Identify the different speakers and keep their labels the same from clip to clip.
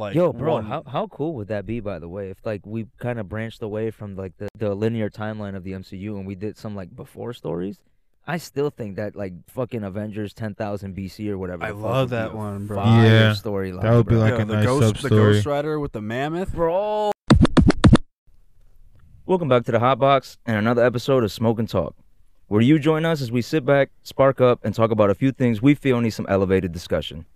Speaker 1: like
Speaker 2: Yo, bro,
Speaker 1: one-
Speaker 2: how how cool would that be? By the way, if like we kind of branched away from like the the linear timeline of the MCU and we did some like before stories, I still think that like fucking Avengers ten thousand BC or whatever.
Speaker 1: I love that one, bro.
Speaker 2: fire
Speaker 3: Yeah,
Speaker 2: storyline.
Speaker 3: that would be
Speaker 2: bro.
Speaker 3: like
Speaker 1: Yo,
Speaker 3: a
Speaker 1: the
Speaker 3: nice
Speaker 1: ghost, the
Speaker 3: sub-story.
Speaker 1: Ghost Rider with the mammoth.
Speaker 2: bro. Welcome back to the Hot Box and another episode of Smoke and Talk, where you join us as we sit back, spark up, and talk about a few things we feel need some elevated discussion.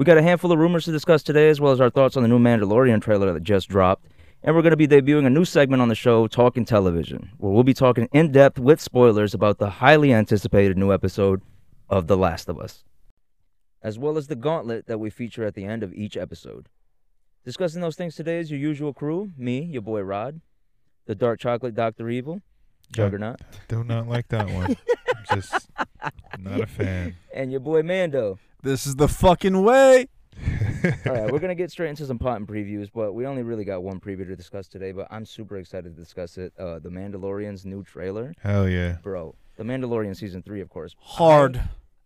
Speaker 2: We got a handful of rumors to discuss today, as well as our thoughts on the new Mandalorian trailer that just dropped. And we're going to be debuting a new segment on the show, Talking Television, where we'll be talking in depth with spoilers about the highly anticipated new episode of The Last of Us, as well as the gauntlet that we feature at the end of each episode. Discussing those things today is your usual crew me, your boy Rod, the Dark Chocolate Dr. Evil, Juggernaut,
Speaker 3: Do not like that one. I'm just not a fan.
Speaker 2: and your boy Mando.
Speaker 1: This is the fucking way.
Speaker 2: All right, we're gonna get straight into some pot and previews, but we only really got one preview to discuss today. But I'm super excited to discuss it. Uh, the Mandalorian's new trailer,
Speaker 3: Hell yeah.
Speaker 2: bro. The Mandalorian season three, of course.
Speaker 1: Hard.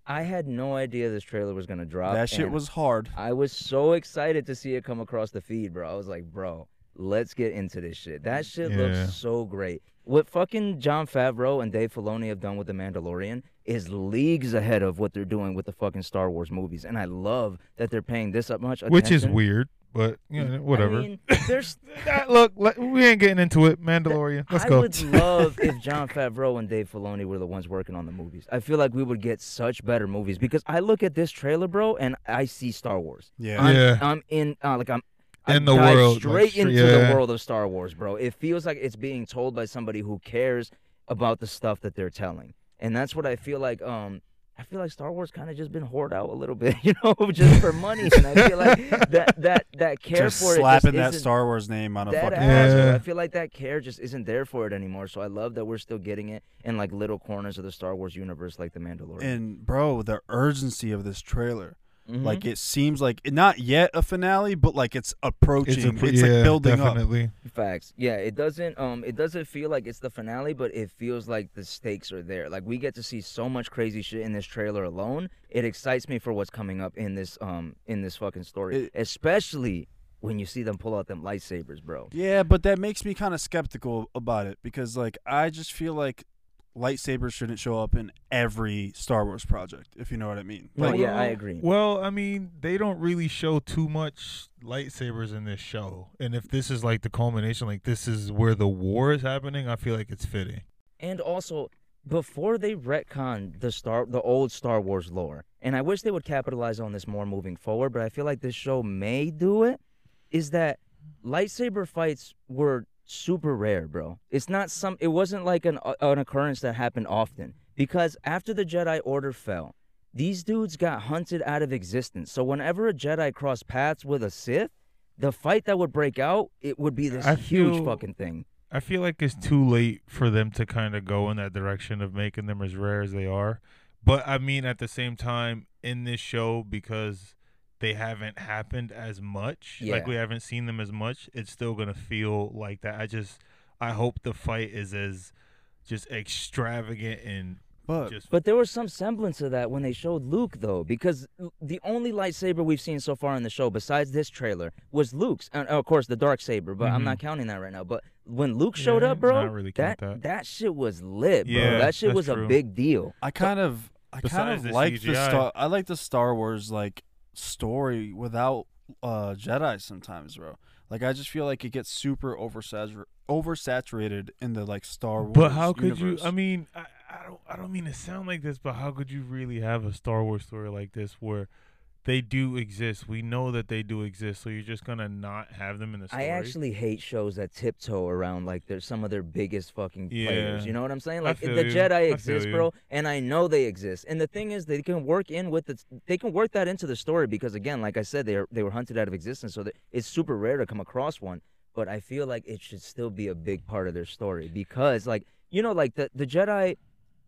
Speaker 2: I, I had no idea this trailer was gonna drop.
Speaker 1: that shit was hard.
Speaker 2: I was so excited to see it come across the feed, bro. I was like, bro, let's get into this shit. That shit
Speaker 3: Yeah.
Speaker 2: looks so great. What fucking Jon Favreau and Dave Filoni have done with The Mandalorian is leagues ahead of what they're doing with the fucking Star Wars movies. And I love that they're paying this up much attention.
Speaker 3: Which is weird, but you know, whatever.
Speaker 2: I mean, there's
Speaker 3: look, we ain't getting into it. Mandalorian. Let's
Speaker 2: I
Speaker 3: go.
Speaker 2: I would love if Jon Favreau and Dave Filoni were the ones working on the movies. I feel like we would get such better movies because I look at this trailer, bro, and I see Star Wars.
Speaker 1: Yeah.
Speaker 2: I'm,
Speaker 3: Yeah.
Speaker 2: I'm in uh, like I'm I
Speaker 3: In the world,
Speaker 2: straight
Speaker 3: straight-
Speaker 2: into
Speaker 3: yeah.
Speaker 2: the world of Star Wars, bro. It feels like it's being told by somebody who cares about the stuff that they're telling, and that's what I feel like. Um, I feel like Star Wars kind of just been hoard out a little bit, you know, just for money, and I feel like that that that care
Speaker 1: Just
Speaker 2: for
Speaker 1: slapping
Speaker 2: it
Speaker 1: that Star Wars name on a fucking.
Speaker 2: ass.
Speaker 3: Yeah.
Speaker 2: I feel like that care just isn't there for it anymore. So I love that we're still getting it in like little corners of the Star Wars universe, like the Mandalorian.
Speaker 1: And bro, the urgency of this trailer.
Speaker 2: Mhm.
Speaker 1: Like it seems like not yet a finale, but like it's approaching.
Speaker 3: it's
Speaker 1: It's,
Speaker 3: yeah,
Speaker 1: like building up.
Speaker 3: definitely.
Speaker 2: Facts. Yeah, it doesn't um it doesn't feel like it's the finale, but it feels like the stakes are there. Like we get to see so much crazy shit in this trailer alone. It excites me for what's coming up in this um in this fucking story.
Speaker 1: It-
Speaker 2: Especially when you see them pull out them lightsabers, bro.
Speaker 1: Yeah, but that makes me kind of skeptical about it because like I just feel like lightsabers shouldn't show up in every Star Wars project, if you know what I mean.
Speaker 2: No,
Speaker 1: Like,
Speaker 2: yeah, I agree.
Speaker 3: Well, I mean, they don't really show too much lightsabers in this show. And if this is like the culmination, like this is where the war is happening, I feel like it's fitting.
Speaker 2: And also, before they retcon the star, the old Star Wars lore, and I wish they would capitalize on this more moving forward, but I feel like this show may do it. Is that lightsaber fights were super rare, bro? It's not some. It wasn't like an uh, an occurrence that happened often because after the Jedi Order fell, these dudes got hunted out of existence. So whenever a Jedi crossed paths with a Sith, the fight that would break out, it would be this
Speaker 3: I
Speaker 2: huge
Speaker 3: feel-
Speaker 2: fucking thing.
Speaker 3: I feel like it's too late for them to kind of go in that direction of making them as rare as they are. But I mean, at the same time, in this show, because they haven't happened as much, like we haven't seen them as much, it's still gonna feel like that. I just, I hope the fight is as just extravagant and
Speaker 1: but
Speaker 3: just
Speaker 2: But there was some semblance of that when they showed Luke, though, because the only lightsaber we've seen so far in the show, besides this trailer, was Luke's. And of course, the dark saber, but I'm
Speaker 3: Mhm.
Speaker 2: not counting that right now. But when Luke showed
Speaker 3: Yeah,
Speaker 2: up, bro,
Speaker 3: really
Speaker 2: that,
Speaker 3: that.
Speaker 2: that shit was lit, bro.
Speaker 3: Yeah,
Speaker 2: that shit
Speaker 3: that's
Speaker 2: was a big deal.
Speaker 1: I kind of I kind of like the Star I like the Star Wars like story without uh Jedi sometimes, bro. Like I just feel like it gets super oversatur- oversaturated in the like Star Wars.
Speaker 3: But how could
Speaker 1: universe.
Speaker 3: you? I mean, I, I don't. I don't mean to sound like this, but how could you really have a Star Wars story like this where they do exist? We know that they do exist, so you're just gonna not have them in the story.
Speaker 2: I actually hate shows that tiptoe around like they're some of their biggest fucking players. You know what I'm saying? Like the
Speaker 3: you.
Speaker 2: Jedi exist, bro, and I know they exist. And the thing is, they can work in with the they can work that into the story because again, like I said, they are, they were hunted out of existence, so it's super rare to come across one. But I feel like it should still be a big part of their story because, like you know, like the the Jedi,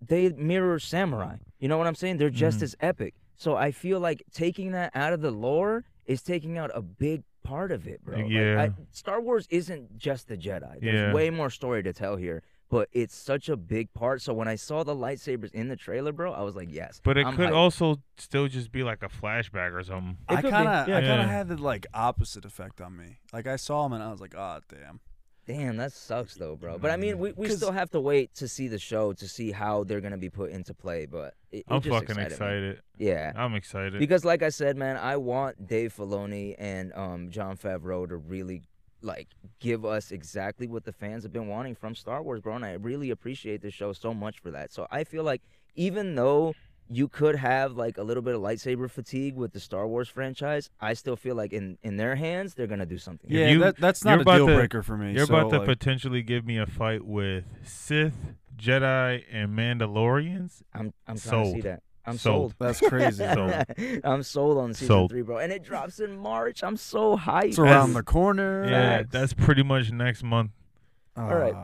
Speaker 2: they mirror samurai. You know what I'm saying? They're just
Speaker 3: Mhm.
Speaker 2: as epic. So I feel like taking that out of the lore is taking out a big part of it, bro. Like,
Speaker 3: Yeah.
Speaker 2: I, Star Wars isn't just the Jedi. There's
Speaker 3: Yeah.
Speaker 2: way more story to tell here. but it's such a big part. So when I saw the lightsabers in the trailer, bro, I was like, yes.
Speaker 3: But it
Speaker 2: I'm
Speaker 3: could
Speaker 2: hyped.
Speaker 3: also still just be like a flashback or something.
Speaker 2: It
Speaker 1: I kind of,
Speaker 2: yeah.
Speaker 1: I kind of had the like opposite effect on me. Like I saw him and I was like, oh damn.
Speaker 2: Damn, that sucks though, bro. But I mean, we, we
Speaker 1: 'Cause-
Speaker 2: still have to wait to see the show to see how they're gonna be put into play. But it, it
Speaker 3: I'm
Speaker 2: just
Speaker 3: fucking
Speaker 2: excited
Speaker 3: excited.
Speaker 2: Yeah.
Speaker 3: I'm excited.
Speaker 2: Because like I said, man, I want Dave Filoni and um, Jon Favreau to really like give us exactly what the fans have been wanting from Star Wars, bro. And I really appreciate the show so much for that. So I feel like even though you could have like a little bit of lightsaber fatigue with the Star Wars franchise, I still feel like in in their hands they're gonna do something.
Speaker 1: Yeah,
Speaker 3: you-
Speaker 1: that, that's not a deal
Speaker 3: to-
Speaker 1: breaker for me.
Speaker 3: You're
Speaker 1: so,
Speaker 3: about to
Speaker 1: like,
Speaker 3: potentially give me a fight with Sith, Jedi, and Mandalorians.
Speaker 2: I'm I'm trying to see
Speaker 3: Sold.
Speaker 2: that. I'm
Speaker 3: Sold.
Speaker 2: sold.
Speaker 1: That's crazy.
Speaker 3: Sold.
Speaker 2: I'm sold on season
Speaker 3: Sold.
Speaker 2: three, bro, and it drops in March. I'm so hyped.
Speaker 1: it's around
Speaker 3: That's-
Speaker 1: the corner.
Speaker 3: Yeah,
Speaker 2: Facts.
Speaker 3: that's pretty much next month. Ah.
Speaker 1: All
Speaker 2: right.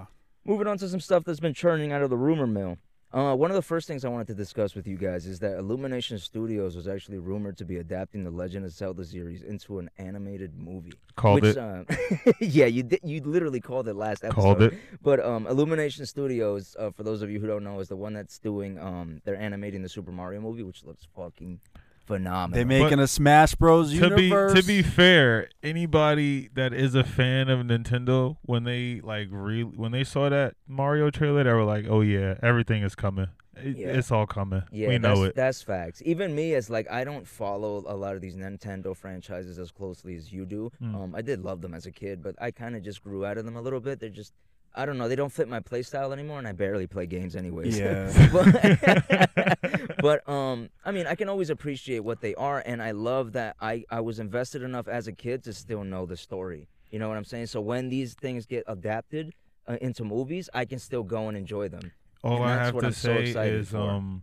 Speaker 2: Moving on to some stuff that's been churning out of the rumor mill. Uh, one of the first things I wanted to discuss with you guys is that Illumination Studios was actually rumored to be adapting the Legend of Zelda series into an animated movie.
Speaker 3: Called
Speaker 2: which,
Speaker 3: it.
Speaker 2: Uh, yeah, you did. You literally called it last episode.
Speaker 3: Called it.
Speaker 2: But um, Illumination Studios, uh, for those of you who don't know, is the one that's doing um, they're animating the Super Mario movie, which looks fucking phenomenal.
Speaker 1: They're making a Smash Bros.
Speaker 3: To be
Speaker 1: universe.
Speaker 3: to be fair, anybody that is a fan of Nintendo, when they like re- when they saw that Mario trailer, they were like, "Oh yeah, everything is coming. It-
Speaker 2: Yeah.
Speaker 3: It's all coming.
Speaker 2: Yeah,
Speaker 3: we
Speaker 2: that's,
Speaker 3: know it."
Speaker 2: That's facts. Even me, as like I don't follow a lot of these Nintendo franchises as closely as you do.
Speaker 3: Mm.
Speaker 2: Um, I did love them as a kid, but I kind of just grew out of them a little bit. They're just, I don't know, they don't fit my play style anymore, and I barely play games anyways.
Speaker 1: Yeah.
Speaker 2: but, but um, I mean, I can always appreciate what they are, and I love that I I was invested enough as a kid to still know the story. You know what I'm saying? So when these things get adapted uh, into movies, I can still go and enjoy them.
Speaker 3: all
Speaker 2: and
Speaker 3: I
Speaker 2: that's
Speaker 3: have
Speaker 2: what
Speaker 3: to
Speaker 2: I'm so
Speaker 3: say
Speaker 2: excited
Speaker 3: is
Speaker 2: for.
Speaker 3: um,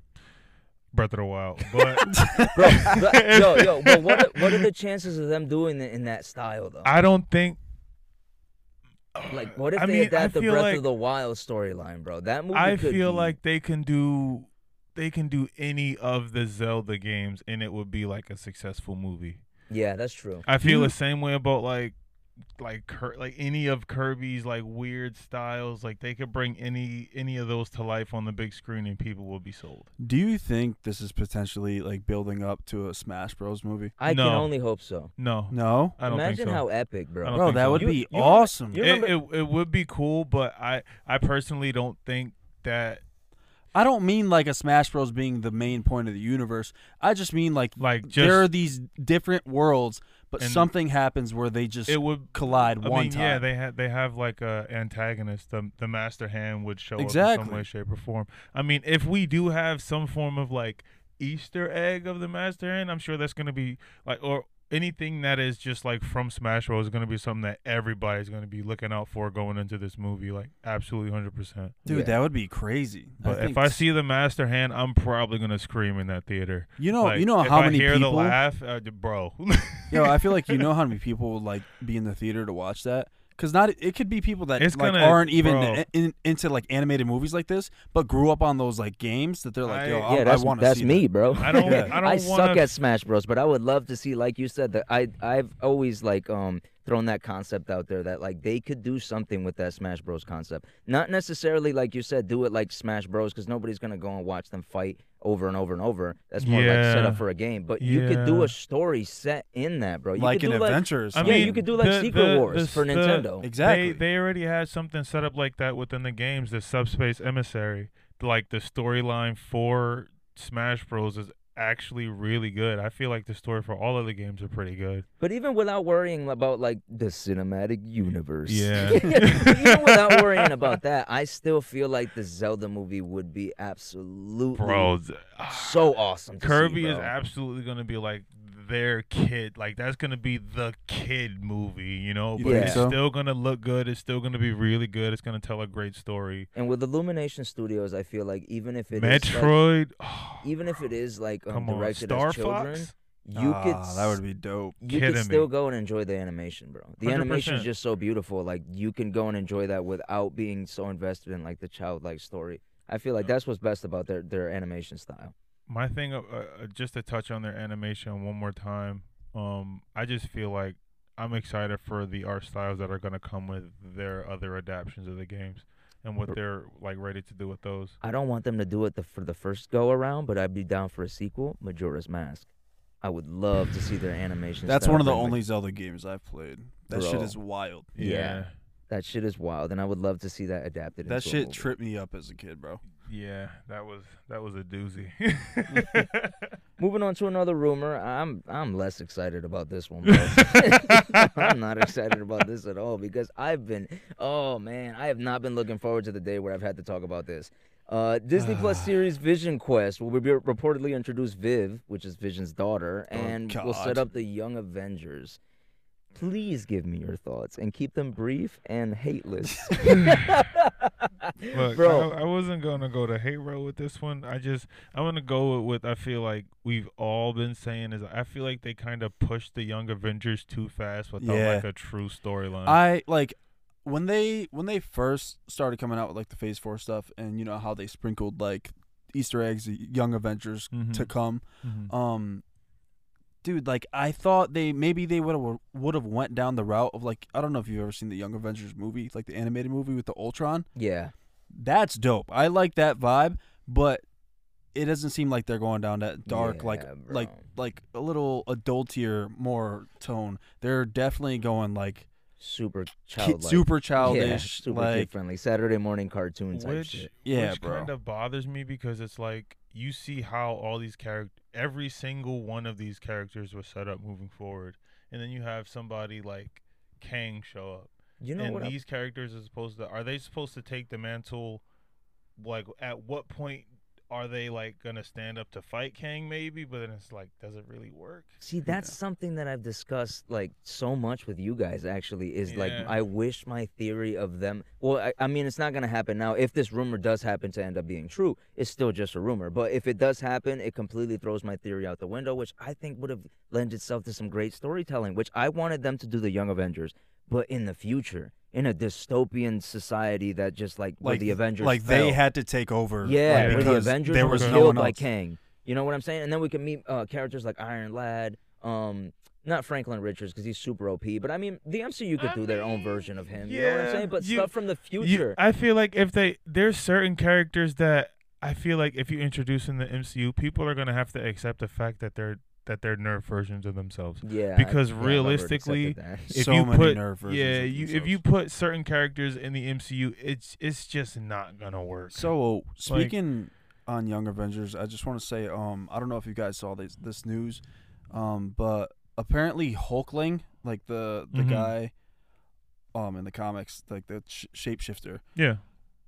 Speaker 3: Breath of the Wild. But
Speaker 2: Bro, yo, yo, but what are, what are the chances of them doing it in that style though?
Speaker 3: I don't think.
Speaker 2: Like, what if
Speaker 3: I
Speaker 2: they
Speaker 3: mean,
Speaker 2: adapt the Breath
Speaker 3: like-
Speaker 2: of the Wild storyline, bro? That movie.
Speaker 3: I
Speaker 2: could
Speaker 3: feel
Speaker 2: be-
Speaker 3: like they can do they can do any of the Zelda games and it would be like a successful movie.
Speaker 2: yeah, that's true.
Speaker 3: I feel
Speaker 1: You-
Speaker 3: the same way about like like Kir- like any of Kirby's like weird styles like they could bring any any of those to life on the big screen and people will be sold.
Speaker 1: Do you think this is potentially like building up to a Smash Bros. movie?
Speaker 2: I can only hope so.
Speaker 3: No.
Speaker 1: No,
Speaker 3: I don't
Speaker 2: Imagine
Speaker 3: think so.
Speaker 2: how epic, bro.
Speaker 1: bro, that
Speaker 3: so.
Speaker 1: would
Speaker 2: You-
Speaker 1: be
Speaker 2: you
Speaker 1: awesome.
Speaker 2: you
Speaker 3: it, it it would be cool, but I I personally don't think that
Speaker 1: I don't mean like a Smash Bros. being the main point of the universe. I just mean like
Speaker 3: like just
Speaker 1: there are these different worlds, but
Speaker 3: And
Speaker 1: something happens where they just
Speaker 3: it would
Speaker 1: collide
Speaker 3: I
Speaker 1: one
Speaker 3: mean,
Speaker 1: time.
Speaker 3: yeah, they have they have like a antagonist. The the master hand would show up in some way, shape, or form. I mean, if we do have some form of like Easter egg of the master hand, I'm sure that's gonna be like or anything that is just like from Smash Bros is gonna be something that everybody's gonna be looking out for going into this movie. Like absolutely hundred percent.
Speaker 1: Dude,
Speaker 2: Yeah.
Speaker 1: that would be crazy.
Speaker 3: But
Speaker 1: think
Speaker 3: if I see the master hand, I'm probably gonna scream in that theater.
Speaker 1: you know,
Speaker 3: Like,
Speaker 1: you know
Speaker 3: if
Speaker 1: how
Speaker 3: I
Speaker 1: many
Speaker 3: hear
Speaker 1: people,
Speaker 3: the laugh, uh, bro.
Speaker 1: yo, I feel like you know how many people would like be in the theater to watch that. Cause not, it could be people that
Speaker 3: It's
Speaker 1: like
Speaker 3: gonna-
Speaker 1: aren't even
Speaker 3: bro.
Speaker 1: in, in- into like animated movies like this, but grew up on those like games that they're like, yo,
Speaker 3: I-
Speaker 1: I,
Speaker 2: yeah, that's
Speaker 1: I want to
Speaker 2: that's
Speaker 1: see
Speaker 2: me,
Speaker 1: that.
Speaker 2: bro.
Speaker 3: I don't.
Speaker 1: Yeah.
Speaker 3: I don't
Speaker 2: I
Speaker 3: want
Speaker 2: suck at Smash Bros, but I would love to see, like you said, that I I've always like um thrown that concept out there that like they could do something with that Smash Bros concept. Not necessarily like you said, do it like Smash Bros, because nobody's gonna go and watch them fight over and over and over. That's more like set up for a game. But you could do a story set in that, bro. You
Speaker 1: like
Speaker 2: could
Speaker 1: an
Speaker 2: do like
Speaker 1: adventure. or
Speaker 3: I.
Speaker 2: Yeah,
Speaker 3: mean,
Speaker 2: you could do, like,
Speaker 3: the-
Speaker 2: Secret
Speaker 3: the-
Speaker 2: Wars
Speaker 3: the-
Speaker 2: for
Speaker 3: the-
Speaker 2: Nintendo.
Speaker 1: Exactly.
Speaker 3: They they already had something set up like that within the games. The subspace emissary, like the storyline for Smash Bros is actually really good. I feel like the story for all of the games are pretty good.
Speaker 2: But even without worrying about like the cinematic universe,
Speaker 3: Yeah.
Speaker 2: even without worrying about that, I still feel like the Zelda movie would be absolutely
Speaker 3: Bro,
Speaker 2: so awesome. To
Speaker 3: Kirby
Speaker 2: see,
Speaker 3: is absolutely gonna be like their kid. Like that's gonna be the kid movie, you know. But
Speaker 2: think
Speaker 3: it's
Speaker 1: so?
Speaker 3: still gonna look good. It's still gonna be really good. It's gonna tell a great story.
Speaker 2: And with Illumination Studios, I feel like even if it is like,
Speaker 3: Metroid.
Speaker 2: even if it is like um, directed
Speaker 3: Star
Speaker 2: as children,
Speaker 3: Fox.
Speaker 2: you could
Speaker 1: Ah, that would be dope.
Speaker 2: you
Speaker 3: kidding
Speaker 2: could still
Speaker 3: me.
Speaker 2: go and enjoy the animation, bro. The animation is just so beautiful. Like you can go and enjoy that without being so invested in like the childlike story. I feel like that's what's best about their their animation style.
Speaker 3: My thing, uh, uh, just to touch on their animation one more time. Um, I just feel like I'm excited for the art styles that are gonna come with their other adaptations of the games. and what they're like ready to do with those.
Speaker 2: I don't want them to do it the, for the first go around, but I'd be down for a sequel, Majora's Mask. I would love to see their animation.
Speaker 1: That's one of the
Speaker 2: bring, like-
Speaker 1: only Zelda games I've played. That shit is wild.
Speaker 2: Yeah. That shit is wild, and I would love to see that adapted.
Speaker 1: That
Speaker 2: into
Speaker 1: shit
Speaker 2: movie.
Speaker 1: tripped me up as a kid, bro.
Speaker 3: Yeah, that was that was a doozy.
Speaker 2: Moving on to another rumor, I'm I'm less excited about this one. I'm not excited about this at all because I've been oh man, I have not been looking forward to the day where I've had to talk about this. Uh, Disney Plus series Vision Quest will be reportedly introduce Viv, which is Vision's daughter,
Speaker 1: Oh,
Speaker 2: and will set up the Young Avengers. Please give me your thoughts and keep them brief and hateless.
Speaker 3: Look,
Speaker 2: Bro.
Speaker 3: I, I wasn't gonna go to hate row with this one. I just I'm gonna go with I feel like we've all been saying is I feel like they kind of pushed the Young Avengers too fast without
Speaker 1: Yeah.
Speaker 3: like a true storyline.
Speaker 1: I like when they when they first started coming out with like the Phase Four stuff, and you know how they sprinkled like Easter eggs, Young Avengers to
Speaker 3: Mhm.
Speaker 1: come.
Speaker 3: Mhm.
Speaker 1: Um, dude, like I thought they maybe they would have would have went down the route of like I don't know if you've ever seen the Young Avengers movie, like the animated movie with the Ultron.
Speaker 2: yeah,
Speaker 1: That's dope. I like that vibe, but it doesn't seem like they're going down that dark, like
Speaker 2: Yeah,
Speaker 1: like
Speaker 2: bro.
Speaker 1: like a little adultier, more tone. They're definitely going like
Speaker 2: super
Speaker 1: kid,
Speaker 2: childlike.
Speaker 1: super
Speaker 2: yeah,
Speaker 1: childish,
Speaker 2: super
Speaker 1: like
Speaker 2: kid friendly. Saturday morning cartoon type
Speaker 3: which
Speaker 2: shit.
Speaker 1: Yeah,
Speaker 3: which
Speaker 1: bro.
Speaker 3: kind of bothers me because it's like you see how all these characters, every single one of these characters was set up moving forward, and then you have somebody like Kang show up,
Speaker 2: You know
Speaker 3: and
Speaker 2: what?
Speaker 3: These characters are supposed to are they supposed to take the mantle? Like at what point are they like gonna stand up to fight Kang? Maybe, but then it's like, does it really work?
Speaker 2: See, that's something that I've discussed like so much with you guys. Actually, is like I wish my theory of them. Well, I, I mean, it's not gonna happen now. If this rumor does happen to end up being true, it's still just a rumor. But if it does happen, it completely throws my theory out the window, which I think would have lent itself to some great storytelling. Which I wanted them to do the Young Avengers, but in the future, in a dystopian society that just like where
Speaker 1: like
Speaker 2: the Avengers
Speaker 1: like they had to take over.
Speaker 2: Yeah,
Speaker 1: like,
Speaker 2: where the Avengers
Speaker 1: there
Speaker 2: were
Speaker 1: was no
Speaker 2: killed
Speaker 1: one
Speaker 2: by. Kang. You know what I'm saying? And then we can meet uh, characters like Iron Lad, um, not Franklin Richards because he's super OP, but I mean the MCU could
Speaker 3: I
Speaker 2: do their own version of him. you know what I'm
Speaker 3: yeah,
Speaker 2: saying? But
Speaker 3: you-
Speaker 2: stuff from the
Speaker 3: You-
Speaker 2: future.
Speaker 3: I feel like if they there's certain characters that I feel like if you introduce in the MCU, people are gonna have to accept the fact that they're that they're nerf versions of themselves.
Speaker 2: yeah,
Speaker 3: because
Speaker 2: I've
Speaker 3: realistically. If
Speaker 1: So
Speaker 3: you
Speaker 1: many
Speaker 3: put
Speaker 1: nerf versions
Speaker 3: yeah, you if you put certain characters in the MCU, it's it's just not gonna work.
Speaker 1: So speaking on Young Avengers, I just want to say, um, I don't know if you guys saw this this news, um, but apparently Hulkling, like the the
Speaker 3: Mhm.
Speaker 1: guy, um, in the comics, like the sh- shapeshifter,
Speaker 3: yeah,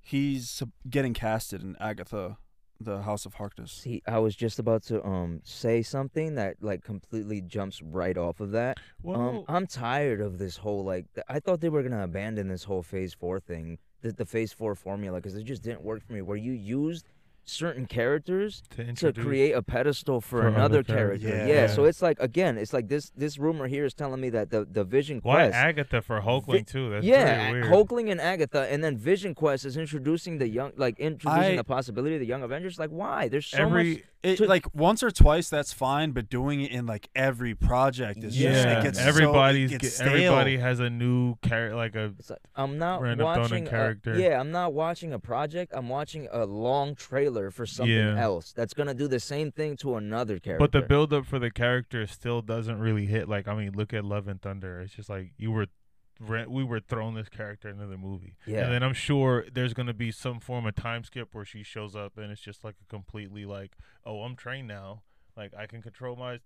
Speaker 1: he's getting casted in Agatha, the House of Harkness.
Speaker 2: See, I was just about to um say something that like completely jumps right off of that.
Speaker 3: well,
Speaker 2: Um, I'm tired of this whole like. th- I thought they were gonna abandon this whole Phase Four thing, the, the Phase Four formula, because it just didn't work for me. Where you used certain characters
Speaker 3: to
Speaker 2: to create a pedestal for,
Speaker 3: For
Speaker 2: another character. Yeah.
Speaker 1: Yeah.
Speaker 2: So it's like again, it's like this. This rumor here is telling me that the the Vision
Speaker 3: why
Speaker 2: Quest.
Speaker 3: Agatha for Hulkling too? That's
Speaker 2: yeah. Hulkling and Agatha, and then Vision Quest is introducing the young, like introducing
Speaker 1: I-
Speaker 2: the possibility of the Young Avengers. Like, why? There's so
Speaker 3: Every
Speaker 2: much.
Speaker 1: It,
Speaker 2: to-
Speaker 1: like once or twice, that's fine, but doing it in like every project is just
Speaker 3: yeah,
Speaker 1: it gets so-
Speaker 3: everybody's
Speaker 1: it gets
Speaker 3: get- everybody has a new character, like a
Speaker 2: like, I'm not
Speaker 3: Random thrown in
Speaker 2: watching. A,
Speaker 3: character.
Speaker 2: yeah, I'm not watching a project. I'm watching a long trailer for something
Speaker 3: Yeah.
Speaker 2: else that's gonna do the same thing to another character.
Speaker 3: But the build up for the character still doesn't really hit. Like I mean, look at Love and Thunder. It's just like you were, re- we were throwing this character into the movie.
Speaker 2: Yeah.
Speaker 3: And then I'm sure there's gonna be some form of time skip where she shows up and it's just like a completely like, oh, I'm trained now. Like I can control my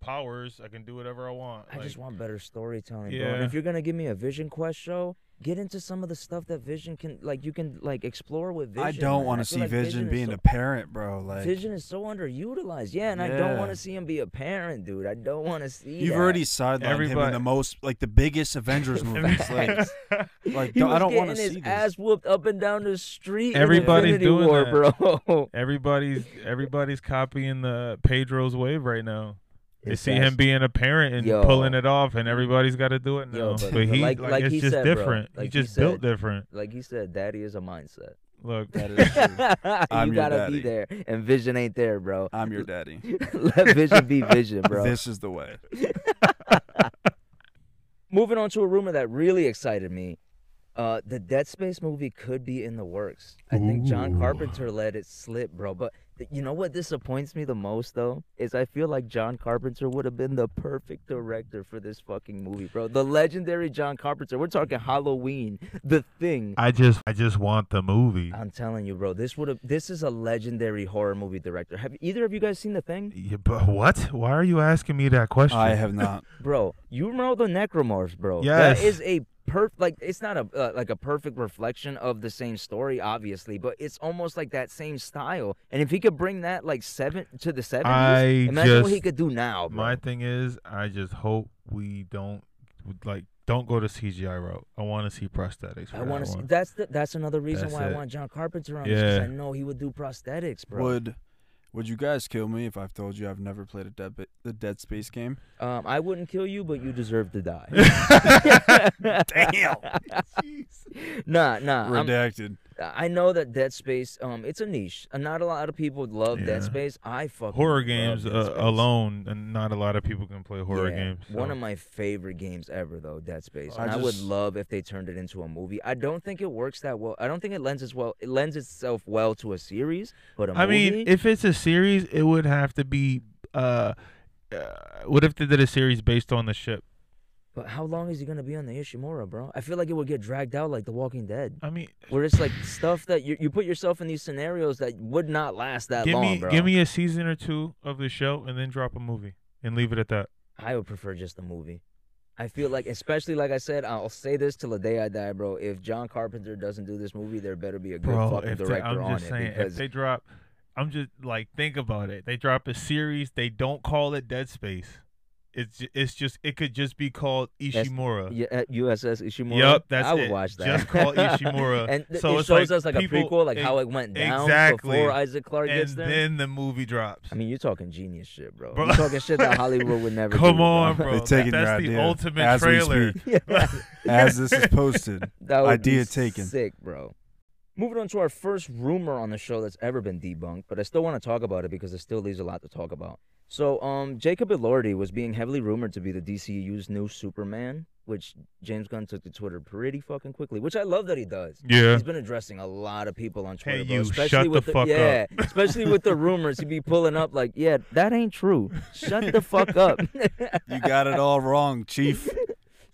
Speaker 3: powers. I can do whatever I want.
Speaker 2: I just want better storytelling, bro. And if you're gonna give me a Vision Quest show, get into some of the stuff that Vision can, like, you can like explore with Vision.
Speaker 1: I don't want to see
Speaker 2: like
Speaker 1: Vision
Speaker 2: is
Speaker 1: being
Speaker 2: so-
Speaker 1: a parent, bro. Like
Speaker 2: Vision is so underutilized. Yeah, and I don't want to see him be a parent, dude. I don't want to see.
Speaker 1: you've
Speaker 2: that.
Speaker 1: already sidelined him in
Speaker 3: Everybody-
Speaker 1: the most like the biggest Avengers movies. like, like
Speaker 2: He
Speaker 1: don't- I
Speaker 2: was
Speaker 1: don't want to
Speaker 2: getting his
Speaker 1: this.
Speaker 2: ass whooped up and down the street.
Speaker 3: Everybody's
Speaker 2: Infinity
Speaker 3: doing
Speaker 2: War,
Speaker 3: that.
Speaker 2: bro.
Speaker 3: everybody's everybody's copying the Pedro's wave right now. They
Speaker 2: It's
Speaker 3: see
Speaker 2: that
Speaker 3: him being a parent and
Speaker 2: Yo.
Speaker 3: pulling it off, and everybody's got to do it now.
Speaker 2: Yo,
Speaker 3: but,
Speaker 2: but- but
Speaker 3: he,
Speaker 2: like-
Speaker 3: like,
Speaker 2: like
Speaker 3: it's
Speaker 2: he
Speaker 3: just
Speaker 2: said, bro,
Speaker 3: different.
Speaker 2: like
Speaker 3: he
Speaker 2: he
Speaker 3: just built
Speaker 2: said.
Speaker 3: different.
Speaker 2: Like he said, daddy is a mindset.
Speaker 3: Look,
Speaker 1: That is true. I'm
Speaker 2: you
Speaker 1: your
Speaker 2: gotta
Speaker 1: daddy.
Speaker 2: be there, and Vision ain't there, bro.
Speaker 1: I'm your daddy.
Speaker 2: Let Vision be Vision, bro.
Speaker 1: This is the way.
Speaker 2: Moving on to a rumor that really excited me. Uh, the Dead Space movie could be in the works. I think John
Speaker 3: Ooh.
Speaker 2: Carpenter let it slip, bro. But th- you know what disappoints me the most, though, is I feel like John Carpenter would have been the perfect director for this fucking movie, bro. The legendary John Carpenter. We're talking Halloween, The Thing.
Speaker 3: I just I just want the movie.
Speaker 2: I'm telling you, bro. This would have. This is a legendary horror movie director. Have either of you guys seen The Thing,
Speaker 3: Yeah, but what? Why are you asking me that question?
Speaker 1: I have not.
Speaker 2: bro? You know the Necromorphs, bro.
Speaker 3: Yes.
Speaker 2: That is a perf like it's not a uh, like a perfect reflection of the same story, obviously, but it's almost like that same style. And if he could bring that like seven to the seventies,
Speaker 3: I
Speaker 2: imagine what he could do now, bro.
Speaker 3: My thing is, I just hope we don't like don't go to CGI route. I want to see prosthetics.
Speaker 2: I want to see. That's the, that's another reason
Speaker 3: That's
Speaker 2: why I want John Carpenter on because
Speaker 3: Yeah.
Speaker 2: I know he would do prosthetics, bro.
Speaker 1: Would Would you guys kill me if I've told you I've never played a Dead the Dead Space game?
Speaker 2: Um, I wouldn't kill you, but you deserve to die.
Speaker 1: Damn.
Speaker 2: Nah, nah. I'm-
Speaker 1: Redacted.
Speaker 2: I know that Dead Space, um, it's a niche. Uh, Not a lot of people would love
Speaker 3: Yeah.
Speaker 2: Dead Space. I fucking
Speaker 3: horror
Speaker 2: love
Speaker 3: games
Speaker 2: Dead
Speaker 3: uh, alone, and not a lot of people can play horror
Speaker 2: Yeah,
Speaker 3: games.
Speaker 2: One of my favorite games ever, though, Dead Space.
Speaker 1: I
Speaker 2: And I, would love if they turned it into a movie. I don't think it works that well. I don't think it lends as well. It lends itself well to a series, but a
Speaker 3: I
Speaker 2: movie.
Speaker 3: mean, if it's a series, it would have to be. Uh, uh, what if they did a series based on the ship?
Speaker 2: But how long is he gonna be on the Ishimura, bro? I feel like it would get dragged out like The Walking Dead,
Speaker 3: I mean,
Speaker 2: where it's like stuff that you you put yourself in these scenarios that would not last that
Speaker 3: give
Speaker 2: long,
Speaker 3: me
Speaker 2: bro.
Speaker 3: give me a season or two of the show, and then drop a movie and leave it at that.
Speaker 2: I would prefer just a movie. I feel like, especially like I said, I'll say this till the day I die, bro. If John Carpenter doesn't do this movie, there better be a good
Speaker 3: Bro,
Speaker 2: fucking
Speaker 3: if they,
Speaker 2: director
Speaker 3: I'm
Speaker 2: on
Speaker 3: just
Speaker 2: it
Speaker 3: saying,
Speaker 2: because
Speaker 3: if they drop, I'm just like think about it. They drop a series, they don't call it Dead Space. It's it's just it could just be called
Speaker 2: That's-
Speaker 3: Ishimura.
Speaker 2: yeah, uh, USS Ishimura.
Speaker 3: Yep, that's
Speaker 2: I would
Speaker 3: it.
Speaker 2: watch that.
Speaker 3: Just call Ishimura.
Speaker 2: and th-
Speaker 3: So
Speaker 2: it shows
Speaker 3: like
Speaker 2: us like
Speaker 3: people-
Speaker 2: a prequel, like
Speaker 3: e-
Speaker 2: how it went down
Speaker 3: exactly.
Speaker 2: before Isaac Clarke
Speaker 3: and
Speaker 2: gets there.
Speaker 3: And then the movie drops.
Speaker 2: I mean, you're talking genius shit, bro.
Speaker 3: Bro.
Speaker 2: You're talking shit that Hollywood would never
Speaker 3: Come
Speaker 2: do,
Speaker 3: on,
Speaker 1: They're
Speaker 3: bro.
Speaker 1: taking
Speaker 3: That-
Speaker 1: your
Speaker 3: that's the ultimate
Speaker 1: as we
Speaker 3: trailer.
Speaker 1: speak.
Speaker 2: yeah,
Speaker 1: As this is posted.
Speaker 2: that would
Speaker 1: Idea
Speaker 2: be
Speaker 1: taken.
Speaker 2: Sick, bro. Moving on to our first rumor on the show that's ever been debunked, but I still want to talk about it because it still leaves a lot to talk about. So, um, Jacob Elordi was being heavily rumored to be the DCU's new Superman, which James Gunn took to Twitter pretty fucking quickly, which I love that he does.
Speaker 3: Yeah.
Speaker 2: He's been addressing a lot of people on Twitter,
Speaker 3: Hey,
Speaker 2: bro,
Speaker 3: you,
Speaker 2: especially
Speaker 3: shut the
Speaker 2: with
Speaker 3: fuck up.
Speaker 2: yeah, especially with the rumors. He'd be pulling up like, "Yeah, that ain't true. Shut the fuck up."
Speaker 1: You got it all wrong, Chief.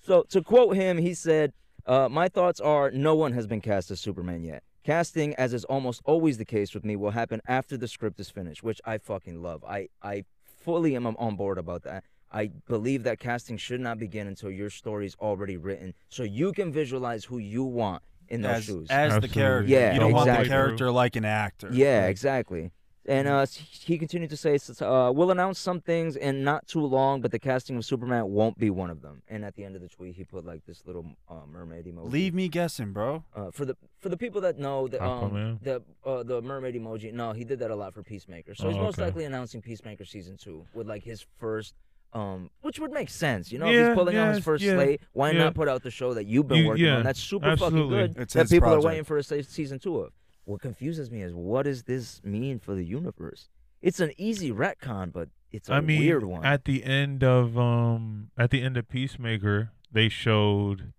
Speaker 2: So to quote him, he said, uh, "My thoughts are no one has been cast as Superman yet. Casting, as is almost always the case with me, will happen after the script is finished, which I fucking love. I I fully am on board about that. I believe that casting should not begin until your story is already written, so you can visualize who you want in those
Speaker 1: As,
Speaker 2: shoes.
Speaker 1: as the character.
Speaker 2: Yeah,
Speaker 1: you don't want the character like an actor.
Speaker 2: Yeah,
Speaker 1: Like,
Speaker 2: exactly. And uh, he continued to say, uh, "We'll announce some things in not too long, but the casting of Superman won't be one of them." And at the end of the tweet, he put like this little uh, mermaid emoji.
Speaker 1: Leave me guessing, bro.
Speaker 2: Uh, for the for the people that know the um, the uh, the mermaid emoji. No, he did that a lot for Peacemaker. So he's
Speaker 3: Oh,
Speaker 2: most
Speaker 3: okay.
Speaker 2: likely announcing Peacemaker season two with like his first. Um, which would make sense, you know, if
Speaker 3: Yeah,
Speaker 2: he's pulling out his first
Speaker 3: yeah,
Speaker 2: slate. Why
Speaker 3: yeah.
Speaker 2: not put out the show that you've been
Speaker 3: You-
Speaker 2: working
Speaker 3: yeah,
Speaker 2: on? That's super
Speaker 3: absolutely.
Speaker 2: fucking good.
Speaker 1: It's
Speaker 2: that people
Speaker 1: project.
Speaker 2: are waiting for a season two of. What confuses me is what does this mean for the universe? It's an easy retcon, but it's a
Speaker 3: I mean,
Speaker 2: weird one.
Speaker 3: at the end of um, at the end of Peacemaker, they showed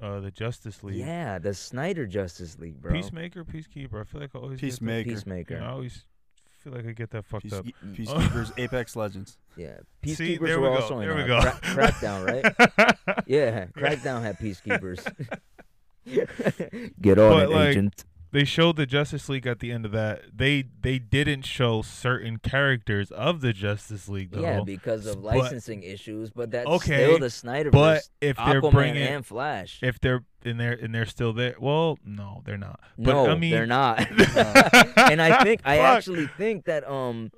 Speaker 3: uh the Justice League.
Speaker 2: yeah, the Snyder Justice League, bro.
Speaker 3: Peacemaker, Peacekeeper. I feel like I always
Speaker 1: Peacemaker.
Speaker 3: Get that,
Speaker 2: Peacemaker.
Speaker 3: you know, I always feel like I get that fucked
Speaker 1: Peace,
Speaker 3: up.
Speaker 1: Peacekeepers, Apex Legends.
Speaker 2: Yeah,
Speaker 3: See,
Speaker 2: Peacekeepers
Speaker 3: there
Speaker 2: were
Speaker 3: we go.
Speaker 2: also in
Speaker 3: there we
Speaker 2: uh,
Speaker 3: go.
Speaker 2: Cra- Crackdown, right? Yeah, Crackdown had peacekeepers. Get on
Speaker 3: But,
Speaker 2: it,
Speaker 3: like,
Speaker 2: agent.
Speaker 3: They showed the Justice League at the end of that. They they didn't show certain characters of the Justice League though.
Speaker 2: Yeah, because of
Speaker 3: but-
Speaker 2: licensing issues, but that's
Speaker 3: Okay,
Speaker 2: still the Snyderverse.
Speaker 3: but if they're bringing
Speaker 2: and Flash.
Speaker 3: if they're in there and they're still there, well, no, they're not. But
Speaker 2: no,
Speaker 3: I mean,
Speaker 2: they're not. and I think I actually think that um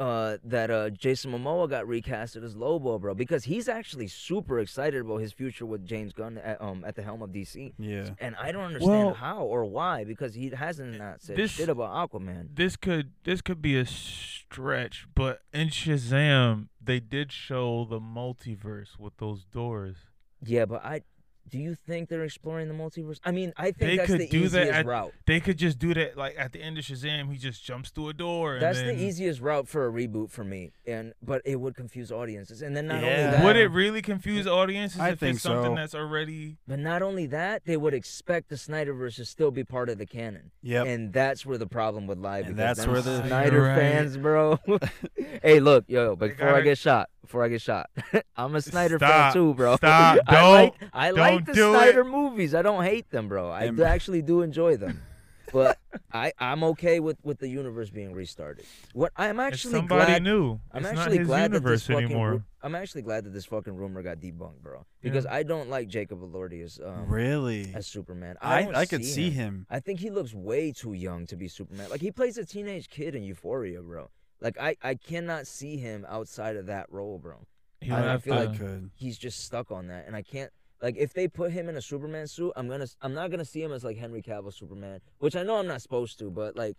Speaker 2: uh that uh Jason Momoa got recasted as Lobo, bro, because he's actually super excited about his future with James Gunn at, um at the helm of DC.
Speaker 1: Yeah.
Speaker 2: And I don't understand
Speaker 3: Well,
Speaker 2: how or why because he hasn't not said
Speaker 3: this-
Speaker 2: shit about Aquaman.
Speaker 3: this could this could be a stretch, but in Shazam they did show the multiverse with those doors.
Speaker 2: Yeah, but I do you think they're exploring the multiverse? I mean, I think
Speaker 3: They
Speaker 2: that's
Speaker 3: could
Speaker 2: the
Speaker 3: do that at-
Speaker 2: route.
Speaker 3: They could just do that like at the end of Shazam, he just jumps through a door. And
Speaker 2: That's
Speaker 3: then,
Speaker 2: the easiest route for a reboot for me, and but it would confuse audiences. And then not only that,
Speaker 3: Would it really confuse audiences
Speaker 1: I
Speaker 3: if
Speaker 1: think
Speaker 3: it's something
Speaker 1: so.
Speaker 3: that's already?
Speaker 2: but not only that, they would expect the Snyderverse to still be part of the canon.
Speaker 1: Yep.
Speaker 2: And that's where the problem would lie.
Speaker 1: And
Speaker 2: because
Speaker 1: that's where the-
Speaker 2: Snyder
Speaker 3: right.
Speaker 2: fans, bro. hey, look, yo,
Speaker 3: They
Speaker 2: before I
Speaker 3: gotta-
Speaker 2: get shot, before I get shot, I'm a Snyder
Speaker 3: Stop.
Speaker 2: fan too, bro.
Speaker 3: Stop.
Speaker 2: I like
Speaker 3: Don't-
Speaker 2: I like
Speaker 3: don't
Speaker 2: the
Speaker 3: do
Speaker 2: Snyder
Speaker 3: it.
Speaker 2: movies. I don't hate them, bro. I
Speaker 1: Em-
Speaker 2: do- actually do enjoy them. But I I'm okay with with the universe being restarted. What I'm
Speaker 3: It's
Speaker 2: actually
Speaker 3: somebody
Speaker 2: glad
Speaker 3: new.
Speaker 2: I'm
Speaker 3: it's
Speaker 2: actually
Speaker 3: not his
Speaker 2: glad that
Speaker 3: universe
Speaker 2: this fucking
Speaker 3: anymore.
Speaker 2: ru- I'm actually glad that this fucking rumor got debunked, bro. Because I don't like Jacob Elordi as um,
Speaker 1: really?
Speaker 2: as Superman. I
Speaker 1: I
Speaker 2: don't
Speaker 1: I could see him.
Speaker 2: I think he looks way too young to be Superman. Like he plays a teenage kid in Euphoria, bro. Like I I cannot see him outside of that role, bro.
Speaker 3: He'll
Speaker 2: I- I feel
Speaker 3: to-
Speaker 2: like-
Speaker 1: could.
Speaker 2: He's just stuck on that, and I can't. Like if they put him in a Superman suit, I'm gonna I'm not gonna see him as like Henry Cavill Superman, which I know I'm not supposed to, but like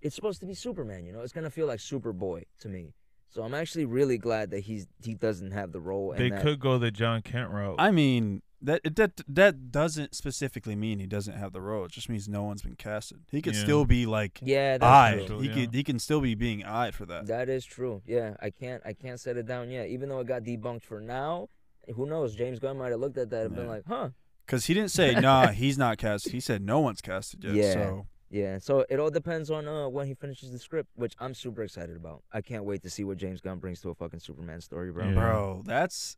Speaker 2: it's supposed to be Superman, you know. It's gonna feel like Superboy to me. So I'm actually really glad that he's he doesn't have the role. And
Speaker 3: they
Speaker 2: that,
Speaker 3: could go the Jon Kent route.
Speaker 1: I mean that that that doesn't specifically mean he doesn't have the role. It just means no one's been casted. He could
Speaker 3: Yeah.
Speaker 1: still be like
Speaker 2: Yeah, that's
Speaker 1: eyed.
Speaker 2: true.
Speaker 1: He
Speaker 3: Yeah.
Speaker 1: could he can still be being eyed for that.
Speaker 2: That is true. Yeah, I can't I can't set it down yet. Even though it got debunked for now, who knows? James Gunn might have looked at that and been like, huh.
Speaker 1: Because he didn't say nah, he's not casted. He said no one's casted yet.
Speaker 2: Yeah.
Speaker 1: So
Speaker 2: Yeah, so it all depends on uh, when he finishes the script, which I'm super excited about. I can't wait to see what James Gunn brings to a fucking Superman story, bro.
Speaker 3: Yeah.
Speaker 1: bro, that's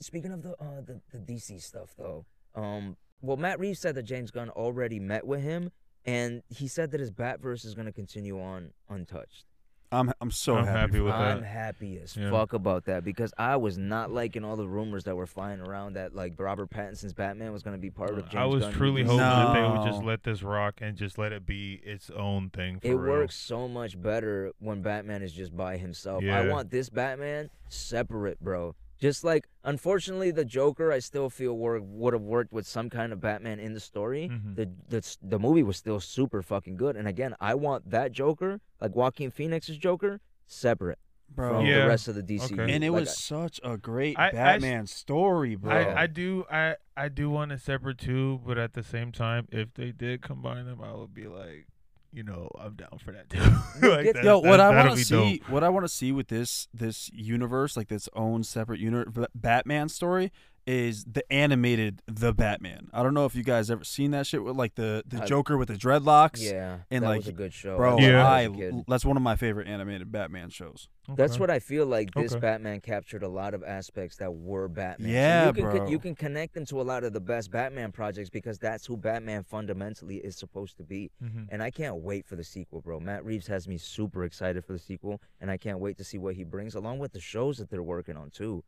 Speaker 2: Speaking of the uh the, the DC stuff though, um well Matt Reeves said that James Gunn already met with him and he said that his Batverse is gonna continue on untouched.
Speaker 1: I'm I'm so
Speaker 3: I'm
Speaker 1: happy,
Speaker 3: happy with
Speaker 1: that.
Speaker 2: I'm happy as
Speaker 3: Yeah.
Speaker 2: fuck about that because I was not liking all the rumors that were flying around that like Robert Pattinson's Batman was gonna be part of James
Speaker 3: I was
Speaker 2: Gunn
Speaker 3: truly
Speaker 2: movies.
Speaker 3: hoping that they would just let this rock and just let it be its own thing. For
Speaker 2: It
Speaker 3: real.
Speaker 2: works so much better when Batman is just by himself. I want this Batman separate, bro. Just like, unfortunately, the Joker, I still feel wor- would have worked with some kind of Batman in the story.
Speaker 3: Mhm.
Speaker 2: The, the the movie was still super fucking good. And again, I want that Joker, like Joaquin Phoenix's Joker, separate
Speaker 1: bro.
Speaker 2: from
Speaker 3: Yeah.
Speaker 2: the rest of the DCU.
Speaker 3: Okay.
Speaker 1: And it
Speaker 2: Like,
Speaker 1: was such a great
Speaker 3: I- I s-
Speaker 1: Batman story, bro.
Speaker 3: I, I do I I do want it separate too, but at the same time, if they did combine them, I would be like, you know, I'm down for that too. like that,
Speaker 1: Yo,
Speaker 3: that,
Speaker 1: what I want to see,
Speaker 3: dope.
Speaker 1: what I want to see with this this universe, like this own separate unit Batman story, is the animated the Batman. I don't know if you guys ever seen that shit with like the the
Speaker 2: I-
Speaker 1: Joker with the dreadlocks.
Speaker 2: yeah,
Speaker 1: and,
Speaker 2: that
Speaker 1: like,
Speaker 2: was a good show.
Speaker 1: Bro,
Speaker 3: Yeah.
Speaker 1: I
Speaker 2: as a kid.
Speaker 1: that's one of my favorite animated Batman shows.
Speaker 2: That's what I feel like. This
Speaker 3: Okay.
Speaker 2: Batman captured a lot of aspects that were Batman. So
Speaker 1: Yeah,
Speaker 2: you can, con-
Speaker 1: bro.
Speaker 2: You can connect them to a lot of the best Batman projects because that's who Batman fundamentally is supposed to be.
Speaker 3: Mhm.
Speaker 2: And I can't wait for the sequel, bro. Matt Reeves has me super excited for the sequel, and I can't wait to see what he brings, along with the shows that they're working on too.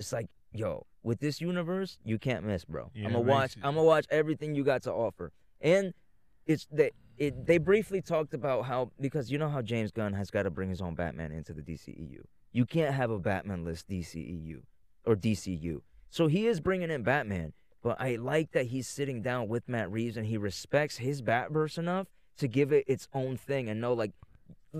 Speaker 2: It's like, yo, with this universe, you can't miss, bro.
Speaker 3: Yeah,
Speaker 2: I'm gonna watch. I'm gonna watch everything you got to offer, and it's they. It, they briefly talked about how because you know how James Gunn has got to bring his own Batman into the DCEU. You can't have a Batman-less DCEU or DCU. So he is bringing in Batman, but I like that he's sitting down with Matt Reeves and he respects his Batverse enough to give it its own thing and know like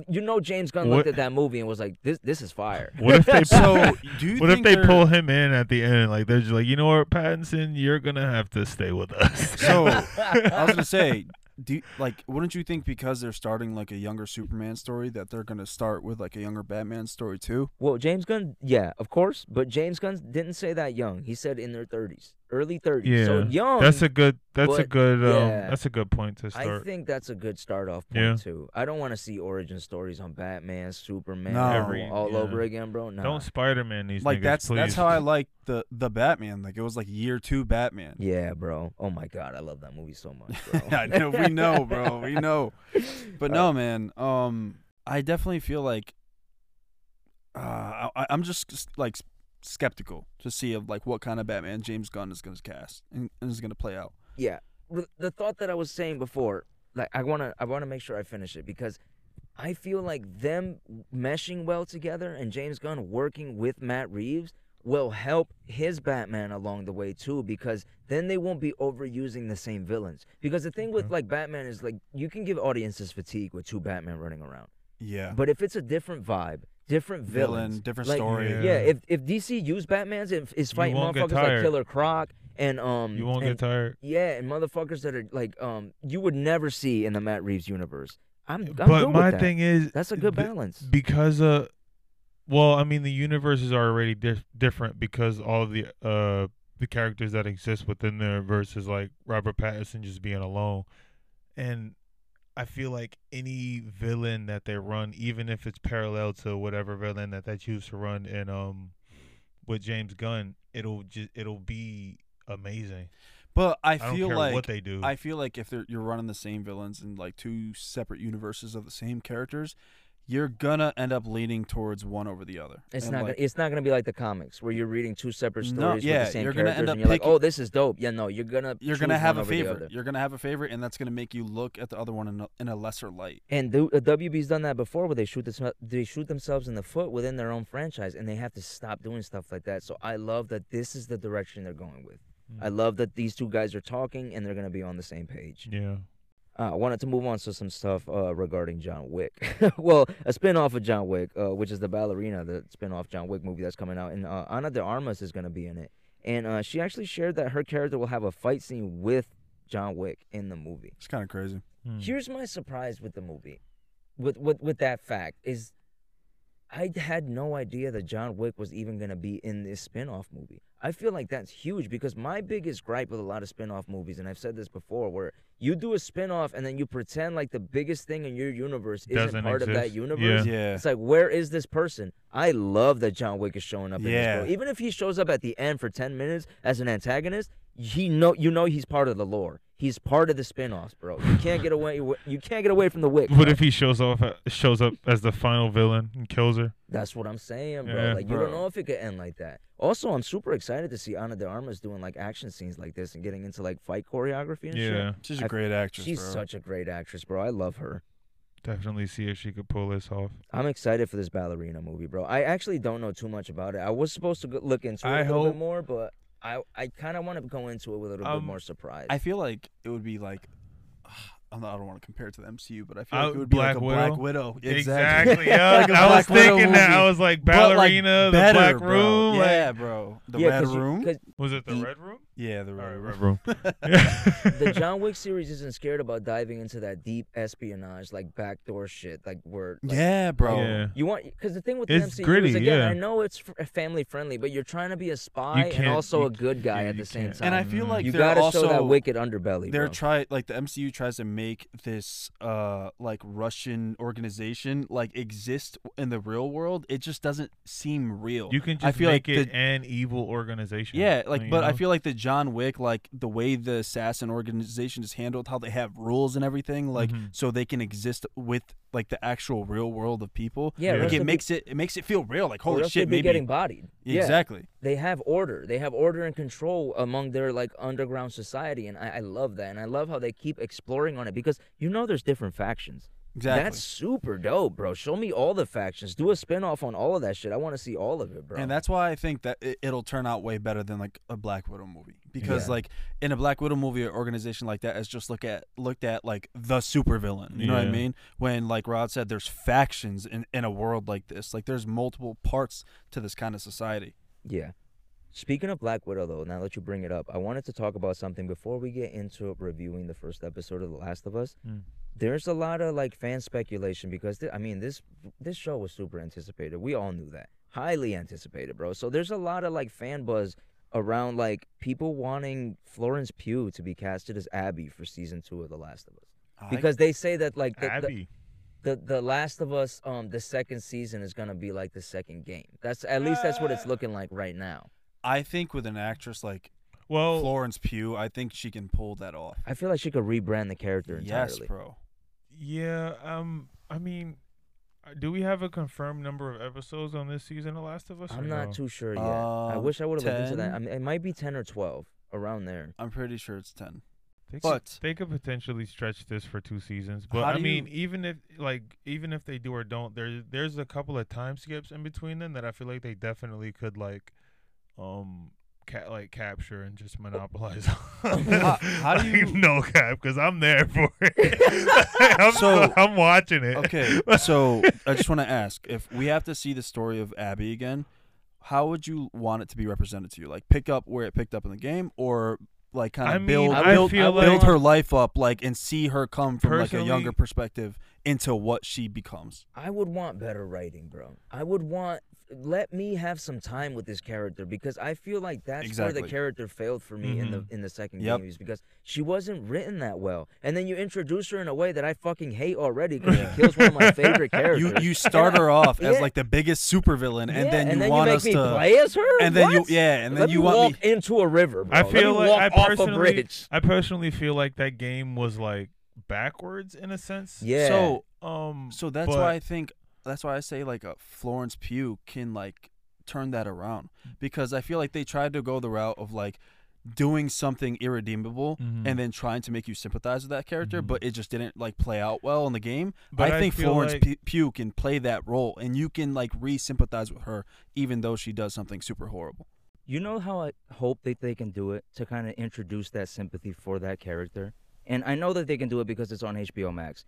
Speaker 2: you know James Gunn looked at that movie and was like this this is fire.
Speaker 3: What if they
Speaker 1: So, do you
Speaker 3: What if
Speaker 1: think
Speaker 3: they
Speaker 1: they're-
Speaker 3: pull him in at the end? Like they're just like, you know what, Pattinson, you're gonna have to stay with us.
Speaker 1: So I was gonna say, do you, like wouldn't you think because they're starting like a younger Superman story that they're gonna start with like a younger Batman story too?
Speaker 2: Well, James Gunn, yeah, of course, but James Gunn didn't say that young. He said in their 30s, early 30s. So
Speaker 3: Yeah,
Speaker 2: young.
Speaker 3: that's a good. That's a
Speaker 2: but,
Speaker 3: good. Um,
Speaker 2: yeah.
Speaker 3: That's a good point to start.
Speaker 2: I think that's a good start off point
Speaker 3: Yeah.
Speaker 2: too. I don't want to see origin stories on Batman, Superman,
Speaker 1: No.
Speaker 2: all-
Speaker 3: Every-
Speaker 2: all
Speaker 3: yeah.
Speaker 2: over again, bro. Nah.
Speaker 3: Don't Spider Man these
Speaker 1: like
Speaker 3: niggas,
Speaker 1: that's
Speaker 3: please.
Speaker 1: that's how I like the the Batman. Like it was like year two Batman.
Speaker 2: Yeah, bro. Oh my god, I love that movie so much, bro.
Speaker 1: I know we know, bro. We know. But no, man. Um, I definitely feel like uh, I, I'm just like skeptical to see of like what kind of Batman James Gunn is gonna cast and, and is gonna play out.
Speaker 2: yeah the, the thought that i was saying before like i want to i want to make sure i finish it because i feel like them meshing well together and james gunn working with matt reeves will help his batman along the way too because then they won't be overusing the same villains because the thing with
Speaker 3: mm-hmm.
Speaker 2: like batman is like you can give audiences fatigue with two batman running around
Speaker 1: Yeah.
Speaker 2: but if it's a different vibe different villains
Speaker 1: Villain, different
Speaker 2: like,
Speaker 1: story.
Speaker 3: Yeah.
Speaker 2: yeah, if if DC used Batman's and is fighting motherfuckers like. Killer Croc and um,
Speaker 3: You won't
Speaker 2: and,
Speaker 3: get tired.
Speaker 2: Yeah, and motherfuckers that are like um, you would never see in the Matt Reeves universe. I'm, I'm
Speaker 3: but
Speaker 2: good
Speaker 3: my
Speaker 2: with that.
Speaker 3: thing is
Speaker 2: That's a good
Speaker 3: th-
Speaker 2: balance.
Speaker 3: because uh well i mean the universes are already dif- different because all of the uh the characters that exist within there versus like robert pattinson just being alone and i feel like any villain that they run even if it's parallel to whatever villain that they choose to run in um with james gunn it'll just it'll be amazing.
Speaker 1: But I
Speaker 3: i,
Speaker 1: feel like
Speaker 3: what they do.
Speaker 1: I feel like if they're, you're running the same villains in like two separate universes of the same characters, you're gonna end up leaning towards one over the other.
Speaker 2: It's
Speaker 1: And,
Speaker 2: not.
Speaker 1: like,
Speaker 2: gonna, it's not gonna be like the comics where you're reading two separate
Speaker 1: No,
Speaker 2: stories
Speaker 1: yeah,
Speaker 2: with the same
Speaker 1: you're gonna
Speaker 2: characters,
Speaker 1: end up
Speaker 2: you're like,
Speaker 1: picking-
Speaker 2: "Oh, this is dope." Yeah, no, you're gonna
Speaker 1: you're gonna have
Speaker 2: one
Speaker 1: a favorite. You're gonna have a favorite, and that's gonna make you look at the other one in a, in a lesser light.
Speaker 2: And the, uh, WB's done that before, where they shoot this, they shoot themselves in the foot within their own franchise, and they have to stop doing stuff like that. So I love that this is the direction they're going with.
Speaker 3: Mm.
Speaker 2: I love that these two guys are talking and they're gonna be on the same page.
Speaker 3: yeah
Speaker 2: Uh, I wanted to move on to some stuff uh, regarding John Wick. well, a spin-off of John Wick, uh, which is the ballerina, the spin-off John Wick movie that's coming out, and uh, Ana de Armas is going to be in it. And uh, she actually shared that her character will have a fight scene with John Wick in the movie.
Speaker 1: It's kind of crazy.
Speaker 3: Mm.
Speaker 2: Here's my surprise with the movie, with with with that fact is, I had no idea that John Wick was even gonna be in this spin-off movie. I feel like that's huge because my biggest gripe with a lot of spin-off movies, and I've said this before, where you do a spin-off and then you pretend like the biggest thing in your universe isn't
Speaker 3: Doesn't
Speaker 2: part of that universe.
Speaker 3: Yeah.
Speaker 1: Yeah.
Speaker 2: It's like, where is this person? I love that John Wick is showing up in
Speaker 1: Yeah.
Speaker 2: this movie. Even if he shows up at the end for 10 minutes as an antagonist, he know you know he's part of the lore. He's part of the spin-offs, bro. You can't get away you can't get away from the Wick.
Speaker 3: what
Speaker 2: bro.
Speaker 3: if he shows off uh, shows up as the final villain and kills her
Speaker 2: That's what I'm saying, bro.
Speaker 3: Yeah.
Speaker 2: like you don't know if it could end like that. Also, I'm super excited to see Ana de Armas doing like action scenes like this and getting into like fight choreography and
Speaker 3: yeah
Speaker 1: She's
Speaker 2: I-
Speaker 1: a great actress.
Speaker 2: She's
Speaker 1: bro.
Speaker 2: such a great actress, bro. I love her.
Speaker 3: definitely see if she could pull this off
Speaker 2: I'm excited for this ballerina movie, bro. I actually don't know too much about it. I was supposed to look into it
Speaker 3: I
Speaker 2: a little
Speaker 3: hope-
Speaker 2: bit more, but I I kind of want to go into it with a little bit
Speaker 3: Um,
Speaker 2: more surprise.
Speaker 1: I feel like it would be like. I'm I don't want to compare it to the MCU, but I feel
Speaker 3: Uh,
Speaker 1: like it would be
Speaker 3: Black
Speaker 1: like a
Speaker 3: Widow?
Speaker 1: Black Widow.
Speaker 3: Exactly. Yeah,
Speaker 1: Like a
Speaker 3: I was
Speaker 1: Black Widow
Speaker 3: thinking that. I was like
Speaker 1: But, like,
Speaker 3: ballerina, the
Speaker 1: better,
Speaker 3: black
Speaker 1: bro.
Speaker 3: room.
Speaker 1: Yeah,
Speaker 3: Like,
Speaker 1: bro. The
Speaker 2: yeah,
Speaker 1: red
Speaker 2: 'cause you-
Speaker 3: was it the
Speaker 2: The-
Speaker 3: red room?
Speaker 1: Yeah, the
Speaker 3: All right,
Speaker 1: room.
Speaker 2: the John Wick series isn't scared about diving into that deep espionage, like backdoor shit, like where like,
Speaker 1: yeah, bro.
Speaker 3: Yeah.
Speaker 2: You want because the thing with
Speaker 3: It's
Speaker 2: the MCU
Speaker 3: gritty,
Speaker 2: is again,
Speaker 3: yeah.
Speaker 2: I know it's f- family friendly, but you're trying to be a spy and also
Speaker 3: you-
Speaker 2: a good guy
Speaker 3: yeah,
Speaker 2: at the same
Speaker 3: can't.
Speaker 2: time.
Speaker 1: And I feel like
Speaker 2: you
Speaker 1: they're
Speaker 2: gotta
Speaker 1: also
Speaker 2: show that wicked underbelly,
Speaker 1: they're
Speaker 2: bro.
Speaker 1: try like the MCU tries to make this uh like Russian organization like exist in the real world. It just doesn't seem real.
Speaker 3: You can
Speaker 1: I
Speaker 3: just
Speaker 1: feel
Speaker 3: make
Speaker 1: like
Speaker 3: it
Speaker 1: the-
Speaker 3: an evil organization.
Speaker 1: yeah, like
Speaker 3: you
Speaker 1: but I feel like the John Wick like the way the assassin organization is handled, how they have rules and everything, like
Speaker 3: Mhm.
Speaker 1: so they can exist with like the actual real world of people.
Speaker 2: yeah,
Speaker 3: Yeah.
Speaker 1: Like
Speaker 2: they'd
Speaker 1: it
Speaker 2: be-
Speaker 1: makes it it makes it feel real. Like holy shit,
Speaker 2: they'd be
Speaker 1: maybe
Speaker 2: getting bodied. Yeah,
Speaker 1: exactly.
Speaker 2: they have order. They have order and control among their like underground society, and I, I love that. And I love how they keep exploring on it because you know there's different factions.
Speaker 1: Exactly.
Speaker 2: That's super dope, bro. Show me all the factions. Do a spin-off on all of that shit. I want to see all of it, bro.
Speaker 1: And that's why I think that it, it'll turn out way better than like a Black Widow movie. Because
Speaker 2: Yeah.
Speaker 1: like in a Black Widow movie, an organization like that is just look at looked at like the supervillain. You know what I mean? When like Rod said, there's factions in in a world like this. Like there's multiple parts to this kind of society.
Speaker 2: Yeah. Speaking of Black Widow, though, now that you bring it up, I wanted to talk about something before we get into reviewing the first episode of The Last of Us.
Speaker 3: Mm.
Speaker 2: There's a lot of like fan speculation because thi- I mean this this show was super anticipated. We all knew that, highly anticipated, bro. So there's a lot of like fan buzz around like people wanting Florence Pugh to be casted as Abby for season two of The Last of Us
Speaker 1: I-
Speaker 2: because they say that like the, the,
Speaker 3: Abby.
Speaker 2: the the Last of Us um the second season is gonna be like the second game. That's at least that's what it's looking like right now.
Speaker 1: I think with an actress like
Speaker 3: Well,
Speaker 1: Florence Pugh, I think she can pull that off.
Speaker 2: I feel like she could rebrand the character entirely.
Speaker 1: Yes,
Speaker 2: entirely.
Speaker 1: bro.
Speaker 3: Yeah. Um, I mean, uh, do we have a confirmed number of episodes on this season of Last of Us?
Speaker 2: I'm not
Speaker 3: no?
Speaker 2: too sure yet. I
Speaker 1: Um,
Speaker 2: wish I would have looked into that. I mean, it might be ten or twelve around there.
Speaker 1: I'm pretty sure it's ten.
Speaker 3: They
Speaker 1: But-
Speaker 3: could, they could potentially stretch this for two seasons. But I mean,
Speaker 1: you-
Speaker 3: even if like even if they do or don't, there's there's a couple of time skips in between them that I feel like they definitely could like, um. Ca- like capture and just monopolize.
Speaker 1: How- how do
Speaker 3: Like,
Speaker 1: you-
Speaker 3: no cap? Because I'm there for it. I'm,
Speaker 1: So-
Speaker 3: I'm watching it.
Speaker 1: Okay, so I just want to ask if we have to see the story of Abby again, how would you want it to be represented to you? Like pick up where it picked up in the game, or like kind of
Speaker 3: I mean,
Speaker 1: build
Speaker 2: I
Speaker 1: build,
Speaker 3: feel
Speaker 1: build
Speaker 3: like-
Speaker 1: her life up, like and see her come from like a younger perspective into what she becomes.
Speaker 2: I would want better writing, bro. I would want let me have some time with this character because I feel like that's where the character failed for me in the
Speaker 3: Mhm.
Speaker 2: in the second
Speaker 1: Yep.
Speaker 2: game is because she wasn't written that well. And then you introduce her in a way that I fucking hate already because she kills one of my favorite characters.
Speaker 1: You you start her off as
Speaker 2: Yeah.
Speaker 1: like the biggest supervillain, and
Speaker 2: Yeah,
Speaker 1: then you
Speaker 2: and then
Speaker 1: want
Speaker 2: you make
Speaker 1: us
Speaker 2: me
Speaker 1: to.
Speaker 2: play as her.
Speaker 1: and then you yeah, and then
Speaker 2: Let
Speaker 1: you
Speaker 2: me
Speaker 1: want
Speaker 2: walk
Speaker 1: me.
Speaker 2: into a river, bro.
Speaker 3: I
Speaker 2: Let
Speaker 3: feel
Speaker 2: me
Speaker 3: like
Speaker 2: walk
Speaker 3: I
Speaker 2: off a
Speaker 3: personally,
Speaker 2: bridge.
Speaker 3: I personally feel like that game was like backwards in a sense.
Speaker 2: Yeah.
Speaker 1: So
Speaker 3: Um.
Speaker 1: so that's
Speaker 3: but-
Speaker 1: why I think that's why I say like a Florence Pugh can like turn that around because I feel like they tried to go the route of like doing something irredeemable
Speaker 3: Mhm.
Speaker 1: and then trying to make you sympathize with that character,
Speaker 3: Mhm.
Speaker 1: but it just didn't like play out well in the game.
Speaker 3: But
Speaker 1: I
Speaker 3: I
Speaker 1: think Florence
Speaker 3: like-
Speaker 1: Pu- Pugh can play that role, and you can like re-sympathize with her even though she does something super horrible.
Speaker 2: You know how I hope that they can do it to kind of introduce that sympathy for that character? And I know that they can do it because it's on HBO Max.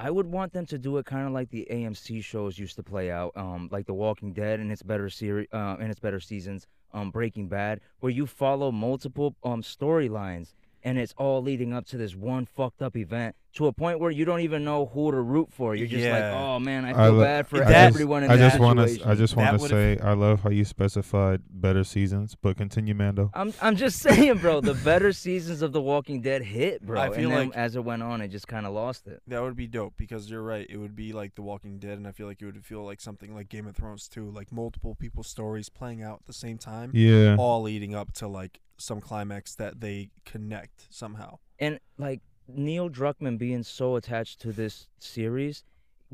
Speaker 2: I would want them to do it kind of like the AMC shows used to play out, um, like The Walking Dead and its better series, uh, and its better seasons, um, Breaking Bad, where you follow multiple um storylines and it's all leading up to this one fucked up event to a point where you don't even know who to root for. You're just like, oh man, I
Speaker 3: I
Speaker 2: feel
Speaker 3: lo-
Speaker 2: bad for
Speaker 1: I just-
Speaker 2: everyone in
Speaker 3: I
Speaker 2: that
Speaker 3: just want to.
Speaker 2: situation.
Speaker 3: I just want to say I love how you specified better seasons, but continue, Mando.
Speaker 2: I'm I'm just saying, bro. The better seasons of The Walking Dead hit, bro.
Speaker 1: I feel
Speaker 2: and then
Speaker 1: like-
Speaker 2: as it went on, it just kind of lost it.
Speaker 1: That would be dope because you're right. It would be like The Walking Dead, and I feel like it would feel like something like Game of Thrones too, like multiple people's stories playing out at the same time,
Speaker 3: Yeah.
Speaker 1: all leading up to like some climax that they connect somehow.
Speaker 2: And like Neil Druckmann being so attached to this series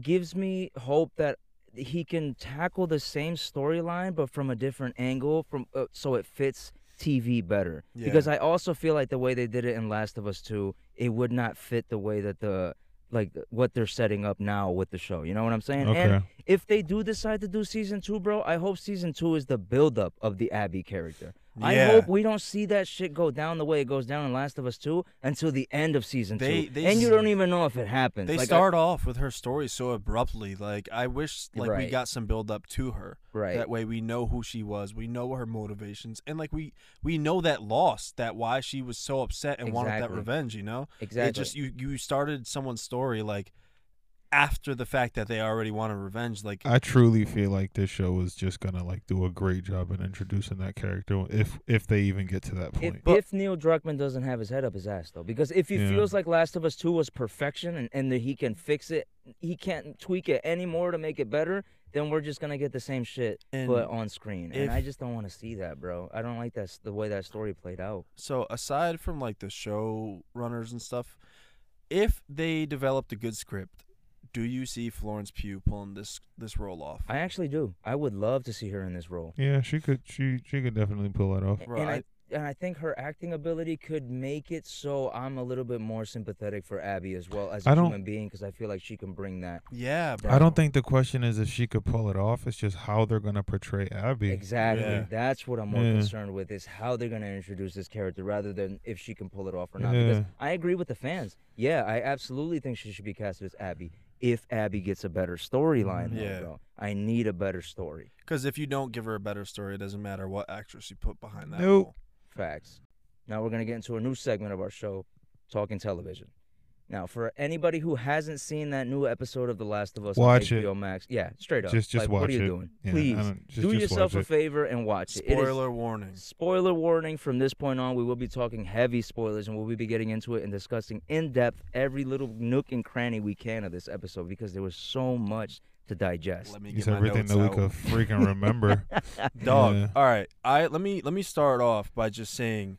Speaker 2: gives me hope that he can tackle the same storyline but from a different angle, from uh, so it fits TV better.
Speaker 1: Yeah.
Speaker 2: Because I also feel like the way they did it in Last of Us 2, it would not fit the way that the like what they're setting up now with the show. You know what I'm saying?
Speaker 3: Okay.
Speaker 2: And if they do decide to do season two, bro, I hope season two is the buildup of the Abby character. I hope we don't see that shit go down the way it goes down in Last of Us 2 until the end of season
Speaker 1: They-
Speaker 2: two.
Speaker 1: they
Speaker 2: and you don't even know if it happens.
Speaker 1: They
Speaker 2: Like, I-
Speaker 1: start off with her story so abruptly. Like I wish like we got some build up to her.
Speaker 2: right.
Speaker 1: That way we know who she was, we know her motivations, and like we we know that loss, that why she was so upset and wanted that revenge. You know,
Speaker 2: exactly.
Speaker 1: it just you you started someone's story like after the fact that they already wanted revenge. Like
Speaker 3: I truly feel like this show is just gonna like do a great job in introducing that character if if they even get to that
Speaker 2: if,
Speaker 3: point.
Speaker 2: if Neil Druckmann doesn't have his head up his ass, though, because if he
Speaker 3: Yeah.
Speaker 2: feels like Last of Us 2 was perfection and, and that he can fix it, he can't tweak it anymore to make it better, then we're just going to get the same shit
Speaker 1: And
Speaker 2: but on screen.
Speaker 1: if-
Speaker 2: and I just don't want to see that, bro. I don't like that the way that story played out.
Speaker 1: so aside from like the show runners and stuff, if they developed a good script, do you see Florence Pugh pulling this this role off?
Speaker 2: I actually do. I would love to see her in this role.
Speaker 3: yeah, she could. She she could definitely pull that off.
Speaker 2: A-
Speaker 1: Bro,
Speaker 2: and I,
Speaker 1: I-
Speaker 2: and I think her acting ability could make it so I'm a little bit more sympathetic for Abby as well as a
Speaker 3: I don't-
Speaker 2: human being because I feel like she can bring that.
Speaker 1: yeah, bro.
Speaker 3: I don't think the question is if she could pull it off. It's just how they're gonna portray Abby.
Speaker 2: Exactly.
Speaker 1: Yeah.
Speaker 2: That's what I'm more
Speaker 3: Yeah.
Speaker 2: concerned with is how they're gonna introduce this character rather than if she can pull it off or not.
Speaker 3: Yeah.
Speaker 2: Because I agree with the fans. Yeah, I absolutely think she should be cast as Abby. If Abby gets a better storyline,
Speaker 1: Yeah.
Speaker 2: bro. I need a better story.
Speaker 1: Because if you don't give her a better story, it doesn't matter what actress you put behind that
Speaker 3: Nope.
Speaker 1: role.
Speaker 2: Facts. Now we're gonna get into a new segment of our show, Talking Television. Now, for anybody who hasn't seen that new episode of The Last of Us
Speaker 3: Watch
Speaker 2: on
Speaker 3: it.
Speaker 2: HBO Max, yeah, straight up.
Speaker 3: Just just
Speaker 2: like,
Speaker 3: watch
Speaker 2: what are you
Speaker 3: it.
Speaker 2: doing?
Speaker 3: Yeah,
Speaker 2: Please
Speaker 3: don't- just-
Speaker 2: do
Speaker 3: just
Speaker 2: yourself a favor and watch it. It is-
Speaker 1: Spoiler warning.
Speaker 2: Spoiler warning from this point on, we will be talking heavy spoilers and we'll be getting into it and discussing in depth every little nook and cranny we can of this episode because there was so much to digest.
Speaker 1: Let me
Speaker 3: It's
Speaker 1: get my
Speaker 3: everything
Speaker 1: notes
Speaker 3: that we could freaking remember.
Speaker 1: Dog.
Speaker 3: Yeah.
Speaker 1: All right. I let me let me start off by just saying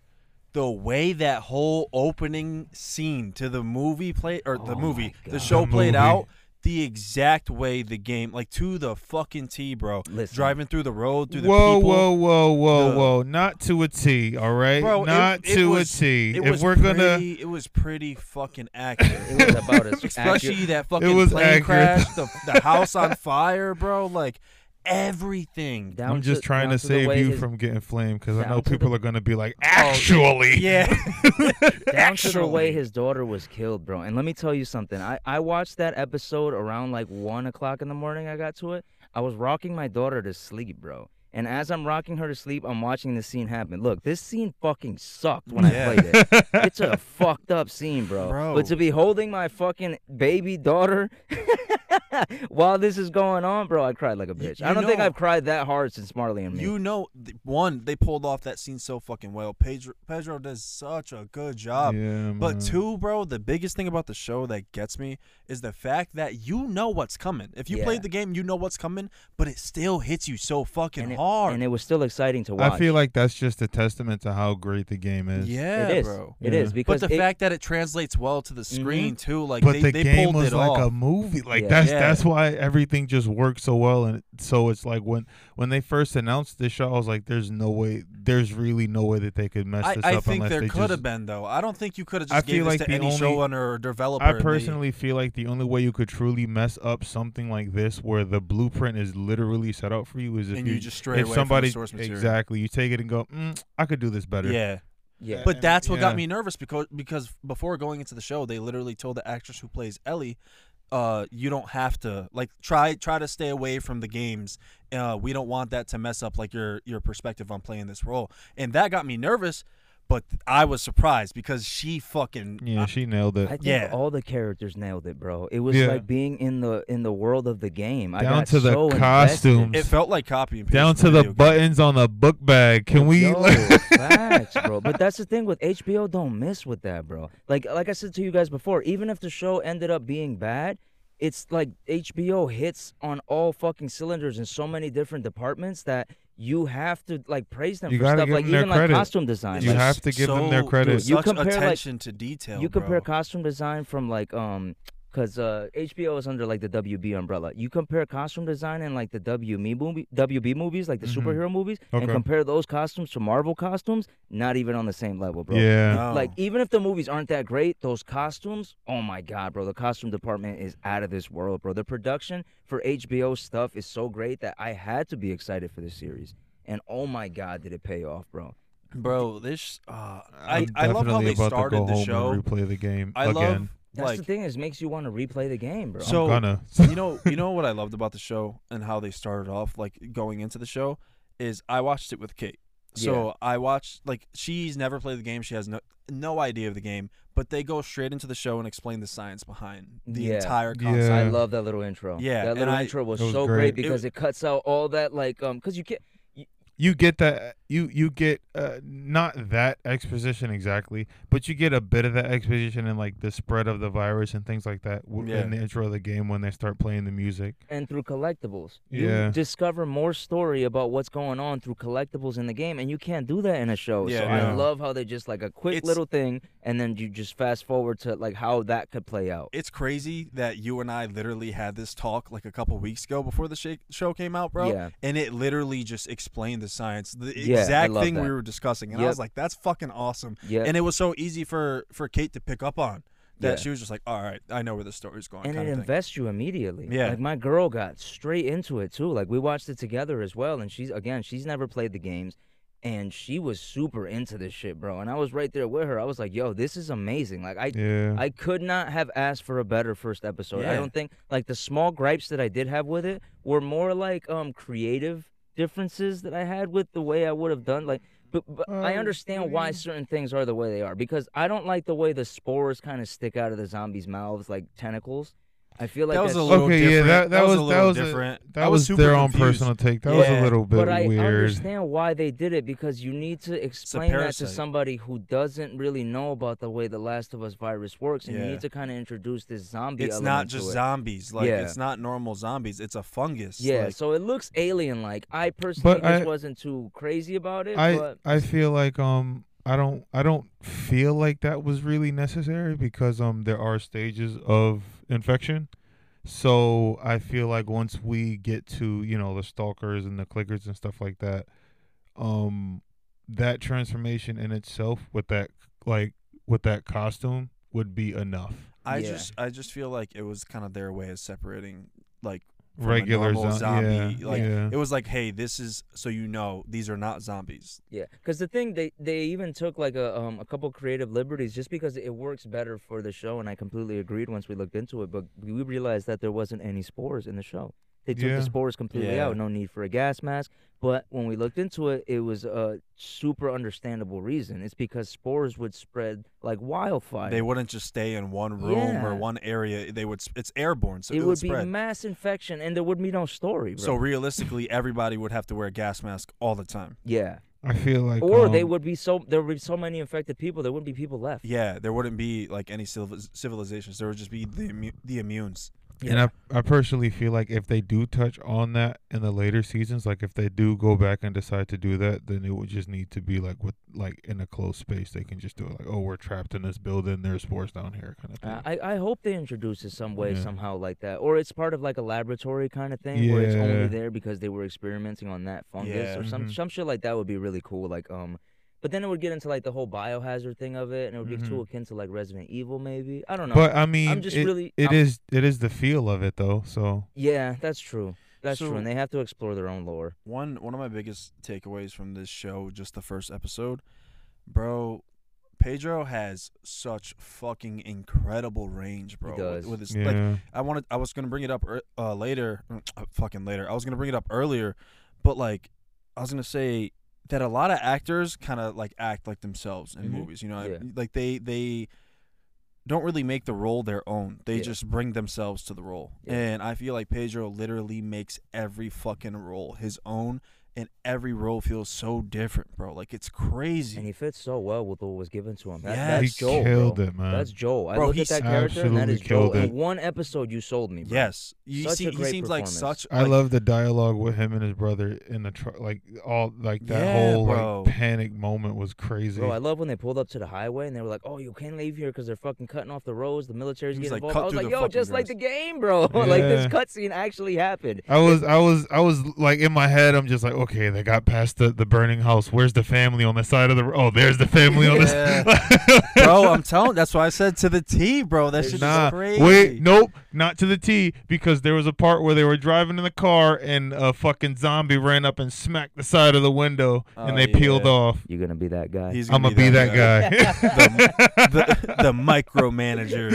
Speaker 1: the way that whole opening scene to the movie played or the
Speaker 2: Oh
Speaker 1: movie, the show
Speaker 3: The
Speaker 1: played
Speaker 3: movie.
Speaker 1: out the exact way the game like to the fucking T, bro.
Speaker 2: Listen.
Speaker 1: Driving through the road through the
Speaker 3: Whoa,
Speaker 1: people.
Speaker 3: whoa, whoa, whoa,
Speaker 1: the-
Speaker 3: whoa! Not to a T, all right?
Speaker 1: Bro,
Speaker 3: Not
Speaker 1: it
Speaker 3: to
Speaker 1: was-
Speaker 3: a T.
Speaker 1: It
Speaker 3: if
Speaker 1: was
Speaker 3: we're gonna,
Speaker 1: it was pretty fucking accurate.
Speaker 2: It was about as
Speaker 1: Especially
Speaker 2: accurate-
Speaker 1: that fucking
Speaker 3: was
Speaker 1: plane
Speaker 3: accurate.
Speaker 1: crash, the, the house on fire, bro. Like everything.
Speaker 2: down
Speaker 3: I'm just
Speaker 2: to-
Speaker 3: trying
Speaker 2: down
Speaker 3: to save you
Speaker 2: his-
Speaker 3: from getting flamed because I know people
Speaker 2: the-
Speaker 3: are gonna be like, oh, actually,
Speaker 1: Yeah.
Speaker 2: down to the way his daughter was killed, bro. And let me tell you something. I, I watched that episode around like one o'clock in the morning. I got to it. I was rocking my daughter to sleep, bro. And as I'm rocking her to sleep, I'm watching this scene happen. Look, this scene fucking sucked when
Speaker 1: Yeah.
Speaker 2: I played it. It's a fucked up scene, bro.
Speaker 1: Bro.
Speaker 2: But to be holding my fucking baby daughter while this is going on, bro, I cried like a bitch.
Speaker 1: you
Speaker 2: I don't think I've cried that hard since Marley and me.
Speaker 1: You know, one they pulled off that scene so fucking well. Pedro Pedro does such a good job.
Speaker 3: yeah,
Speaker 1: But two, bro, the biggest thing about the show that gets me is the fact that you know what's coming. If you
Speaker 2: Yeah.
Speaker 1: played the game, you know what's coming, but it still hits you so fucking
Speaker 2: and it,
Speaker 1: hard.
Speaker 2: and it was still exciting to watch.
Speaker 3: I feel like that's just a testament to how great the game is.
Speaker 1: yeah,
Speaker 2: it is.
Speaker 1: bro.
Speaker 2: It
Speaker 3: Yeah.
Speaker 2: is because
Speaker 1: But the
Speaker 2: it-
Speaker 1: fact that it translates well to the mm-hmm. screen too, like
Speaker 3: but
Speaker 1: they,
Speaker 3: the
Speaker 1: they
Speaker 3: game
Speaker 1: pulled
Speaker 3: was like
Speaker 1: off.
Speaker 3: a movie. Like
Speaker 2: Yeah.
Speaker 3: that's
Speaker 1: Yeah.
Speaker 3: that's why everything just works so well. And so it's like when when they first announced this show, I was like, "There's no way. There's really no way that they could mess
Speaker 1: I,
Speaker 3: this
Speaker 1: I
Speaker 3: up
Speaker 1: think there could have been though. I don't think you could have
Speaker 3: I
Speaker 1: just gave
Speaker 3: feel
Speaker 1: this
Speaker 3: like
Speaker 1: to
Speaker 3: the
Speaker 1: any
Speaker 3: only-
Speaker 1: showrunner or developer.
Speaker 3: I
Speaker 1: and they-
Speaker 3: personally feel like the only way you could truly mess up something like this, where the blueprint is literally set out for you, is if
Speaker 1: and you just stray
Speaker 3: if
Speaker 1: away
Speaker 3: somebody
Speaker 1: from the source material.
Speaker 3: exactly you take it and go, mm, I could do this better.
Speaker 1: Yeah.
Speaker 2: yeah.
Speaker 1: But that's what
Speaker 3: yeah.
Speaker 1: got me nervous because because before going into the show, they literally told the actress who plays Ellie, uh, you don't have to like try try to stay away from the games. Uh, we don't want that to mess up like your your perspective on playing this role, and that got me nervous. But I was surprised because she fucking
Speaker 3: Yeah, uh, she nailed it.
Speaker 2: I think
Speaker 1: Yeah.
Speaker 2: all the characters nailed it, bro. It was
Speaker 3: Yeah.
Speaker 2: like being in the in the world of the game. I
Speaker 3: Down
Speaker 2: got
Speaker 3: to the
Speaker 2: so invested.
Speaker 3: costumes.
Speaker 1: it felt like copy and paste
Speaker 3: Down to the
Speaker 1: game.
Speaker 3: buttons on the book bag. Can we?
Speaker 2: Yo, facts, bro. But that's the thing with HBO. Don't miss with that, bro. Like like I said to you guys before, even if the show ended up being bad, it's like HBO hits on all fucking cylinders in so many different departments that you have to like praise them
Speaker 3: You
Speaker 2: for
Speaker 3: gotta
Speaker 2: stuff
Speaker 3: give
Speaker 2: like
Speaker 3: them their
Speaker 2: even like
Speaker 3: credit.
Speaker 2: costume design.
Speaker 3: You
Speaker 2: like,
Speaker 3: have to give them their credit.
Speaker 1: dude,
Speaker 2: You
Speaker 1: such
Speaker 2: compare, like-
Speaker 1: attention to detail.
Speaker 2: you compare
Speaker 1: bro.
Speaker 2: costume design from like um because uh, HBO is under like the WB umbrella. You compare costume design and like the WB movie, WB movies, like the
Speaker 3: Mhm.
Speaker 2: superhero movies, and compare those costumes to Marvel costumes. Not even on the same level, bro.
Speaker 3: Yeah.
Speaker 1: No.
Speaker 2: Like even if the movies aren't that great, those costumes, oh my god, bro, the costume department is out of this world, bro. The production for HBO stuff is so great that I had to be excited for this series. And oh my god, did it pay off, bro?
Speaker 1: bro, this uh, I
Speaker 3: I'm
Speaker 1: love how they
Speaker 3: about to
Speaker 1: started
Speaker 3: go
Speaker 1: the
Speaker 3: home
Speaker 1: show.
Speaker 3: and replay the game
Speaker 1: I
Speaker 3: again.
Speaker 1: love
Speaker 2: That's
Speaker 1: like
Speaker 2: the thing is makes you want to replay the game, bro.
Speaker 1: So-
Speaker 3: I'm gonna.
Speaker 1: you know you know what I loved about the show and how they started off like going into the show is I watched it with Kate. So I watched like she's never played the game. She has no no idea of the game, but they go straight into the show and explain the science behind the
Speaker 2: Yeah.
Speaker 1: entire
Speaker 3: Yeah.
Speaker 1: concept.
Speaker 2: I love that little intro.
Speaker 1: Yeah,
Speaker 2: that little
Speaker 1: I-
Speaker 2: intro was,
Speaker 3: was
Speaker 2: so
Speaker 3: great.
Speaker 2: great because it, cuts out all that like um because you can't.
Speaker 3: you get that you you get uh, not that exposition exactly, but you get a bit of that exposition in like the spread of the virus and things like that w-
Speaker 1: Yeah.
Speaker 3: in the intro of the game when they start playing the music.
Speaker 2: and through collectibles.
Speaker 3: Yeah.
Speaker 2: You discover more story about what's going on through collectibles in the game, and you can't do that in a show.
Speaker 1: Yeah,
Speaker 2: so I love how they just like a quick
Speaker 1: It's-
Speaker 2: little thing, and then you just fast forward to like how that could play out.
Speaker 1: It's crazy that you and I literally had this talk like a couple weeks ago before the sh- show came out, bro.
Speaker 2: Yeah.
Speaker 1: And it literally just explained the science, the
Speaker 2: Yeah, I
Speaker 1: exact
Speaker 2: love
Speaker 1: thing we were discussing, and I was like, "That's fucking awesome."
Speaker 2: Yeah.
Speaker 1: And it was so easy for for Kate to pick up on that
Speaker 2: Yeah.
Speaker 1: she was just like, "All right, I know where the story's going."
Speaker 2: and
Speaker 1: kind
Speaker 2: it invests you immediately.
Speaker 1: Yeah.
Speaker 2: Like my girl got straight into it too. Like we watched it together as well, and she's again, she's never played the games, and she was super into this shit, bro. And I was right there with her. I was like, "Yo, this is amazing!" Like I,
Speaker 3: Yeah.
Speaker 2: I could not have asked for a better first episode. I don't think like the small gripes that I did have with it were more like um creative differences that I had with the way I would have done like. But, but I
Speaker 3: Uh,
Speaker 2: understand why certain things are the way they are because I don't like the way the spores kind of stick out of the zombies' mouths like tentacles. I feel like
Speaker 1: that was a
Speaker 2: that's
Speaker 1: little
Speaker 3: okay,
Speaker 1: different.
Speaker 3: yeah, that, that,
Speaker 1: was,
Speaker 3: was
Speaker 1: a
Speaker 3: that
Speaker 1: little
Speaker 3: was a-
Speaker 1: different.
Speaker 3: that
Speaker 1: I
Speaker 3: was,
Speaker 1: super
Speaker 3: their own
Speaker 1: confused.
Speaker 3: personal take. That was a little bit
Speaker 2: but I
Speaker 3: weird.
Speaker 2: understand why they did it because you need to explain that to somebody who doesn't really know about the way the Last of Us virus works, and you need to kind of introduce this zombie.
Speaker 1: It's
Speaker 2: element
Speaker 1: not
Speaker 2: to
Speaker 1: just
Speaker 2: it.
Speaker 1: zombies. Like
Speaker 2: Yeah.
Speaker 1: it's not normal zombies. It's a fungus.
Speaker 2: Yeah,
Speaker 1: Like,
Speaker 2: so it looks alien-like. I personally
Speaker 3: But I-
Speaker 2: wasn't too crazy about it.
Speaker 3: I
Speaker 2: but
Speaker 3: I feel like um I don't I don't feel like that was really necessary because um there are stages of infection. So I feel like once we get to, you know, the stalkers and the clickers and stuff like that, um that transformation in itself with that like with that costume would be enough.
Speaker 1: I
Speaker 2: Yeah.
Speaker 1: just I just feel like it was kind of their way of separating like from a
Speaker 3: Regular
Speaker 1: normal
Speaker 3: zo-
Speaker 1: zombie.
Speaker 3: yeah,
Speaker 1: like
Speaker 3: yeah.
Speaker 1: it was like, hey, this is so you know these are not zombies.
Speaker 2: yeah, because the thing they they even took like a um a couple creative liberties just because it works better for the show, and I completely agreed once we looked into it. But we realized that there wasn't any spores in the show. They took
Speaker 3: Yeah.
Speaker 2: the spores completely
Speaker 1: Yeah.
Speaker 2: out. No need for a gas mask. But when we looked into it, it was a super understandable reason. It's because spores would spread like wildfire.
Speaker 1: They wouldn't just stay in one room or one area. They would. It's airborne, so
Speaker 2: it
Speaker 1: it,
Speaker 2: would be
Speaker 1: spread.
Speaker 2: mass infection, and there would be no story. Bro.
Speaker 1: so realistically, everybody would have to wear a gas mask all the time.
Speaker 2: yeah,
Speaker 3: I feel like
Speaker 2: or they
Speaker 3: um,
Speaker 2: would be so there would be so many infected people, there wouldn't be people left.
Speaker 1: Yeah, there wouldn't be like any civil- civilizations. There would just be the immu- the immunes.
Speaker 3: And I, I personally feel like if they do touch on that in the later seasons, like if they do go back and decide to do that, then it would just need to be like with like in a closed space. They can just do it like, oh, we're trapped in this building. There's spores down here, kind of thing.
Speaker 2: I, I hope they introduce it some way
Speaker 3: Yeah.
Speaker 2: somehow like that, or it's part of like a laboratory kind of thing where it's only there because they were experimenting on that fungus
Speaker 1: Yeah.
Speaker 2: or some
Speaker 3: Mhm.
Speaker 2: some shit like that would be really cool. Like um, but then it would get into like the whole biohazard thing of it, and it would be too
Speaker 3: Mhm.
Speaker 2: akin to like Resident Evil maybe. I don't know.
Speaker 3: but I mean,
Speaker 2: just
Speaker 3: it,
Speaker 2: really-
Speaker 3: it
Speaker 2: I'm-
Speaker 3: is it is the feel of it though. So
Speaker 2: yeah, that's true. That's true, and they have to explore their own lore.
Speaker 1: One one of my biggest takeaways from this show, just the first episode, bro. Pedro has such fucking incredible range, bro. with-
Speaker 2: does.
Speaker 1: With his
Speaker 3: yeah,
Speaker 1: like, I wanted, I was gonna bring it up uh, later, uh, fucking later. I was gonna bring it up earlier, but like, I was gonna say that a lot of actors kind of like act like themselves in
Speaker 2: Mhm.
Speaker 1: movies. You know,
Speaker 2: Yeah.
Speaker 1: like they they don't really make the role their own. They
Speaker 2: Yeah.
Speaker 1: just bring themselves to the role.
Speaker 2: Yeah.
Speaker 1: And I feel like Pedro literally makes every fucking role his own, and every role feels so different, bro. Like it's crazy.
Speaker 2: And he fits so well with what was given to him. That,
Speaker 1: Yes.
Speaker 2: That's
Speaker 3: he
Speaker 2: Joel,
Speaker 3: killed
Speaker 2: bro.
Speaker 3: it, man.
Speaker 2: That's Joel. I
Speaker 1: Bro,
Speaker 2: look
Speaker 1: he
Speaker 2: at that character, and that is
Speaker 3: absolutely
Speaker 2: Joel.
Speaker 3: killed
Speaker 2: In
Speaker 3: it.
Speaker 2: one episode, you sold me. Bro.
Speaker 1: yes, you
Speaker 2: Such
Speaker 1: see,
Speaker 2: a
Speaker 1: he seems like
Speaker 2: performance.
Speaker 1: such.
Speaker 3: I love the dialogue with him and his brother in the truck. Like all like that
Speaker 1: Yeah,
Speaker 3: whole
Speaker 1: bro.
Speaker 3: like panic moment was crazy.
Speaker 2: Bro, I love when they pulled up to the highway and they were like, "Oh, you can't leave here because they're fucking cutting off the roads. The military's
Speaker 1: He
Speaker 2: getting
Speaker 1: like,
Speaker 2: involved." I was like, "Yo,
Speaker 1: fucking
Speaker 2: just like the game, bro. like this cutscene actually happened."
Speaker 3: I was, I was, I was like in my head. I'm just like, okay, they got past the, the burning house. Where's the family on the side of the? Oh, there's the family on the.
Speaker 1: bro, I'm telling. That's why I said to the T, bro. That
Speaker 2: There's
Speaker 1: shit
Speaker 3: nah,
Speaker 1: is crazy.
Speaker 3: wait, nope, not to the T because there was a part where they were driving in the car and a fucking zombie ran up and smacked the side of the window
Speaker 1: Oh,
Speaker 3: and they peeled off.
Speaker 2: You're gonna be that guy?
Speaker 1: He's
Speaker 3: I'm gonna be that guy.
Speaker 1: the, the micromanager.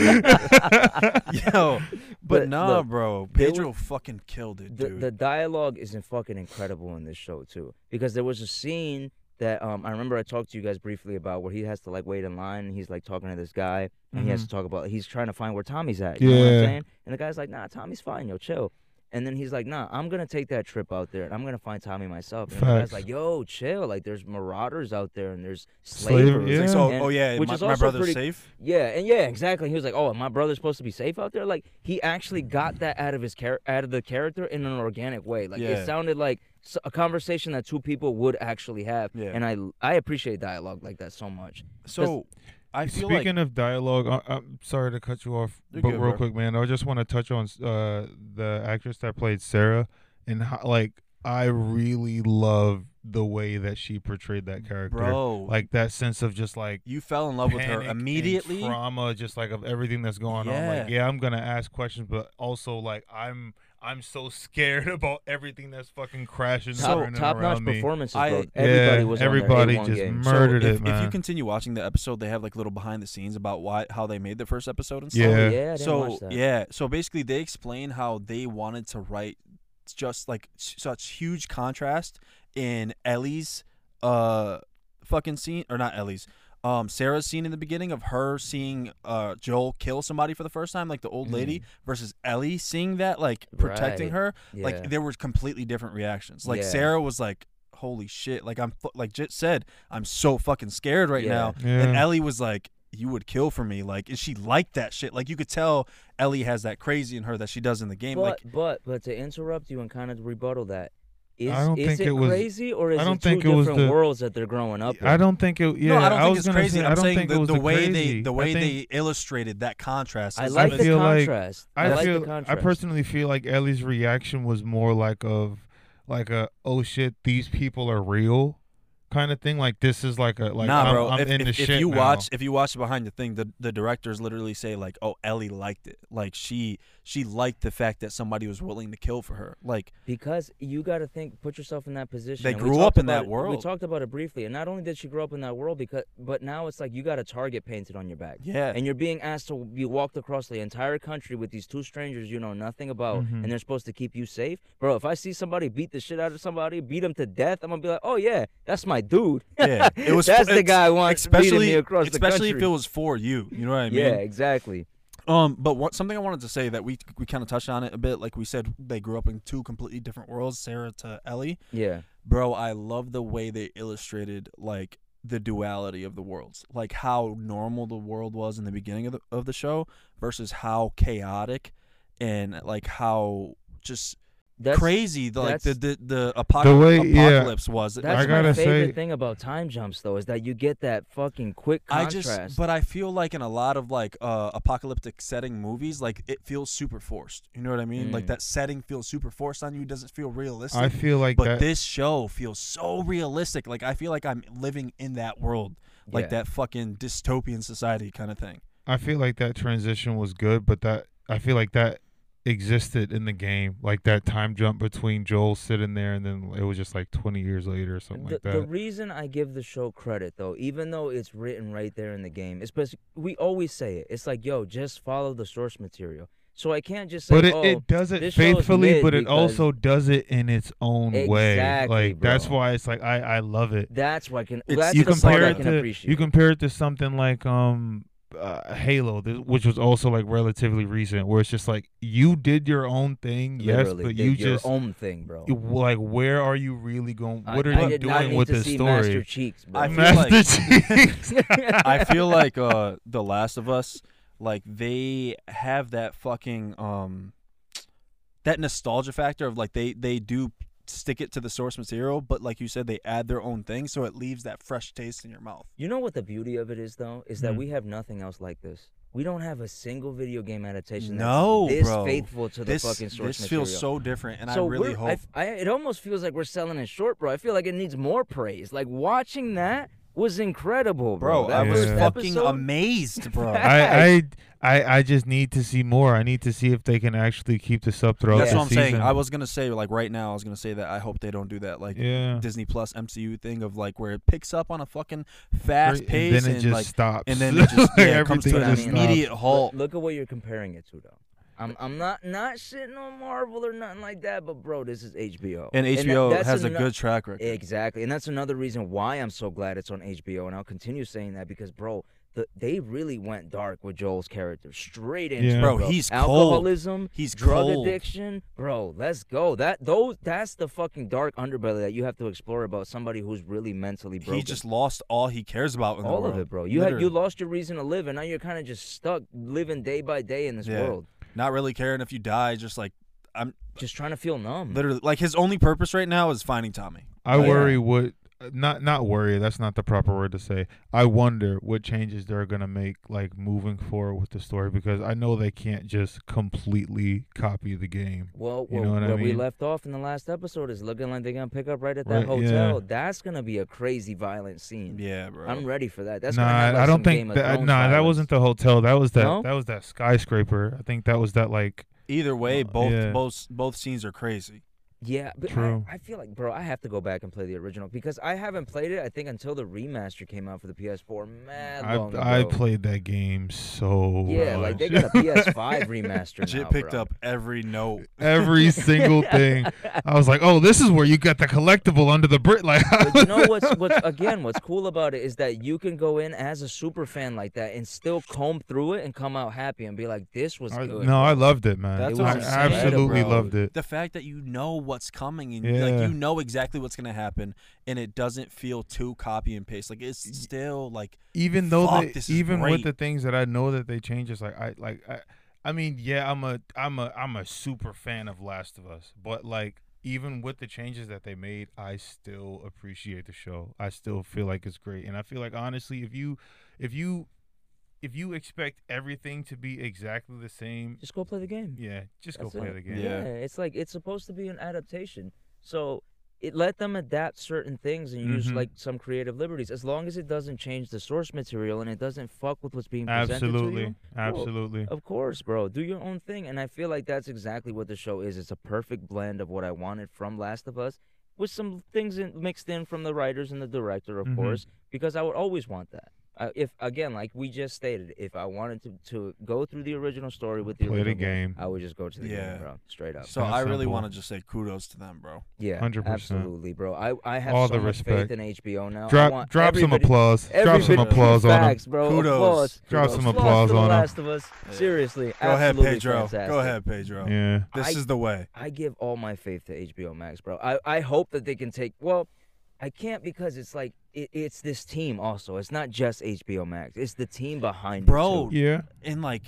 Speaker 1: Yo, but,
Speaker 2: But
Speaker 1: nah,
Speaker 2: look,
Speaker 1: bro.
Speaker 2: there
Speaker 1: Pedro fucking killed it,
Speaker 2: the,
Speaker 1: dude.
Speaker 2: the dialogue isn't fucking incredible in this show too because there was a scene that um I remember I talked to you guys briefly about where he has to like wait in line and he's like talking to this guy and he has
Speaker 3: Mhm.
Speaker 2: to talk about he's trying to find where Tommy's at. You know what I'm
Speaker 3: Yeah.
Speaker 2: saying? And the guy's like, Nah, Tommy's fine, yo, chill. And then he's like, Nah, I'm gonna take that trip out there and I'm gonna find Tommy myself. And the guy's like, Yo, chill. Like there's marauders out there and there's
Speaker 3: Slavery,
Speaker 2: slavers.
Speaker 3: yeah.
Speaker 1: It's like, so,
Speaker 2: And-
Speaker 1: oh yeah,
Speaker 2: which
Speaker 1: my,
Speaker 2: is
Speaker 1: my
Speaker 2: also
Speaker 1: brother's
Speaker 2: pretty-
Speaker 1: safe.
Speaker 2: Yeah, and yeah, exactly. He was like, "Oh, my brother's supposed to be safe out there." Like he actually got that out of his char- out of the character in an organic way. Like
Speaker 1: Yeah.
Speaker 2: it sounded like s- a conversation that two people would actually have.
Speaker 1: Yeah.
Speaker 2: And I I appreciate dialogue like that so much.
Speaker 1: So, I feel
Speaker 3: Speaking
Speaker 1: like
Speaker 3: of dialogue, I, I'm sorry to cut you off, but
Speaker 1: good,
Speaker 3: real
Speaker 1: bro.
Speaker 3: quick, man, I just want to touch on uh, the actress that played Sarah and how, like I really love the way that she portrayed that character.
Speaker 1: bro,
Speaker 3: Like that sense of just like
Speaker 1: you fell in love with her immediately.
Speaker 3: trauma, just like of everything that's going on. Like,
Speaker 1: Yeah.
Speaker 3: yeah, I'm gonna ask questions, but also like I'm I'm so scared about everything that's fucking crashing
Speaker 1: So-
Speaker 3: and
Speaker 2: top notch
Speaker 3: around me.
Speaker 2: performances,
Speaker 1: I-
Speaker 2: bro.
Speaker 1: Yeah,
Speaker 2: Everybody was
Speaker 3: everybody
Speaker 2: A1
Speaker 3: just
Speaker 2: game.
Speaker 1: So
Speaker 3: murdered
Speaker 1: if,
Speaker 3: it, man.
Speaker 1: if you continue watching the episode, they have like little behind the scenes about why how they made the first episode and stuff.
Speaker 2: Oh,
Speaker 3: Yeah.
Speaker 2: yeah, I didn't
Speaker 1: so
Speaker 2: watch that.
Speaker 1: yeah so basically they explain how they wanted to write just like such huge contrast in ellie's uh fucking scene or not ellie's um sarah's scene in the beginning of her seeing uh joel kill somebody for the first time like the old lady versus ellie seeing that like protecting
Speaker 2: Right.
Speaker 1: her
Speaker 2: Yeah.
Speaker 1: like there were completely different reactions like
Speaker 2: Yeah.
Speaker 1: sarah was like holy shit like i'm like Jit said i'm so fucking scared right
Speaker 2: Yeah.
Speaker 1: now and Ellie was like, "You would kill for me." Like, and she liked that shit. Like, you could tell Ellie has that crazy in her that she does in the game.
Speaker 2: but
Speaker 1: like,
Speaker 2: but but to interrupt you and kind of rebuttal that. Is,
Speaker 3: I don't
Speaker 2: is
Speaker 3: think
Speaker 2: it,
Speaker 3: it was-
Speaker 2: crazy or is
Speaker 3: I don't
Speaker 2: it two
Speaker 3: think it was
Speaker 2: different
Speaker 3: the-
Speaker 2: worlds that they're growing up in?
Speaker 3: I don't think it. Yeah,
Speaker 1: no, I don't think
Speaker 3: was
Speaker 1: it's crazy.
Speaker 3: Say,
Speaker 1: I'm
Speaker 3: I don't
Speaker 1: saying
Speaker 3: think
Speaker 1: the,
Speaker 3: it was
Speaker 1: the way they the way
Speaker 3: think-
Speaker 1: they illustrated that contrast.
Speaker 2: I like
Speaker 3: I
Speaker 2: the
Speaker 3: feel like-
Speaker 2: contrast.
Speaker 3: I,
Speaker 2: like
Speaker 3: feel
Speaker 2: the
Speaker 3: I
Speaker 2: contrast.
Speaker 3: personally feel like Ellie's reaction was more like of like a oh shit these people are real kind of thing like this is like a like
Speaker 1: nah,
Speaker 3: I'm,
Speaker 1: bro.
Speaker 3: I'm
Speaker 1: if,
Speaker 3: in
Speaker 1: if,
Speaker 3: the
Speaker 1: if
Speaker 3: shit
Speaker 1: you
Speaker 3: now.
Speaker 1: watch if you watch behind the thing, the the directors literally say like, "Oh, Ellie liked it. Like she she liked the fact that somebody was willing to kill for her. Like
Speaker 2: Because you got to think, put yourself in that position.
Speaker 1: They
Speaker 2: and
Speaker 1: grew up in that
Speaker 2: it- We talked about it briefly, and not only did she grow up in that world, because but now it's like you got a target painted on your back,
Speaker 1: yeah,
Speaker 2: and you're being asked to be walked across the entire country with these two strangers you know nothing about,
Speaker 3: Mhm.
Speaker 2: and they're supposed to keep you safe, bro. If I see somebody beat the shit out of somebody, beat them to death, I'm gonna be like, oh yeah, that's my dude.
Speaker 1: yeah. It was
Speaker 2: that's the guy I want
Speaker 1: especially
Speaker 2: me across the
Speaker 1: especially
Speaker 2: country.
Speaker 1: if it was for you. You know what I mean?
Speaker 2: yeah, exactly.
Speaker 1: Um, but what, something I wanted to say that we we kind of touched on it a bit. Like we said, they grew up in two completely different worlds. Sarah to Ellie,
Speaker 2: Yeah,
Speaker 1: bro. I love the way they illustrated like the duality of the worlds, like how normal the world was in the beginning of the of the show versus how chaotic and like how just
Speaker 2: that's
Speaker 1: crazy the, like the
Speaker 2: that's-
Speaker 1: the the apoc-
Speaker 3: way- yeah.
Speaker 1: apocalypse was.
Speaker 2: That's
Speaker 3: I
Speaker 2: my
Speaker 3: gotta
Speaker 2: favorite
Speaker 3: say-
Speaker 2: thing about time jumps, though, is that you get that fucking quick
Speaker 1: I
Speaker 2: contrast.
Speaker 1: just, but I feel like in a lot of like uh, apocalyptic setting movies, like it feels super forced. You know what I mean? Like
Speaker 2: Mm.
Speaker 1: that setting feels super forced on you. Doesn't feel realistic.
Speaker 3: I feel like
Speaker 1: but
Speaker 3: that.
Speaker 1: this show feels so realistic. Like I feel like I'm living in that world, like
Speaker 2: Yeah.
Speaker 1: that fucking dystopian society kind of thing.
Speaker 3: I feel like that transition was good, but that I feel like that existed in the game, like that time jump between Joel sitting there and then it was just like 20 years later or something
Speaker 2: the,
Speaker 3: like that.
Speaker 2: the reason I give the show credit, though, even though it's written right there in the game, especially we always say it. It's like, yo, just follow the source material. So I can't just say,
Speaker 3: but it,
Speaker 2: oh,
Speaker 3: it does it faithfully, but it also does it in its own way.
Speaker 2: Exactly,
Speaker 3: Like that's why it's like I I love it.
Speaker 2: that's what I can. That's
Speaker 3: you compare it
Speaker 2: can
Speaker 3: to
Speaker 2: appreciate.
Speaker 3: you compare it to something like um uh, Halo, which was also like relatively recent, where it's just like you did your own thing, yes,
Speaker 2: Literally
Speaker 3: but
Speaker 2: did
Speaker 3: you
Speaker 2: your
Speaker 3: just
Speaker 2: own thing, bro.
Speaker 3: you- like where are you really going?
Speaker 2: I-
Speaker 3: What are
Speaker 2: I
Speaker 3: you
Speaker 2: did not
Speaker 3: doing
Speaker 2: need
Speaker 3: with
Speaker 2: to
Speaker 3: this
Speaker 2: see
Speaker 3: story?
Speaker 2: Master Cheeks, bro.
Speaker 1: I feel
Speaker 3: Master
Speaker 1: like-
Speaker 3: Chiefs.
Speaker 1: I feel like uh The Last of Us, like they have that fucking um that nostalgia factor of like they they do stick it to the source material, but like you said, they add their own thing, so it leaves that fresh taste in your mouth.
Speaker 2: You know what the beauty of it is, though, is that
Speaker 3: Hmm.
Speaker 2: we have nothing else like this. We don't have a single video game adaptation
Speaker 1: No,
Speaker 2: that's this
Speaker 1: bro.
Speaker 2: faithful to the
Speaker 1: This
Speaker 2: fucking source
Speaker 1: this
Speaker 2: material.
Speaker 1: feels so different, and
Speaker 2: so
Speaker 1: I really hope.
Speaker 2: I I- it almost feels like we're selling it short, bro. I feel like it needs more praise. Like watching that was incredible, bro.
Speaker 1: Bro, I was
Speaker 3: Yeah.
Speaker 1: fucking
Speaker 2: episode-
Speaker 1: amazed, bro.
Speaker 3: I, I I I just need to see more. I need to see if they can actually keep this up throughout.
Speaker 1: That's
Speaker 3: the
Speaker 1: what I'm
Speaker 3: season.
Speaker 1: saying. I was gonna say like right now, I was gonna say that I hope they don't do that like
Speaker 3: yeah.
Speaker 1: Disney Plus MCU thing of like where it picks up on a fucking fast
Speaker 3: Right,
Speaker 1: pace
Speaker 3: and then it
Speaker 1: and
Speaker 3: just
Speaker 1: like
Speaker 3: stops.
Speaker 1: and then it just yeah, it comes to
Speaker 3: Everything
Speaker 1: an
Speaker 3: just stops.
Speaker 1: immediate halt.
Speaker 2: Look, look at what you're comparing it to, though. I'm I'm not not shitting on Marvel or nothing like that, but bro, this is HBO.
Speaker 1: And
Speaker 2: that-
Speaker 1: HBO
Speaker 2: that's
Speaker 1: has a good track record.
Speaker 2: Exactly, and that's another reason why I'm so glad it's on HBO, and I'll continue saying that because, bro, the, they really went dark with Joel's character, straight into
Speaker 3: Yeah.
Speaker 1: Bro,
Speaker 2: bro.
Speaker 1: he's cold.
Speaker 2: alcoholism,
Speaker 1: He's
Speaker 2: drug
Speaker 1: cold.
Speaker 2: addiction, bro. Let's go. That those that's the fucking dark underbelly that you have to explore about somebody who's really mentally broken.
Speaker 1: He just lost all he cares about in the
Speaker 2: all
Speaker 1: world.
Speaker 2: of it, bro. You had you lost your reason to live, and now you're kind of just stuck living day by day in this
Speaker 1: Yeah.
Speaker 2: world,
Speaker 1: not really caring if you die. Just like I'm
Speaker 2: just trying to feel numb.
Speaker 1: literally like his only purpose right now is finding Tommy.
Speaker 3: I oh,
Speaker 2: Yeah.
Speaker 3: worry what not not worry. That's not the proper word to say. I wonder what changes they're gonna make, like moving forward with the story, because I know they can't just completely copy the game.
Speaker 2: Well,
Speaker 3: You
Speaker 2: well,
Speaker 3: know what I
Speaker 2: where we left off in the last episode is looking like they're gonna pick up right at that
Speaker 3: Right,
Speaker 2: hotel.
Speaker 3: yeah.
Speaker 2: That's gonna be a crazy violent scene.
Speaker 1: Yeah, bro.
Speaker 2: I'm ready for that. That's
Speaker 3: nah,
Speaker 2: gonna have, like,
Speaker 3: I don't think that.
Speaker 2: Thrones
Speaker 3: Nah, that wasn't the hotel. That was that.
Speaker 2: No?
Speaker 3: That was that skyscraper. I think that was that like.
Speaker 1: Either way,
Speaker 3: Uh,
Speaker 1: both
Speaker 3: yeah.
Speaker 1: both both scenes are crazy.
Speaker 2: Yeah, but
Speaker 3: True.
Speaker 2: I, I feel like, bro, I have to go back and play the original because I haven't played it. I think until the remaster came out for the PS4. Mad long
Speaker 3: I I
Speaker 2: ago.
Speaker 3: played that game so.
Speaker 2: Yeah, like they
Speaker 3: much.
Speaker 2: got a PS5 remaster
Speaker 1: Jit
Speaker 2: now,
Speaker 1: picked
Speaker 2: bro.
Speaker 1: up every note.
Speaker 3: every single thing. I was like, oh, this is where you got the collectible under the brick. Like,
Speaker 2: But you know what's what's again what's cool about it is that you can go in as a super fan like that and still comb through it and come out happy and be like, this was
Speaker 3: I-
Speaker 2: good.
Speaker 3: no, I loved it, man.
Speaker 1: That's
Speaker 2: It
Speaker 3: I
Speaker 2: was
Speaker 3: absolutely
Speaker 2: incredible.
Speaker 3: loved it.
Speaker 1: The fact that you know what's coming and like you know exactly what's gonna happen, and it doesn't feel too copy and paste. Like it's still like
Speaker 3: Even though
Speaker 1: Fuck,
Speaker 3: they, even with the things that I know that they change, it's like I like I, I mean, yeah, I'm a I'm a I'm a super fan of Last of Us, but like even with the changes that they made, I still appreciate the show. I still feel like it's great, and I feel like honestly, if you if you if you expect everything to be exactly the same,
Speaker 2: Just go play the game.
Speaker 3: yeah, just
Speaker 2: That's
Speaker 3: go play
Speaker 2: it.
Speaker 3: the game.
Speaker 1: Yeah.
Speaker 2: it's like it's supposed to be an adaptation. So it let them adapt certain things and use
Speaker 3: Mhm.
Speaker 2: like some creative liberties as long as it doesn't change the source material and it doesn't fuck with what's being presented to
Speaker 3: Absolutely,
Speaker 2: you.
Speaker 3: absolutely.
Speaker 2: Of course, bro. Do your own thing. And I feel like that's exactly what the show is. It's a perfect blend of what I wanted from Last of Us with some things in, mixed in from the writers and the director, of
Speaker 3: Mhm.
Speaker 2: course, because I would always want that. Uh, if again, like we just stated, if I wanted to, to go through the original story with the
Speaker 3: Play the
Speaker 2: original
Speaker 3: game.
Speaker 2: I would just go to the
Speaker 1: Yeah.
Speaker 2: game, bro. Straight up.
Speaker 1: So
Speaker 3: That's
Speaker 1: I really
Speaker 3: simple.
Speaker 1: want to just say kudos to them, bro.
Speaker 2: Yeah,
Speaker 3: 100%.
Speaker 2: absolutely, bro. I, I have
Speaker 3: All
Speaker 2: so
Speaker 3: the
Speaker 2: much
Speaker 3: respect.
Speaker 2: faith in HBO now. I
Speaker 3: Drop
Speaker 2: want
Speaker 3: drop some applause. Drop some applause on him.
Speaker 2: Facts, bro.
Speaker 1: Kudos.
Speaker 2: Applause.
Speaker 3: Drop
Speaker 2: Kudos.
Speaker 3: some applause
Speaker 2: for The. Last of Us.
Speaker 1: Yeah.
Speaker 2: Seriously,
Speaker 1: Go ahead, Pedro.
Speaker 2: fantastic.
Speaker 1: Go ahead, Pedro.
Speaker 3: Yeah.
Speaker 1: This
Speaker 2: I-
Speaker 1: is the way.
Speaker 2: I give all my faith to HBO Max, bro. I, I hope that they can take. Well, I can't because it's like it, it's this team. Also, it's not just HBO Max. It's the team behind
Speaker 1: Bro,
Speaker 2: it. too.
Speaker 3: Yeah.
Speaker 1: And like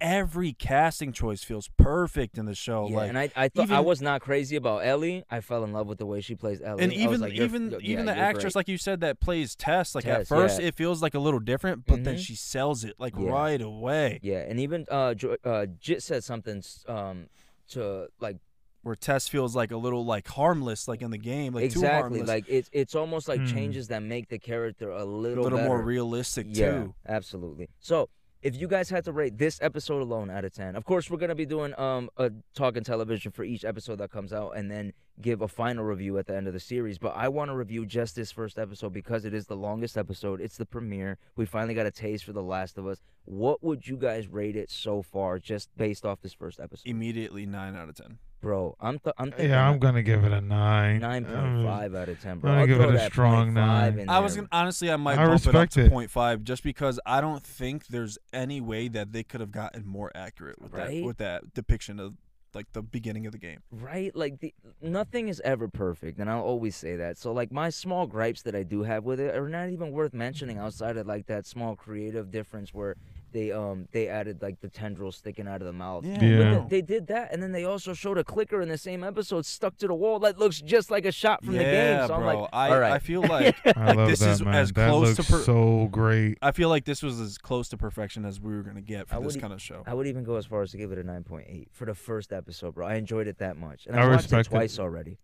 Speaker 1: every casting choice feels perfect in the show.
Speaker 2: Yeah,
Speaker 1: like
Speaker 2: and I I thought I was not crazy about Ellie. I fell in love with the way she plays Ellie.
Speaker 1: and even
Speaker 2: like,
Speaker 1: even
Speaker 2: yeah,
Speaker 1: even the actress,
Speaker 2: great.
Speaker 1: like you said, that plays Tess. Like at first,
Speaker 2: yeah.
Speaker 1: it feels like a little different, but then
Speaker 2: Mhm.
Speaker 1: she sells it like
Speaker 2: Yeah.
Speaker 1: right away.
Speaker 2: yeah, and even uh, Jo- uh Jit said something um to like
Speaker 1: Where Tess feels like a little like harmless, like in the game, like too
Speaker 2: exactly
Speaker 1: harmless,
Speaker 2: like it's it's almost like
Speaker 3: Hmm.
Speaker 2: changes that make the character a
Speaker 1: a
Speaker 2: little
Speaker 1: little more realistic
Speaker 2: Yeah,
Speaker 1: too.
Speaker 2: absolutely. So, if you guys had to rate this episode alone out of 10, of course, we're going to be doing um a talking television for each episode that comes out and then give a final review at the end of the series. But I want to review just this first episode because it is the longest episode. It's the premiere. We finally got a taste for The Last of Us. What would you guys rate it so far just based off this first episode?
Speaker 1: Immediately nine out of ten.
Speaker 2: Bro, I'm th- I'm thinking
Speaker 3: Yeah, I'm gonna give it a nine.
Speaker 2: nine point five out of ten, bro.
Speaker 3: I'm gonna
Speaker 2: I'll
Speaker 3: give it a strong nine.
Speaker 1: I was gonna honestly, I might
Speaker 3: I
Speaker 1: bump it up
Speaker 3: respect
Speaker 1: to
Speaker 3: it.
Speaker 1: 0.5 just because I don't think there's any way that they could have gotten more accurate with
Speaker 2: Right?
Speaker 1: that with that depiction of like the beginning of the game.
Speaker 2: right like the nothing is ever perfect and i'll always say that so like my small gripes that i do have with it are not even worth mentioning outside of like that small creative difference where they um they added like the tendrils sticking out of the mouth
Speaker 1: Yeah,
Speaker 3: Yeah.
Speaker 2: th- they did that and then they also showed a clicker in the same episode stuck to the wall that looks just like a shot from
Speaker 1: yeah,
Speaker 2: the game so
Speaker 1: bro.
Speaker 2: i'm like
Speaker 1: I
Speaker 2: all right
Speaker 1: I feel like
Speaker 3: I love
Speaker 1: this
Speaker 3: that
Speaker 1: is
Speaker 3: man.
Speaker 1: as
Speaker 3: that
Speaker 1: close
Speaker 3: looks
Speaker 1: to per-
Speaker 3: so great.
Speaker 1: I feel like this was as close to perfection as we were gonna get
Speaker 2: I
Speaker 1: for this
Speaker 2: would e-
Speaker 1: kind of show.
Speaker 2: I would even go as far as to give it a 9.8 for the first episode, bro. I enjoyed it that much. And
Speaker 3: I
Speaker 2: I, watched
Speaker 3: respect
Speaker 2: it
Speaker 3: it.
Speaker 2: twice already.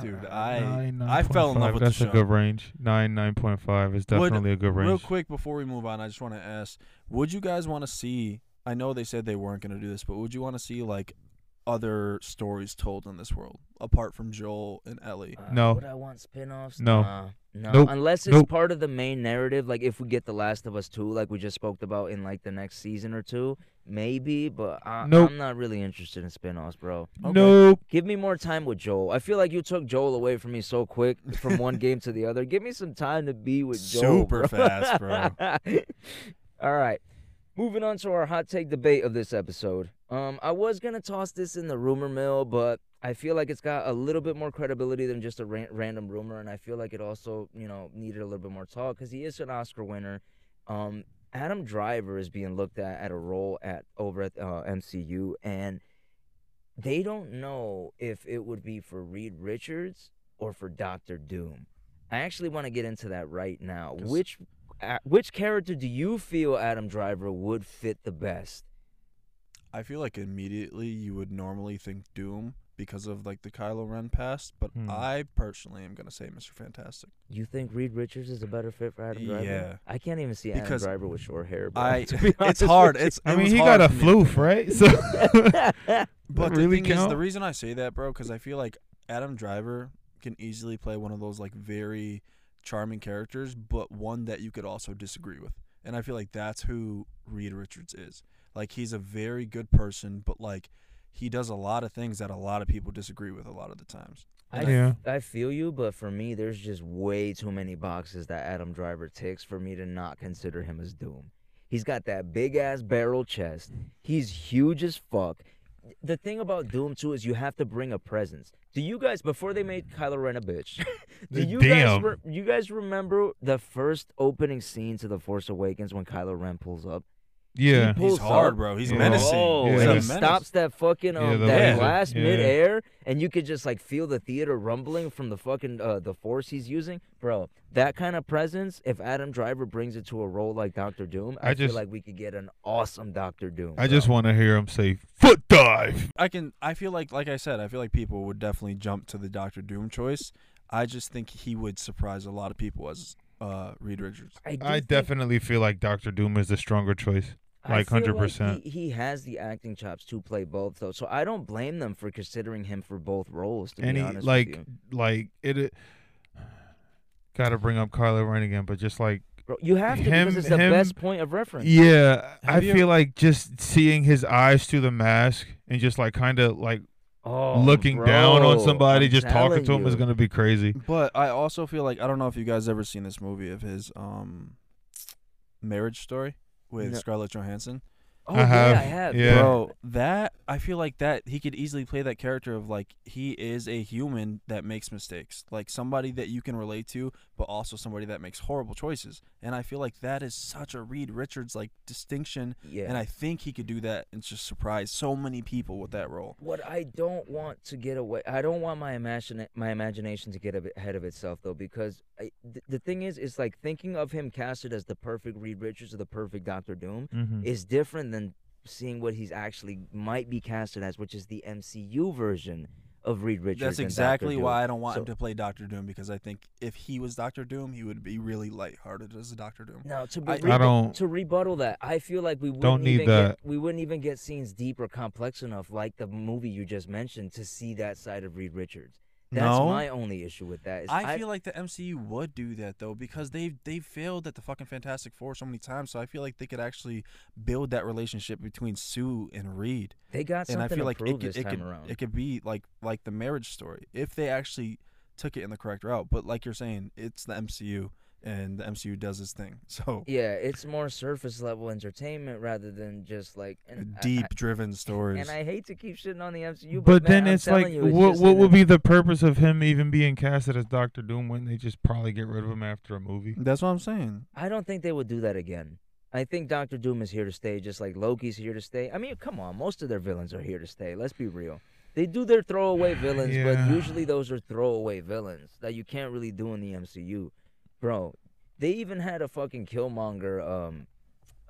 Speaker 1: Dude,
Speaker 3: Uh,
Speaker 1: I-
Speaker 3: nine,
Speaker 1: I fell in love
Speaker 3: 9.5.
Speaker 1: with the
Speaker 3: That's
Speaker 1: show.
Speaker 3: a good range. Nine, nine point five is
Speaker 1: Would-
Speaker 3: definitely a good range.
Speaker 1: Real quick before we move on, I just want to ask: Would you guys want to see? I know they said they weren't gonna do this, but would you want to see like other stories told in this world apart from Joel and Ellie?
Speaker 2: Uh,
Speaker 3: No.
Speaker 2: Would I want spin-offs?
Speaker 3: No.
Speaker 2: Nah, no.
Speaker 3: Nope.
Speaker 2: Unless it's
Speaker 3: Nope.
Speaker 2: part of the main narrative, like if we get The Last of Us 2, like we just spoke about in like the next season or two, maybe, but I,
Speaker 3: Nope.
Speaker 2: I'm not really interested in spin-offs, bro.
Speaker 1: Okay.
Speaker 3: Nope.
Speaker 2: Give me more time with Joel. I feel like you took Joel away from me so quick from one game to the other. Give me some time to be with Joel.
Speaker 1: Super
Speaker 2: bro.
Speaker 1: fast, bro.
Speaker 2: All right. Moving on to our hot take debate of this episode. Um, I was gonna toss this in the rumor mill, but I feel like it's got a little bit more credibility than just a ran- random rumor, and I feel like it also, you know, needed a little bit more talk because he is an Oscar winner. Um, Adam Driver is being looked at at a role at over at uh, MCU, and they don't know if it would be for Reed Richards or for Doctor Doom. I actually want to get into that right now. Which uh, which character do you feel Adam Driver would fit the best?
Speaker 1: I feel like immediately you would normally think Doom because of like the Kylo Ren past, but
Speaker 3: Hmm.
Speaker 1: I personally am gonna say Mr. Fantastic.
Speaker 2: You think Reed Richards is a better fit for Adam Driver?
Speaker 1: Yeah.
Speaker 2: I can't even see
Speaker 1: Because
Speaker 2: Adam Driver with short hair. Bro,
Speaker 1: I
Speaker 2: to
Speaker 1: it's hard. It's
Speaker 3: I
Speaker 1: it
Speaker 3: mean, he got a
Speaker 1: for me.
Speaker 3: floof, right? So
Speaker 1: But the
Speaker 3: really
Speaker 1: thing is, the reason I say that, bro, because I feel like Adam Driver can easily play one of those like very charming characters, but one that you could also disagree with. And I feel like that's who Reed Richards is. Like he's a very good person, but like he does a lot of things that a lot of people disagree with a lot of the times.
Speaker 2: I,
Speaker 3: Yeah.
Speaker 2: I feel you, but for me, there's just way too many boxes that Adam Driver ticks for me to not consider him as Doom. He's got that big ass barrel chest. He's huge as fuck. The thing about Doom too is you have to bring a presence. Do you guys before they made Kylo Ren a bitch? do you guys
Speaker 3: Damn.
Speaker 2: re- you guys remember the first opening scene to The Force Awakens when Kylo Ren pulls up?
Speaker 3: Yeah,
Speaker 2: pulls
Speaker 1: He's hard,
Speaker 2: up.
Speaker 1: bro. He's
Speaker 3: Yeah.
Speaker 1: menacing.
Speaker 2: Oh,
Speaker 3: Yeah.
Speaker 2: And he stops that fucking um
Speaker 3: Yeah,
Speaker 2: that
Speaker 1: laser.
Speaker 2: blast
Speaker 3: Yeah.
Speaker 2: midair, and you could just like feel the theater rumbling from the fucking uh, the force he's using, bro. That kind of presence, if Adam Driver brings it to a role like Doctor Doom, I,
Speaker 3: I
Speaker 2: feel like we could get an awesome Doctor Doom.
Speaker 3: I
Speaker 2: bro.
Speaker 3: just want to hear him say foot dive.
Speaker 1: I can. I feel like, like I said, I feel like people would definitely jump to the Doctor Doom choice. I just think he would surprise a lot of people as uh, Reed Richards.
Speaker 2: I, do
Speaker 3: I
Speaker 2: think-
Speaker 3: definitely feel like Doctor Doom is the stronger choice.
Speaker 2: I
Speaker 3: like
Speaker 2: feel
Speaker 3: 100%.
Speaker 2: he, he has the acting chops to play both, though. So I don't blame them for considering him for both roles. To
Speaker 3: and
Speaker 2: be
Speaker 3: he
Speaker 2: honest
Speaker 3: like
Speaker 2: with you.
Speaker 3: like it. it Got to bring up Kylo Ren again, but just like
Speaker 2: Bro, you have to
Speaker 3: him-
Speaker 2: because it's the
Speaker 3: him-
Speaker 2: best point of reference.
Speaker 3: yeah, I
Speaker 1: Have you
Speaker 3: feel like just seeing his eyes through the mask and just like kind of like
Speaker 2: Oh,
Speaker 3: looking down on somebody,
Speaker 2: I'm
Speaker 3: just talking to him is gonna be crazy.
Speaker 1: But I also feel like I don't know if you guys ever seen this movie of his um, Marriage Story with
Speaker 2: No.
Speaker 1: Scarlett Johansson.
Speaker 2: Oh
Speaker 3: I
Speaker 2: yeah,
Speaker 3: have,
Speaker 2: I have.
Speaker 3: yeah.
Speaker 1: Bro, that I feel like that he could easily play that character of like he is a human that makes mistakes, like somebody that you can relate to, but also somebody that makes horrible choices. And I feel like that is such a Reed Richards like distinction,
Speaker 2: Yeah.
Speaker 1: and I think he could do that and just surprise so many people with that role.
Speaker 2: What I don't want to get away, I don't want my imagine my imagination to get a bit ahead of itself though, because I, th- the thing is, it's like thinking of him casted as the perfect Reed Richards or the perfect Doctor Doom
Speaker 3: Mm-hmm.
Speaker 2: is different than seeing what he's actually might be casted as, which is the MCU version of Reed Richards.
Speaker 1: That's exactly why I don't want him to play Doctor Doom because I think if he was Doctor Doom, he would be really lighthearted as a Doctor Doom.
Speaker 2: Now to
Speaker 1: I-
Speaker 2: be
Speaker 3: I don't-
Speaker 2: to rebuttal that, I feel like we wouldn't
Speaker 3: Don't need
Speaker 2: even
Speaker 3: that.
Speaker 2: Get, we wouldn't even get scenes deep or complex enough, like the movie you just mentioned, to see that side of Reed Richards. That's
Speaker 1: No.
Speaker 2: my only issue with that. is
Speaker 1: I feel like the MCU would do that though because they've they've failed at the fucking Fantastic Four so many times. So I feel like they could actually build that relationship between Sue and Reed.
Speaker 2: they got
Speaker 1: and
Speaker 2: something
Speaker 1: I feel
Speaker 2: to
Speaker 1: like
Speaker 2: prove
Speaker 1: it could
Speaker 2: this
Speaker 1: it could
Speaker 2: around.
Speaker 1: it could be like like the marriage story if they actually took it in the correct route. But like you're saying, it's the MCU and the MCU does its thing. So
Speaker 2: yeah, it's more surface level entertainment rather than just like and
Speaker 1: deep
Speaker 2: I-
Speaker 1: driven stories.
Speaker 2: and I hate to keep shitting on the MCU, but,
Speaker 3: But
Speaker 2: man,
Speaker 3: then
Speaker 2: I'm
Speaker 3: it's like,
Speaker 2: you, it's
Speaker 3: what
Speaker 2: just
Speaker 3: what would be the purpose of him even being casted as Doctor Doom when they just probably get rid of him after a movie?
Speaker 1: That's what I'm saying.
Speaker 2: I don't think they would do that again. I think Doctor Doom is here to stay, just like Loki's here to stay. I mean, come on, most of their villains are here to stay. Let's be real. They do their throwaway villains,
Speaker 3: Yeah.
Speaker 2: but usually those are throwaway villains that you can't really do in the MCU, bro. They even had a fucking Killmonger, um,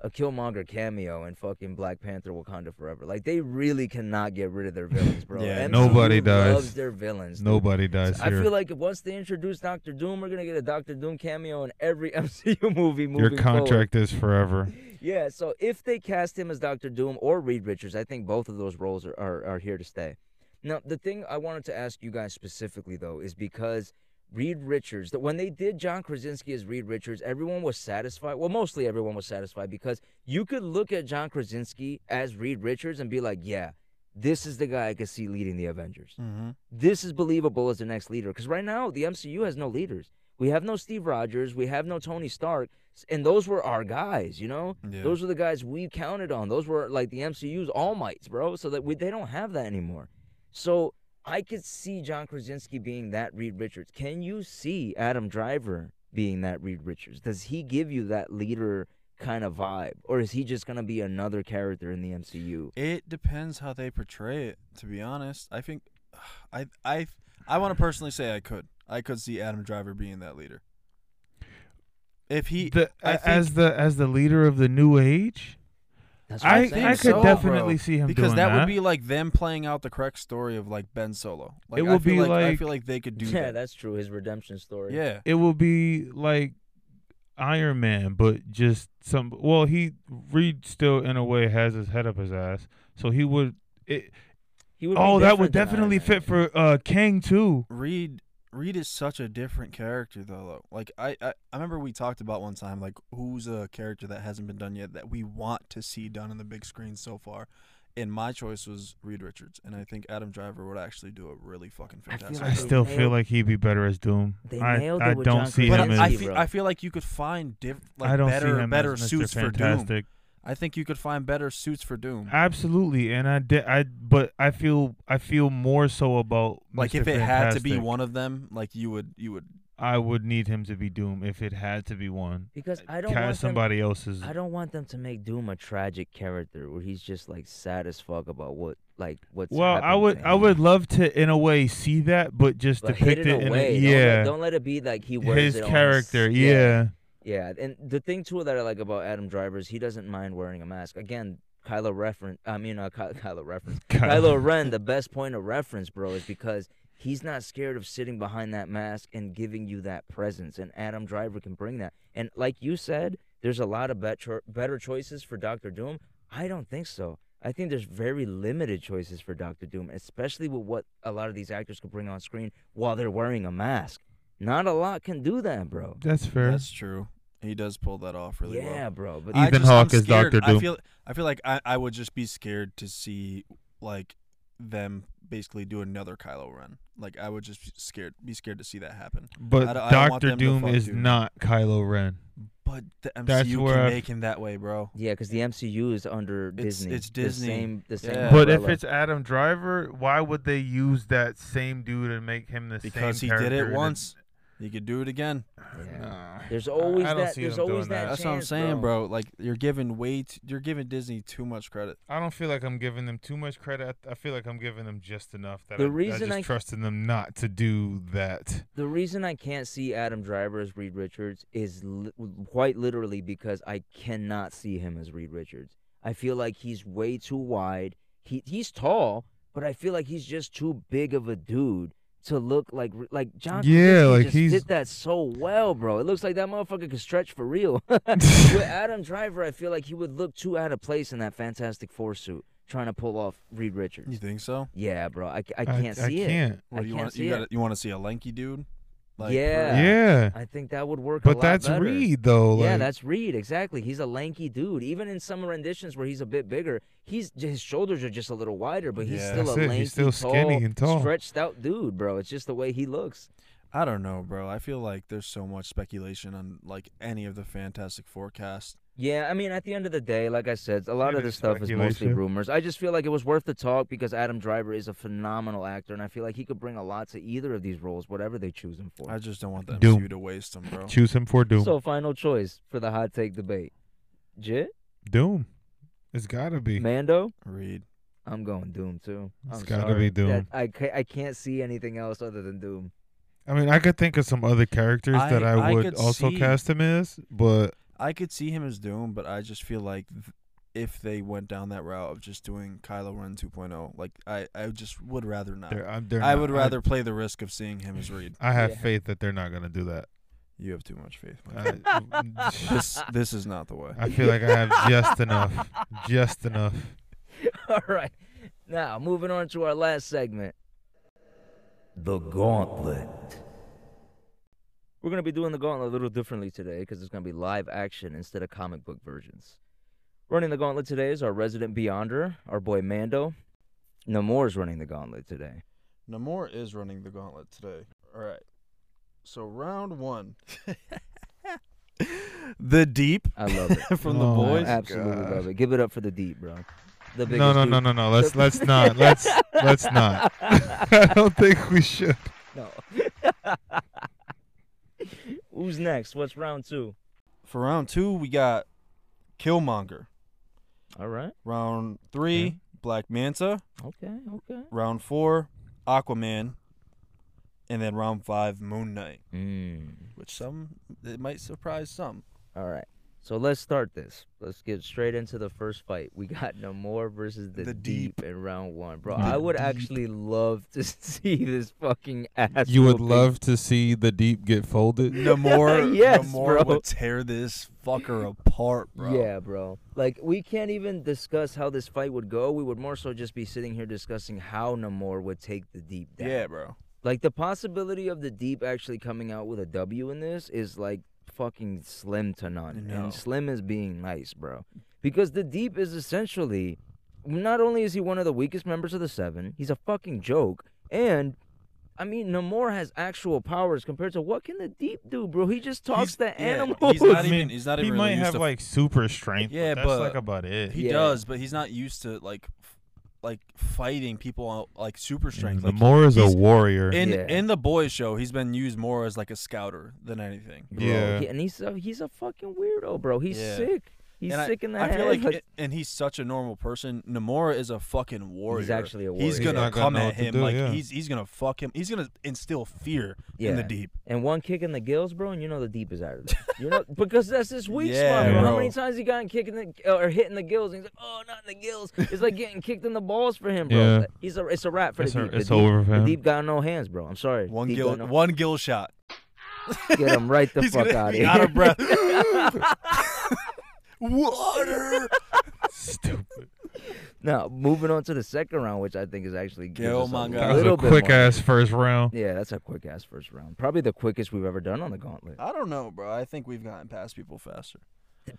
Speaker 2: a Killmonger cameo in fucking Black Panther: Wakanda Forever. Like they really cannot get rid of their villains, bro.
Speaker 1: Yeah,
Speaker 2: MCU
Speaker 3: nobody does.
Speaker 2: Loves their villains. dude.
Speaker 3: Nobody dies
Speaker 2: I feel like once they introduce Doctor Doom, we're gonna get a Doctor Doom cameo in every MCU movie
Speaker 3: Your contract is forever.
Speaker 2: Yeah, so if they cast him as Doctor Doom or Reed Richards, I think both of those roles are, are, are here to stay. Now, the thing I wanted to ask you guys specifically though is because Reed Richards, that when they did John Krasinski as Reed Richards, everyone was satisfied. Well, mostly everyone was satisfied because you could look at John Krasinski as Reed Richards and be like, yeah, this is the guy I could see leading the Avengers
Speaker 1: Mm-hmm.
Speaker 2: this is believable as the next leader. Because right now, the MCU has no leaders. We have no Steve Rogers. We have no Tony Stark. And those were our guys, you know?
Speaker 1: Yeah.
Speaker 2: Those were the guys we counted on. Those were like the MCU's all mights, bro. So that we, they don't have that anymore. So I could see John Krasinski being that Reed Richards. Can you see Adam Driver being that Reed Richards? Does he give you that leader kind of vibe? Or is he just going to be another character in the MCU?
Speaker 1: It depends how they portray it. To be honest, I think I I I want to personally say I could I could see Adam Driver being that leader. If he,
Speaker 3: The,
Speaker 1: I
Speaker 3: a- as the as the leader of the new age,
Speaker 2: That's what
Speaker 3: I
Speaker 2: I'm saying.
Speaker 3: I could
Speaker 1: so,
Speaker 3: definitely
Speaker 1: bro,
Speaker 3: see him
Speaker 1: because
Speaker 3: doing
Speaker 1: that,
Speaker 3: that
Speaker 1: would be like them playing out the correct story of like Ben Solo. Like,
Speaker 3: It
Speaker 1: I
Speaker 3: would
Speaker 1: feel
Speaker 3: be
Speaker 1: like, I feel like they could do
Speaker 2: yeah,
Speaker 1: that.
Speaker 2: that's true. His redemption story.
Speaker 1: Yeah,
Speaker 3: it will be like Iron Man, but just some. Well, he Reed still in a way has his head up his ass, so he would. It,
Speaker 2: He would
Speaker 3: oh, that would
Speaker 2: different than Iron
Speaker 3: definitely fit for uh Kang too.
Speaker 1: Reed Reed is such a different character though. though. Like I, I I remember we talked about one time like who's a character that hasn't been done yet that we want to see done on the big screen so far. And my choice was Reed Richards, and I think Adam Driver would actually do a really fucking
Speaker 2: I feel
Speaker 1: fantastic.
Speaker 3: I
Speaker 2: like
Speaker 1: job.
Speaker 3: still
Speaker 2: nailed-
Speaker 3: feel like he'd be better as Doom.
Speaker 2: They
Speaker 3: I,
Speaker 2: nailed it
Speaker 3: I
Speaker 2: with
Speaker 3: don't
Speaker 2: John
Speaker 3: see
Speaker 1: but
Speaker 3: him
Speaker 2: Krasinski,
Speaker 1: I,
Speaker 3: as.
Speaker 1: I feel. I feel like you could find diff, like
Speaker 3: I don't
Speaker 1: better
Speaker 3: see him
Speaker 1: better
Speaker 3: as Mr.
Speaker 1: suits for Doom.
Speaker 3: Fantastic.
Speaker 1: I think you could find better suits for Doom.
Speaker 3: Absolutely, and I did. I but I feel I feel more so about
Speaker 1: Like
Speaker 3: Mr.
Speaker 1: if it had to be one of them, like you would you would
Speaker 3: I would need him to be Doom if it had to be one.
Speaker 2: because I don't want
Speaker 3: Cast
Speaker 2: them,
Speaker 3: somebody else's.
Speaker 2: I don't want them to make Doom a tragic character where he's just like sad as fuck about what like what's.
Speaker 3: Well, I would I would love to in a way see that, but just
Speaker 2: But
Speaker 3: depict
Speaker 2: it
Speaker 3: it in
Speaker 2: away.
Speaker 3: a,
Speaker 2: Don't let-
Speaker 3: yeah
Speaker 2: Don't let, it be like he wears
Speaker 3: his
Speaker 2: it on
Speaker 3: character.
Speaker 2: his-
Speaker 3: yeah.
Speaker 2: Yeah, and the thing too that I like about Adam Driver is he doesn't mind wearing a mask. Again, Kylo reference. I mean, uh, Ky- Kylo reference. Kylo Ren. The best point of reference, bro, is because he's not scared of sitting behind that mask and giving you that presence. And Adam Driver can bring that. And like you said, there's a lot of better better choices for Doctor Doom. I don't think so. I think there's very limited choices for Doctor Doom, especially with what a lot of these actors can bring on screen while they're wearing a mask. Not a lot can do that, bro.
Speaker 3: That's fair.
Speaker 1: That's true. He does pull that off really well.
Speaker 2: yeah, bro. But
Speaker 1: I
Speaker 3: Ethan
Speaker 1: just- I'm
Speaker 3: Hawke is
Speaker 1: scared.
Speaker 3: Dr.
Speaker 1: I
Speaker 3: Doom.
Speaker 1: feel I feel like I, I would just be scared to see like them basically do another Kylo Ren. Like I would just be scared be scared to see that happen.
Speaker 3: but
Speaker 1: I don't- I don't want
Speaker 3: Doctor
Speaker 1: them to
Speaker 3: Doom
Speaker 1: fuck
Speaker 3: is
Speaker 1: Doom.
Speaker 3: not Kylo Ren.
Speaker 1: But the
Speaker 3: That's
Speaker 1: MCU
Speaker 3: where
Speaker 1: can
Speaker 3: I-
Speaker 1: make him that way, bro.
Speaker 2: yeah, because the MCU is under
Speaker 1: It's-
Speaker 2: Disney.
Speaker 1: it's
Speaker 2: The
Speaker 1: Disney.
Speaker 2: same, the same
Speaker 1: Yeah.
Speaker 3: But if
Speaker 2: umbrella.
Speaker 3: it's Adam Driver, why would they use that same dude and make him the same?
Speaker 1: Because
Speaker 3: same
Speaker 1: he did
Speaker 3: character
Speaker 1: it
Speaker 3: in
Speaker 1: once. He could do it again.
Speaker 2: Yeah.
Speaker 3: Nah.
Speaker 2: There's
Speaker 3: I-
Speaker 2: always
Speaker 3: I don't
Speaker 2: that-
Speaker 3: see
Speaker 2: there's
Speaker 3: them
Speaker 2: always
Speaker 3: doing
Speaker 2: that
Speaker 1: That's what I'm saying,
Speaker 2: bro.
Speaker 1: bro. Like you're giving way t- you're giving Disney too much credit.
Speaker 3: I don't feel like I'm giving them too much credit. I I feel like I'm giving them just enough that
Speaker 2: The
Speaker 3: I,
Speaker 2: reason
Speaker 3: I just
Speaker 2: I-
Speaker 3: trusting them not to do that.
Speaker 2: The reason I can't see Adam Driver as Reed Richards is li- quite literally because I cannot see him as Reed Richards. I feel like he's way too wide. He he's tall, but I feel like he's just too big of a dude to look like like John.
Speaker 3: Yeah,
Speaker 2: Krasinski
Speaker 3: like
Speaker 2: just
Speaker 3: he's-
Speaker 2: did that so well, bro. It looks like that motherfucker could stretch for real. With Adam Driver, I feel like he would look too out of place in that Fantastic Four suit, trying to pull off Reed Richards.
Speaker 1: You think so?
Speaker 2: Yeah, bro. I, I can't see
Speaker 3: I
Speaker 2: it.
Speaker 3: can't.
Speaker 1: What
Speaker 2: I can't
Speaker 1: want?
Speaker 2: see
Speaker 1: You
Speaker 2: it.
Speaker 1: you want to see a lanky dude? Like,
Speaker 2: Yeah.
Speaker 1: for-
Speaker 3: Yeah,
Speaker 2: I think that would work. a
Speaker 3: but
Speaker 2: lot
Speaker 3: that's
Speaker 2: better.
Speaker 3: Reed though.
Speaker 2: yeah, that's Reed. Exactly. He's a lanky dude. Even in some renditions where he's a bit bigger, he's his shoulders are just a little wider, but he's
Speaker 1: Yeah.
Speaker 2: still a
Speaker 3: it.
Speaker 2: lanky,
Speaker 3: He's still skinny
Speaker 2: tall,
Speaker 3: and tall.
Speaker 2: stretched out dude, bro. It's just the way he looks.
Speaker 1: I don't know, bro. I feel like there's so much speculation on like any of the Fantastic Four cast.
Speaker 2: Yeah, I mean, at the end of the day, like I said, a lot
Speaker 3: It
Speaker 2: of this stuff is mostly rumors. I just feel like it was worth the talk because Adam Driver is a phenomenal actor, and I feel like he could bring a lot to either of these roles, whatever they choose him for.
Speaker 1: I just don't want the
Speaker 3: Doom.
Speaker 1: MCU to waste him, bro.
Speaker 3: choose him for Doom.
Speaker 2: So, final choice for the hot take debate: Jit,
Speaker 3: Doom. It's gotta be.
Speaker 2: Mando.
Speaker 1: Reed.
Speaker 2: I'm going Doom too.
Speaker 3: It's
Speaker 2: I'm
Speaker 3: gotta
Speaker 2: sorry.
Speaker 3: be Doom.
Speaker 2: That- I ca- I can't see anything else other than Doom.
Speaker 3: I mean, I could think of some other characters that
Speaker 1: I-
Speaker 3: I
Speaker 1: I
Speaker 3: would also
Speaker 1: see-
Speaker 3: cast him as, but
Speaker 1: I could see him as Doom, but I just feel like if they went down that route of just doing Kylo Ren 2.0, like I, I just would rather not.
Speaker 3: they're, I'm, they're
Speaker 1: I
Speaker 3: not-
Speaker 1: would rather play the risk of seeing him as Reed.
Speaker 3: I, have
Speaker 2: Yeah.
Speaker 3: faith that they're not gonna do that.
Speaker 1: You have too much faith. man.
Speaker 3: I,
Speaker 1: this this is not the way.
Speaker 3: I feel like I have just enough, just enough.
Speaker 2: All right. Now, moving on to our last segment The Gauntlet. We're going to be doing the Gauntlet a little differently today because it's going to be live action instead of comic book versions. Running the Gauntlet today is our resident Beyonder, our boy Mando. Namor is running the Gauntlet today.
Speaker 1: Namor is running the gauntlet today. All right. So round one. the deep
Speaker 2: I love it.
Speaker 1: from the
Speaker 3: Oh,
Speaker 1: boys.
Speaker 2: Absolutely
Speaker 3: God.
Speaker 2: love it. Give it up for the deep, bro. The biggest
Speaker 3: No, no,
Speaker 2: dude.
Speaker 3: no, no, no. Let's let's not. Let's let's not. I don't think we should.
Speaker 2: No. Who's next? What's round two?
Speaker 1: For round two, we got Killmonger.
Speaker 2: All right.
Speaker 1: Round three,
Speaker 3: Okay.
Speaker 1: Black Manta.
Speaker 2: Okay. Okay.
Speaker 1: Round four, Aquaman. And then round five, Moon Knight.
Speaker 2: Mm.
Speaker 1: Which some it might surprise some.
Speaker 2: All right. So let's start this. Let's get straight into the first fight. We got Namor versus the,
Speaker 1: The
Speaker 2: deep.
Speaker 1: Deep.
Speaker 2: in round one, bro.
Speaker 3: The
Speaker 2: I would
Speaker 3: Deep.
Speaker 2: actually love to see this fucking ass.
Speaker 3: You would
Speaker 2: whooping.
Speaker 3: love to see the deep get folded.
Speaker 1: Namor,
Speaker 2: Yes,
Speaker 1: Namor
Speaker 2: bro.
Speaker 1: would tear this fucker apart, bro.
Speaker 2: Yeah, bro. Like we can't even discuss how this fight would go. We would more so just be sitting here discussing how Namor would take the deep down.
Speaker 1: Yeah, bro.
Speaker 2: Like the possibility of the deep actually coming out with a W in this is like fucking slim to none.
Speaker 1: No.
Speaker 2: And slim is being nice, bro. Because the deep is essentially not only is he one of the weakest members of the seven, he's a fucking joke. And I mean Namor has actual powers compared to what can the deep do, bro? He just talks
Speaker 1: He's-
Speaker 2: to
Speaker 1: yeah,
Speaker 2: animals.
Speaker 1: he's not
Speaker 3: I
Speaker 1: even-
Speaker 3: mean,
Speaker 1: he's not
Speaker 3: he
Speaker 1: even
Speaker 3: might
Speaker 1: used
Speaker 3: have
Speaker 1: to-
Speaker 3: like super strength.
Speaker 1: Yeah,
Speaker 3: but that's
Speaker 1: but
Speaker 3: like about it.
Speaker 1: He
Speaker 2: Yeah.
Speaker 1: does, but he's not used to like f- like fighting people like super mm, strength. Like,
Speaker 3: Namor is a
Speaker 1: he's-
Speaker 3: warrior.
Speaker 1: in
Speaker 2: Yeah.
Speaker 1: in the boys show, he's been used more as like a scouter than anything.
Speaker 2: Bro,
Speaker 3: Yeah.
Speaker 2: he- and he's a, he's a fucking weirdo, bro. He's
Speaker 1: Yeah.
Speaker 2: sick. He's
Speaker 1: and
Speaker 2: sick in the
Speaker 1: I, I
Speaker 2: head.
Speaker 1: feel like,
Speaker 2: but
Speaker 1: it- and he's such a normal person. Namora is a fucking warrior.
Speaker 2: He's actually a
Speaker 1: He's
Speaker 2: warrior.
Speaker 3: He's gonna
Speaker 1: come at
Speaker 3: what to
Speaker 1: him
Speaker 3: do,
Speaker 1: like
Speaker 3: yeah.
Speaker 1: he's he's gonna fuck him. He's gonna instill fear
Speaker 2: yeah.
Speaker 1: in the deep.
Speaker 2: And one kick in the gills, bro, and you know the deep is out of there. You know because that's his weak
Speaker 1: Yeah,
Speaker 2: spot, bro. How many times he gotten kicked in the or hitting the gills? And he's like, oh, not in the gills. It's like getting kicked in the balls for him, bro.
Speaker 3: Yeah.
Speaker 2: He's a it's a wrap for
Speaker 3: It's,
Speaker 2: the
Speaker 3: a-
Speaker 2: deep. The
Speaker 3: it's
Speaker 2: deep,
Speaker 3: over for
Speaker 2: the deep got no hands, bro. I'm sorry.
Speaker 1: One
Speaker 2: Deep
Speaker 1: gill,
Speaker 2: no-
Speaker 1: one gill shot.
Speaker 2: Get him right the
Speaker 1: He's
Speaker 2: fuck
Speaker 1: gonna
Speaker 2: out of here.
Speaker 1: out of breath. Water.
Speaker 3: Stupid.
Speaker 2: now moving on to the second round, which I think is actually gives
Speaker 1: Yo,
Speaker 2: us
Speaker 1: my
Speaker 2: a
Speaker 1: God.
Speaker 3: That was
Speaker 2: little
Speaker 3: a
Speaker 2: bit
Speaker 3: quick
Speaker 2: more-
Speaker 3: ass first round.
Speaker 2: Yeah, that's a quick ass first round. Probably the quickest we've ever done on the gauntlet.
Speaker 1: I don't know, bro. I think we've gotten past people faster.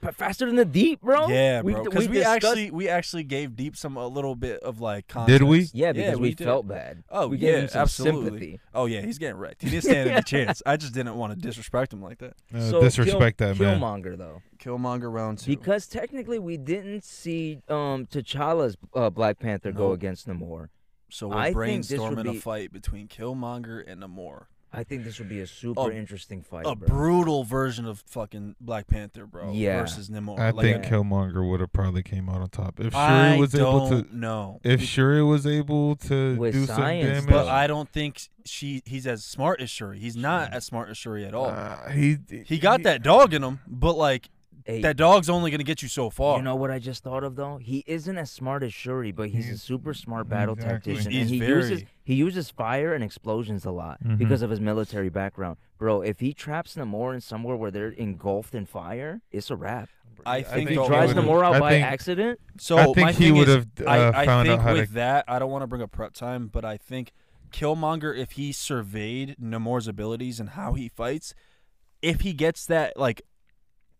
Speaker 2: But faster than the deep, bro.
Speaker 1: Yeah,
Speaker 2: We-
Speaker 1: bro. Because we,
Speaker 2: discussed-
Speaker 1: actually we actually gave deep some a little bit of like context.
Speaker 3: Did we?
Speaker 2: Yeah, because we,
Speaker 1: we
Speaker 2: felt bad.
Speaker 1: Oh
Speaker 2: we gave
Speaker 1: yeah,
Speaker 2: him some
Speaker 1: absolutely.
Speaker 2: sympathy.
Speaker 1: Oh yeah, he's getting wrecked. He didn't stand a chance. I just didn't want to disrespect him like that.
Speaker 3: Uh,
Speaker 2: so
Speaker 3: disrespect
Speaker 2: Kill,
Speaker 3: that man.
Speaker 2: Killmonger though,
Speaker 1: Killmonger round two.
Speaker 2: because technically we didn't see um T'Challa's uh, Black Panther go against Namor.
Speaker 1: so we're
Speaker 2: I think this
Speaker 1: brainstorming
Speaker 2: be-
Speaker 1: a fight between Killmonger and Namor.
Speaker 2: I think this would be a super
Speaker 1: A-
Speaker 2: interesting fight,
Speaker 1: A
Speaker 2: bro.
Speaker 1: brutal version of fucking Black Panther, bro.
Speaker 2: Yeah.
Speaker 1: Versus Namor.
Speaker 3: I
Speaker 1: Like,
Speaker 3: think
Speaker 2: Yeah.
Speaker 3: Killmonger would have probably came out on top if Shuri
Speaker 1: I
Speaker 3: was able to.
Speaker 1: don't.
Speaker 3: If Shuri was able to
Speaker 2: With
Speaker 3: do some
Speaker 2: science,
Speaker 3: damage,
Speaker 1: But. I don't think she he's as smart as Shuri. He's not as smart as Shuri at all.
Speaker 3: uh, he
Speaker 1: he got that dog in him, but like
Speaker 2: Hey,
Speaker 1: that dog's only gonna get you so far.
Speaker 2: You know what I just thought of though? He isn't as smart as Shuri, but he's a super smart battle
Speaker 3: exactly.
Speaker 2: tactician,
Speaker 1: He's
Speaker 2: and he
Speaker 1: very-
Speaker 2: uses he uses fire and explosions a lot
Speaker 3: Mhm.
Speaker 2: because of his military background. Bro, if he traps Namor in somewhere where they're engulfed in fire, it's a wrap.
Speaker 1: I
Speaker 3: I
Speaker 1: think
Speaker 2: If he drives
Speaker 3: would've-
Speaker 2: Namor out
Speaker 3: I
Speaker 2: by
Speaker 3: think-
Speaker 2: accident,
Speaker 1: So
Speaker 3: I think
Speaker 1: my
Speaker 3: he would have uh,
Speaker 1: I, I
Speaker 3: found
Speaker 1: think
Speaker 3: out how
Speaker 1: with
Speaker 3: to.
Speaker 1: that, I don't want to bring up prep time, but I think Killmonger, if he surveyed Namor's abilities and how he fights, if he gets that like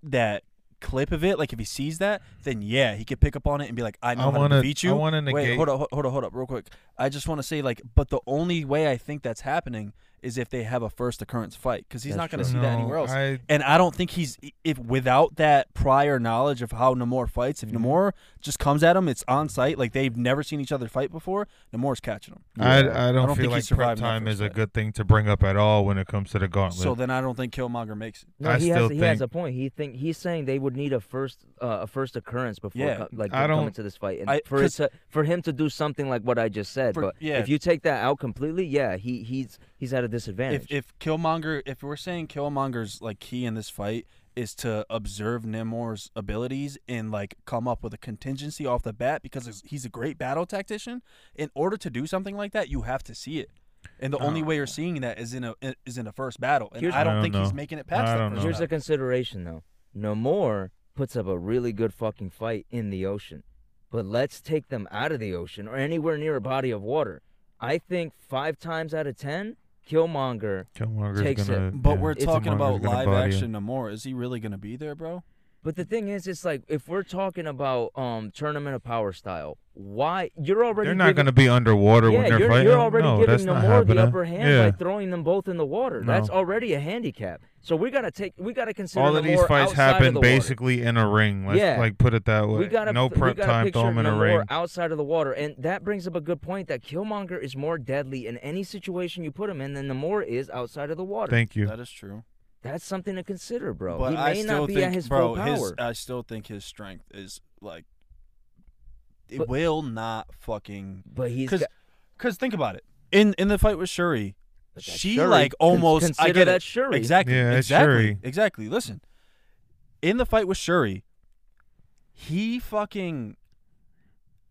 Speaker 1: that clip of it, like if he sees that, then yeah, he could pick up on it and be like, I know
Speaker 3: I
Speaker 1: how
Speaker 3: want
Speaker 1: to
Speaker 3: to.
Speaker 1: defeat
Speaker 3: I
Speaker 1: you.
Speaker 3: want to
Speaker 1: Wait, hold up, hold up, hold up, real quick. I just want to say like, but the only way I think that's happening is if they have a first occurrence fight, because he's
Speaker 2: That's
Speaker 1: not going to
Speaker 2: true.
Speaker 1: see that
Speaker 3: No,
Speaker 1: anywhere else.
Speaker 3: I,
Speaker 1: And I don't think he's if without that prior knowledge of how Namor fights. If
Speaker 3: Mm-hmm.
Speaker 1: Namor just comes at him, it's on site. Like they've never seen each other fight before. Namor's catching him.
Speaker 3: I,
Speaker 2: Yeah.
Speaker 3: I don't
Speaker 1: don't
Speaker 3: feel
Speaker 1: think he
Speaker 3: like prep
Speaker 1: survived that
Speaker 3: time
Speaker 1: first
Speaker 3: is a
Speaker 1: fight.
Speaker 3: good thing to bring up at all when it comes to the gauntlet.
Speaker 1: So then I don't think Killmonger makes it.
Speaker 2: no,
Speaker 3: I
Speaker 2: he
Speaker 3: still
Speaker 2: has he has
Speaker 3: think-
Speaker 2: a point. He think he's saying they would need a first uh, a first occurrence before
Speaker 1: Yeah.
Speaker 2: co- like
Speaker 3: I
Speaker 2: them coming
Speaker 3: don't-
Speaker 2: to this fight, and
Speaker 1: I-
Speaker 2: for it
Speaker 1: 'cause-
Speaker 2: to, for him to do something like what I just said.
Speaker 1: For-
Speaker 2: but
Speaker 1: yeah.
Speaker 2: if you take that out completely, yeah, he he's he's at a disadvantage.
Speaker 1: If if Killmonger, if we're saying Killmonger's like key in this fight is to observe Namor's abilities and like come up with a contingency off the bat because he's- he's a great battle tactician. In order to do something like that, you have to see it. And the only way you're seeing that is in a is in a first battle, and I
Speaker 3: I
Speaker 1: don't
Speaker 3: don't
Speaker 1: think he's making it past
Speaker 3: I
Speaker 1: that
Speaker 3: don't
Speaker 1: first.
Speaker 2: Here's
Speaker 1: battle.
Speaker 2: a consideration though. Namor puts up a really good fucking fight in the ocean. But let's take them out of the ocean or anywhere near a body of water. I think five times out of ten, Killmonger.
Speaker 3: Killmonger's
Speaker 2: takes it.
Speaker 3: gonna.
Speaker 1: But
Speaker 3: yeah,
Speaker 1: we're
Speaker 2: It's-
Speaker 1: talking about
Speaker 3: Killmonger's gonna
Speaker 1: live
Speaker 3: body him.
Speaker 1: action Namor. Is he really gonna be there, bro?
Speaker 2: But the thing is, it's like if we're talking about um tournament of power style, why you're already
Speaker 3: They're not
Speaker 2: giving-
Speaker 3: going to be underwater
Speaker 2: yeah,
Speaker 3: when they're
Speaker 2: you're,
Speaker 3: fighting.
Speaker 2: you're already
Speaker 3: no, that's
Speaker 2: giving
Speaker 3: not
Speaker 2: Namor
Speaker 3: happening.
Speaker 2: the upper hand
Speaker 3: yeah.
Speaker 2: by throwing them both in the water. That's
Speaker 3: No.
Speaker 2: already a handicap. So we gotta take, we gotta consider
Speaker 3: All of these fights happen
Speaker 2: the water.
Speaker 3: basically in a ring. Let's
Speaker 2: Yeah.
Speaker 3: like put it that way.
Speaker 2: We gotta
Speaker 3: no
Speaker 2: we
Speaker 3: prep
Speaker 2: gotta
Speaker 3: time,
Speaker 2: picture
Speaker 3: throw 'em in a
Speaker 2: Namor
Speaker 3: ring.
Speaker 2: outside of the water, and that brings up a good point that Killmonger is more deadly in any situation you put him in than Namor is outside of the water.
Speaker 3: Thank you.
Speaker 1: That is true.
Speaker 2: That's something to consider, bro.
Speaker 1: But
Speaker 2: he
Speaker 1: I
Speaker 2: may
Speaker 1: still
Speaker 2: not be
Speaker 1: think,
Speaker 2: at his
Speaker 1: bro,
Speaker 2: full
Speaker 1: his
Speaker 2: power.
Speaker 1: I still think his strength is like it
Speaker 2: But-
Speaker 1: will not fucking
Speaker 2: but he's
Speaker 1: because think about it in in the fight with Shuri,
Speaker 2: but that's
Speaker 1: she
Speaker 2: Shuri.
Speaker 1: like
Speaker 2: Con-
Speaker 1: almost I get
Speaker 2: that
Speaker 1: it
Speaker 2: Shuri.
Speaker 1: exactly
Speaker 3: Yeah, it's
Speaker 1: exactly
Speaker 3: Shuri.
Speaker 1: exactly. Listen, in the fight with Shuri, he fucking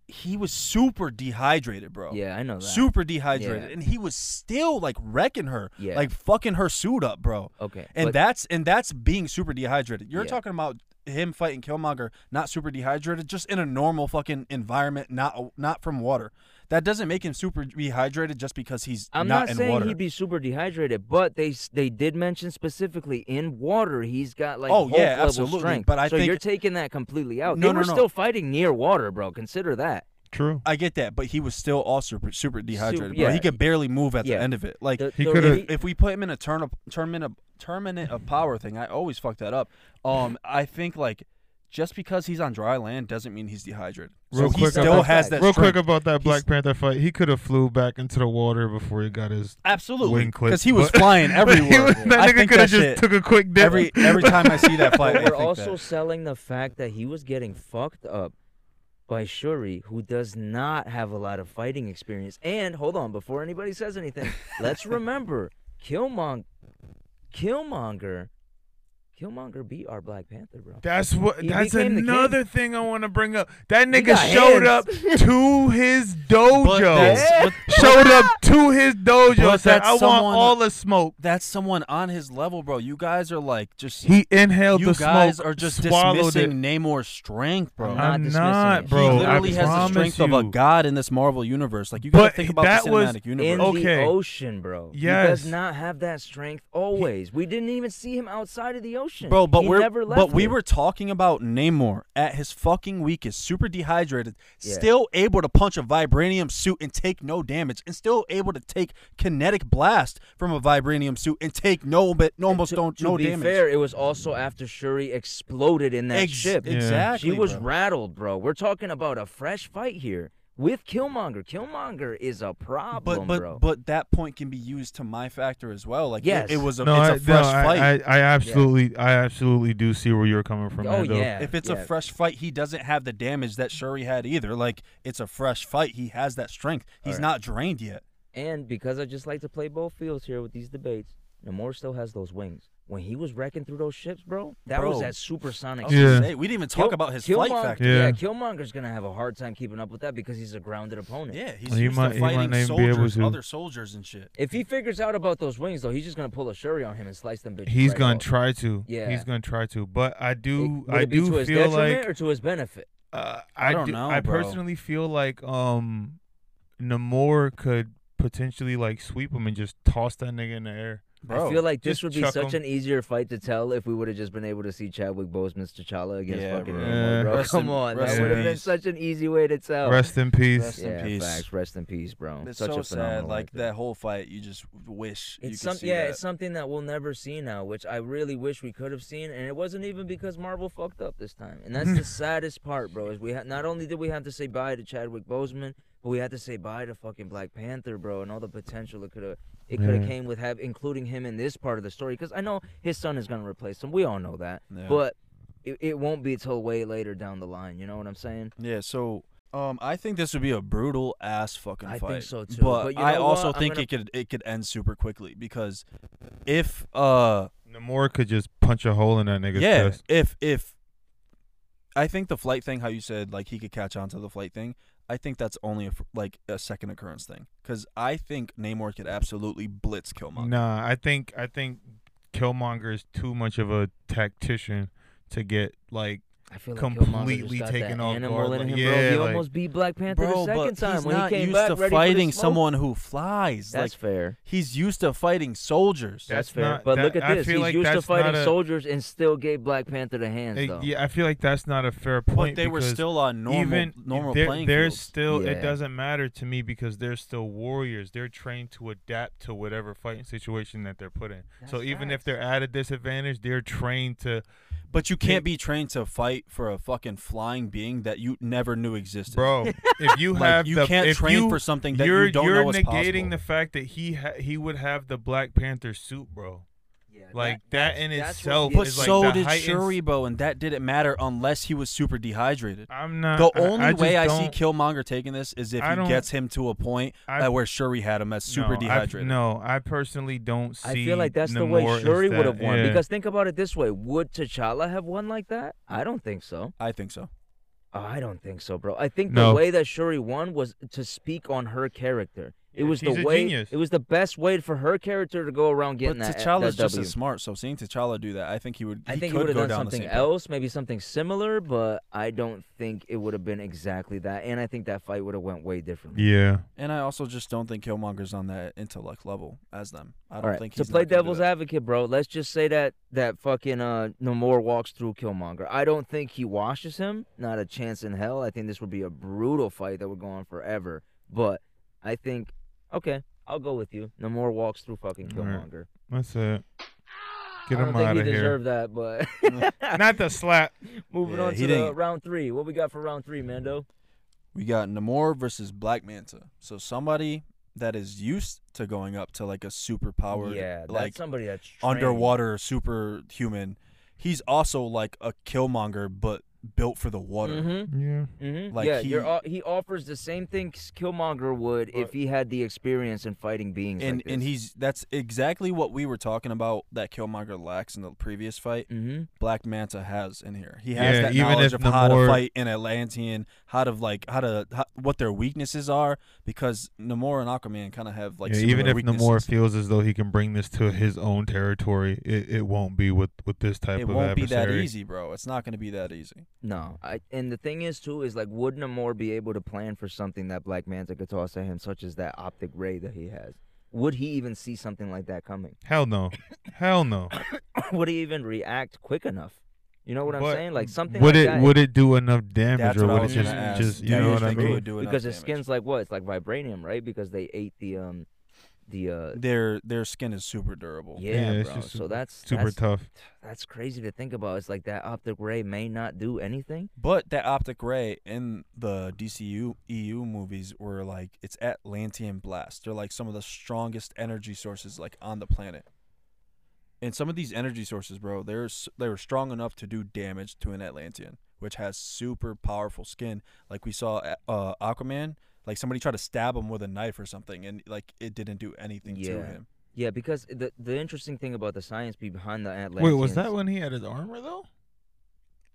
Speaker 1: he was super dehydrated, bro.
Speaker 2: Yeah, I know that.
Speaker 1: Super dehydrated,
Speaker 2: Yeah.
Speaker 1: and he was still like wrecking her,
Speaker 2: Yeah.
Speaker 1: like fucking her suit up, bro.
Speaker 2: Okay,
Speaker 1: And
Speaker 2: but-
Speaker 1: that's and that's being super dehydrated. You're
Speaker 2: Yeah.
Speaker 1: talking about him fighting Killmonger, not super dehydrated, just in a normal fucking environment, not not from water. That doesn't make him super dehydrated just because he's
Speaker 2: I'm
Speaker 1: not,
Speaker 2: not,
Speaker 1: in
Speaker 2: saying
Speaker 1: water.
Speaker 2: he'd be super dehydrated, but they they did mention specifically in water he's got like
Speaker 1: Oh,
Speaker 2: Hulk
Speaker 1: yeah,
Speaker 2: level
Speaker 1: absolutely,
Speaker 2: strength.
Speaker 1: but I
Speaker 2: so
Speaker 1: think-
Speaker 2: you're taking that completely out.
Speaker 1: No,
Speaker 2: they
Speaker 1: no,
Speaker 2: were
Speaker 1: no.
Speaker 2: still fighting near water, bro. Consider that.
Speaker 3: True.
Speaker 1: I get that, but he was still also super, super dehydrated. bro.
Speaker 2: yeah.
Speaker 1: He could barely move at
Speaker 2: Yeah.
Speaker 1: the end of it. Like
Speaker 2: The-
Speaker 3: He coulda-
Speaker 1: if we put him in a turn of tournament of tournament of power thing, I always fuck that up. Um, I think like just because he's on dry land doesn't mean he's dehydrated.
Speaker 3: Real
Speaker 1: so he
Speaker 3: quick
Speaker 1: still
Speaker 2: about
Speaker 1: has
Speaker 2: that.
Speaker 1: that
Speaker 3: Real
Speaker 1: strength.
Speaker 3: quick about that Black
Speaker 1: He's-
Speaker 3: Panther fight, he could have flew back into the water before he got his
Speaker 1: Absolutely,
Speaker 3: wing clipped.
Speaker 1: because he was
Speaker 3: but-
Speaker 1: flying everywhere.
Speaker 3: was- that
Speaker 1: I
Speaker 3: nigga
Speaker 1: think
Speaker 3: could have
Speaker 1: that
Speaker 3: just
Speaker 1: shit-
Speaker 3: took a quick dip.
Speaker 1: every every time I see that fight, I
Speaker 2: But
Speaker 1: think
Speaker 2: we're also
Speaker 1: that.
Speaker 2: selling the fact that he was getting fucked up by Shuri, who does not have a lot of fighting experience. And hold on, before anybody says anything, let's remember Killmonger. Killmonger. Killmonger beat our Black Panther, bro.
Speaker 3: That's what.
Speaker 2: He
Speaker 3: That's
Speaker 2: became the king.
Speaker 3: another thing I want to bring up. That nigga showed
Speaker 2: hands.
Speaker 3: up to his
Speaker 1: But
Speaker 3: dojo.
Speaker 1: that's, but-
Speaker 3: Showed up to his dojo.
Speaker 1: But
Speaker 3: Said,
Speaker 1: that's
Speaker 3: "I want all the smoke."
Speaker 1: that's someone on his level, bro. You guys are like just
Speaker 3: He inhaled the smoke.
Speaker 1: you
Speaker 3: the
Speaker 1: guys are just
Speaker 3: swallowed
Speaker 1: dismissing
Speaker 3: it.
Speaker 1: Namor's strength, bro.
Speaker 2: I'm not
Speaker 3: I'm
Speaker 2: dismissing
Speaker 3: not,
Speaker 2: it.
Speaker 3: bro.
Speaker 1: he
Speaker 3: I
Speaker 1: literally has the
Speaker 3: promise
Speaker 1: strength of a god in this Marvel universe. Like you gotta
Speaker 3: But
Speaker 1: think about
Speaker 3: that
Speaker 1: the
Speaker 3: was
Speaker 1: cinematic
Speaker 2: In
Speaker 1: universe.
Speaker 3: Okay.
Speaker 2: the ocean, bro. He
Speaker 3: Yes.
Speaker 2: does not have that strength always. we didn't even see him outside of the ocean.
Speaker 1: Bro, but
Speaker 2: he
Speaker 1: we're
Speaker 2: never left
Speaker 1: but we
Speaker 2: it.
Speaker 1: were talking about Namor at his fucking weakest, super dehydrated,
Speaker 2: Yeah.
Speaker 1: still able to punch a vibranium suit and take no damage, and still able to take kinetic blast from a vibranium suit and take no but no, almost
Speaker 2: to,
Speaker 1: don't
Speaker 2: to
Speaker 1: no
Speaker 2: be
Speaker 1: damage.
Speaker 2: fair, it was also after Shuri exploded in that
Speaker 1: Ex-
Speaker 2: ship.
Speaker 3: Yeah.
Speaker 1: Exactly.
Speaker 2: She was
Speaker 1: bro.
Speaker 2: rattled, bro. We're talking about a fresh fight here with Killmonger. Killmonger is a problem,
Speaker 1: but but
Speaker 2: bro.
Speaker 1: but that point can be used to my factor as well. Like it-
Speaker 2: Yes.
Speaker 1: it, was a
Speaker 3: No,
Speaker 1: it's
Speaker 3: I,
Speaker 1: a fresh
Speaker 3: no, I-
Speaker 1: fight.
Speaker 3: I, I, absolutely, I absolutely do see where you're coming from.
Speaker 2: oh
Speaker 3: Nando.
Speaker 2: yeah.
Speaker 1: if it's
Speaker 2: yeah.
Speaker 1: a fresh fight, he doesn't have the damage that Shuri had either. Like it's a fresh fight. He has that strength. He's
Speaker 2: Alright.
Speaker 1: not drained yet.
Speaker 2: And because I just like to play both fields here with these debates, Namor still has those wings. When he was wrecking through those ships, bro, that was
Speaker 1: Bro.
Speaker 2: that supersonic.
Speaker 1: I
Speaker 3: Yeah.
Speaker 1: gonna say, we didn't even talk
Speaker 2: Kill-
Speaker 1: about his flight
Speaker 2: Killmonger-
Speaker 1: factor.
Speaker 3: Yeah.
Speaker 2: Yeah, Killmonger's gonna have a hard time keeping up with that because he's a grounded opponent.
Speaker 1: Yeah, he's
Speaker 3: He
Speaker 1: used
Speaker 3: might-
Speaker 1: to
Speaker 3: he might
Speaker 1: fighting
Speaker 3: not even be able
Speaker 1: soldiers,
Speaker 3: to.
Speaker 1: other soldiers and shit.
Speaker 2: If he figures out about those wings, though, he's just gonna pull a Shuri on him and slice them bitches.
Speaker 3: He's
Speaker 2: right
Speaker 3: gonna
Speaker 2: off.
Speaker 3: try to.
Speaker 2: Yeah.
Speaker 3: He's gonna try to. But I do,
Speaker 2: Would
Speaker 3: I
Speaker 2: it be
Speaker 3: do
Speaker 2: to his
Speaker 3: feel
Speaker 2: detriment
Speaker 3: like
Speaker 2: or to his benefit.
Speaker 3: Uh,
Speaker 1: I
Speaker 3: I,
Speaker 1: don't
Speaker 3: do-
Speaker 1: know,
Speaker 3: I
Speaker 1: bro.
Speaker 3: personally feel like um, Namor could potentially like sweep him and just toss that nigga in the air.
Speaker 1: Bro,
Speaker 2: I feel like this would be such
Speaker 3: him.
Speaker 2: an easier fight to tell if we would have just been able to see Chadwick Boseman's T'Challa against
Speaker 1: Yeah,
Speaker 2: fucking
Speaker 1: bro.
Speaker 2: Namor, bro. Come
Speaker 1: in-
Speaker 2: on,
Speaker 1: rest
Speaker 2: that would have been such an easy way to tell.
Speaker 3: Rest in peace.
Speaker 1: Rest in
Speaker 2: yeah,
Speaker 1: peace.
Speaker 2: facts. Rest in peace, bro.
Speaker 1: it's
Speaker 2: such
Speaker 1: so
Speaker 2: a
Speaker 1: sad. Like
Speaker 2: actor.
Speaker 1: that whole fight, you just wish you
Speaker 2: It's
Speaker 1: could
Speaker 2: some,
Speaker 1: see
Speaker 2: yeah,
Speaker 1: that.
Speaker 2: it's something that we'll never see now, which I really wish we could have seen, and it wasn't even because Marvel fucked up this time, and that's the saddest part, bro. Is we ha- not only did we have to say bye to Chadwick Boseman, but we had to say bye to fucking Black Panther, bro, and all the potential it could have it could have
Speaker 3: Yeah.
Speaker 2: came with have including him in this part of the story, because I know his son is gonna replace him. We all know that,
Speaker 1: Yeah.
Speaker 2: but it, it won't be till way later down the line. You know what I'm saying?
Speaker 1: Yeah, so um, I think this would be a brutal ass fucking fight.
Speaker 2: I
Speaker 1: fight.
Speaker 2: think so, too,
Speaker 1: But,
Speaker 2: but you
Speaker 1: I
Speaker 2: know
Speaker 1: also
Speaker 2: what? I'm
Speaker 1: think
Speaker 2: gonna-
Speaker 1: it could it could end super quickly because if uh
Speaker 3: Namor could just punch a hole in that nigga's
Speaker 1: yeah
Speaker 3: chest.
Speaker 1: if if I think the flight thing, how you said like he could catch on to the flight thing. I think that's only a, like a second occurrence thing because I think Namor could absolutely blitz Killmonger.
Speaker 3: Nah, I think I think Killmonger is too much of a tactician to get like
Speaker 2: I feel like
Speaker 3: Completely
Speaker 2: got
Speaker 3: taken
Speaker 2: that
Speaker 3: off
Speaker 2: animal
Speaker 3: guard,
Speaker 2: in
Speaker 3: like,
Speaker 2: him, bro.
Speaker 3: yeah,
Speaker 2: He
Speaker 3: like-
Speaker 2: almost beat Black Panther
Speaker 1: Bro,
Speaker 2: the second
Speaker 1: but
Speaker 2: time when he came
Speaker 1: used
Speaker 2: back
Speaker 1: to
Speaker 2: ready for the
Speaker 1: fighting someone who flies.
Speaker 2: That's
Speaker 1: like
Speaker 2: fair.
Speaker 1: he's used to fighting soldiers.
Speaker 3: That's
Speaker 2: That's fair.
Speaker 3: not-
Speaker 2: but
Speaker 3: that-
Speaker 2: look at
Speaker 3: I
Speaker 2: this. He's
Speaker 3: like
Speaker 2: used to fighting
Speaker 3: a-
Speaker 2: soldiers and still gave Black Panther the hands, though.
Speaker 3: yeah, I feel like that's not a fair
Speaker 1: but
Speaker 3: point.
Speaker 1: they were still on normal
Speaker 3: even
Speaker 1: normal
Speaker 3: they're,
Speaker 1: playing
Speaker 3: they're
Speaker 1: fields.
Speaker 3: still
Speaker 2: Yeah.
Speaker 3: it doesn't matter to me because they're still warriors they're trained to adapt to whatever fighting situation that they're put in so
Speaker 2: That's
Speaker 3: even if they're at a disadvantage they're trained to
Speaker 1: But you can't be trained to fight for a fucking flying being that you never knew existed.
Speaker 3: bro if you
Speaker 1: Like,
Speaker 3: have
Speaker 1: you
Speaker 3: the,
Speaker 1: can't
Speaker 3: if
Speaker 1: train
Speaker 3: you,
Speaker 1: for something that
Speaker 3: you're
Speaker 1: you don't
Speaker 3: you're
Speaker 1: know is
Speaker 3: negating the fact that he ha- he would have the black panther suit bro
Speaker 2: Yeah,
Speaker 3: like that,
Speaker 2: that's-
Speaker 3: in
Speaker 2: that's what
Speaker 3: itself
Speaker 2: gives-
Speaker 1: But
Speaker 3: like
Speaker 1: so
Speaker 3: the
Speaker 1: did
Speaker 3: heightened-
Speaker 1: Shuri, bro, and that didn't matter unless he was super dehydrated.
Speaker 3: i'm not
Speaker 1: The only
Speaker 3: I
Speaker 1: way I see Killmonger taking this is if
Speaker 3: I
Speaker 1: he gets him to a point
Speaker 3: I-
Speaker 1: where Shuri had him as super
Speaker 3: no, I-
Speaker 1: dehydrated.
Speaker 3: no i personally don't see
Speaker 2: I feel like that's the way Shuri would have won.
Speaker 3: yeah.
Speaker 2: Because think about it this way: Would T'Challa have won like that? I don't think so.
Speaker 1: I think so.
Speaker 2: Oh, I don't think so, bro. I think
Speaker 3: No.
Speaker 2: the way that Shuri won was to speak on her character. It was
Speaker 3: she's
Speaker 2: the way.
Speaker 3: genius.
Speaker 2: It was the best way for her character to go around
Speaker 1: But
Speaker 2: getting that.
Speaker 1: T'Challa's
Speaker 2: that
Speaker 1: just
Speaker 2: W.
Speaker 1: as smart, so seeing T'Challa do that, I think he would.
Speaker 2: I
Speaker 1: he
Speaker 2: think he would have done something
Speaker 1: same path.
Speaker 2: else, maybe something similar, but I don't think it would have been exactly that. And I think that fight would have went way differently.
Speaker 3: yeah
Speaker 1: And I also just don't think Killmonger's on that intellect level as them. I don't
Speaker 2: All right,
Speaker 1: think
Speaker 2: to
Speaker 1: he's
Speaker 2: play
Speaker 1: gonna do
Speaker 2: devil's advocate, bro. Let's just say that that fucking uh Namor walks through Killmonger. I don't think he washes him. Not a chance in hell. I think this would be a brutal fight that would go on forever. But I think, okay, I'll go with you. Namor walks through fucking
Speaker 3: All right.
Speaker 2: Killmonger.
Speaker 3: that's it Get
Speaker 2: I don't
Speaker 3: him
Speaker 2: think
Speaker 3: out
Speaker 2: he
Speaker 3: of here.
Speaker 2: deserved that, but
Speaker 3: Not the slap.
Speaker 2: moving
Speaker 1: Yeah,
Speaker 2: on
Speaker 1: he
Speaker 2: to the
Speaker 1: didn't-
Speaker 2: round three. What we got for round three, Mando?
Speaker 1: We got Namor versus Black Manta. So somebody that is used to going up to like a super powered,
Speaker 2: yeah, that's
Speaker 1: like
Speaker 2: somebody that's trained.
Speaker 1: underwater superhuman. He's also like a Killmonger, but built for the water.
Speaker 2: Mm-hmm.
Speaker 3: Yeah.
Speaker 2: Mm-hmm.
Speaker 1: Like,
Speaker 2: yeah,
Speaker 1: he-
Speaker 2: you're, he offers the same thing Killmonger would if he had the experience in fighting beings.
Speaker 1: And
Speaker 2: like
Speaker 1: and he's that's exactly what we were talking about that Killmonger lacks in the previous fight.
Speaker 2: Mm-hmm.
Speaker 1: Black Manta has in here. He has
Speaker 3: Yeah,
Speaker 1: that
Speaker 3: even
Speaker 1: knowledge
Speaker 3: if
Speaker 1: of how to fight in Atlantean, how to like how to how, what their weaknesses are because Namor and Aquaman kind of have like
Speaker 3: yeah, even if
Speaker 1: weaknesses.
Speaker 3: Namor feels as though he can bring this to his own territory, it, it won't be with, with this type
Speaker 1: it
Speaker 3: of
Speaker 1: won't be that easy, bro. It's not going to be that easy.
Speaker 2: No, I and the thing is too is like would Namor be able to plan for something that Black Manta could toss at him, such as that optic ray that he has? Would he even see something like that coming?
Speaker 3: Hell no. Hell no.
Speaker 2: would he even react quick enough? You know what I'm
Speaker 3: But
Speaker 2: saying? Like something
Speaker 3: would
Speaker 2: like
Speaker 3: it
Speaker 2: that.
Speaker 3: would it do enough damage
Speaker 1: That's
Speaker 3: or
Speaker 1: what I
Speaker 3: would
Speaker 1: was
Speaker 3: it
Speaker 2: gonna
Speaker 3: just
Speaker 1: ask.
Speaker 3: just
Speaker 1: Do
Speaker 3: you know what I
Speaker 1: think it
Speaker 3: mean?
Speaker 1: would do enough
Speaker 2: because his
Speaker 1: damage?
Speaker 2: skin's like what? It's like vibranium, right? Because they ate the um the uh
Speaker 1: Their their skin is super durable.
Speaker 2: yeah,
Speaker 3: Yeah, it's
Speaker 2: bro.
Speaker 3: just
Speaker 2: So that's
Speaker 3: Super
Speaker 2: that's,
Speaker 3: tough.
Speaker 2: that's crazy to think about. It's like that optic ray may not do anything.
Speaker 1: But that optic ray in the DCU EU movies were like it's Atlantean blast. They're like some of the strongest energy sources like on the planet. And some of these energy sources, bro, they're they were strong enough to do damage to an Atlantean, which has super powerful skin. Like we saw uh, Aquaman, like somebody tried to stab him with a knife or something, and like it didn't do anything to him.
Speaker 2: Yeah, because the the interesting thing about the science behind the Atlanteans.
Speaker 3: Wait, was that when he had his armor though?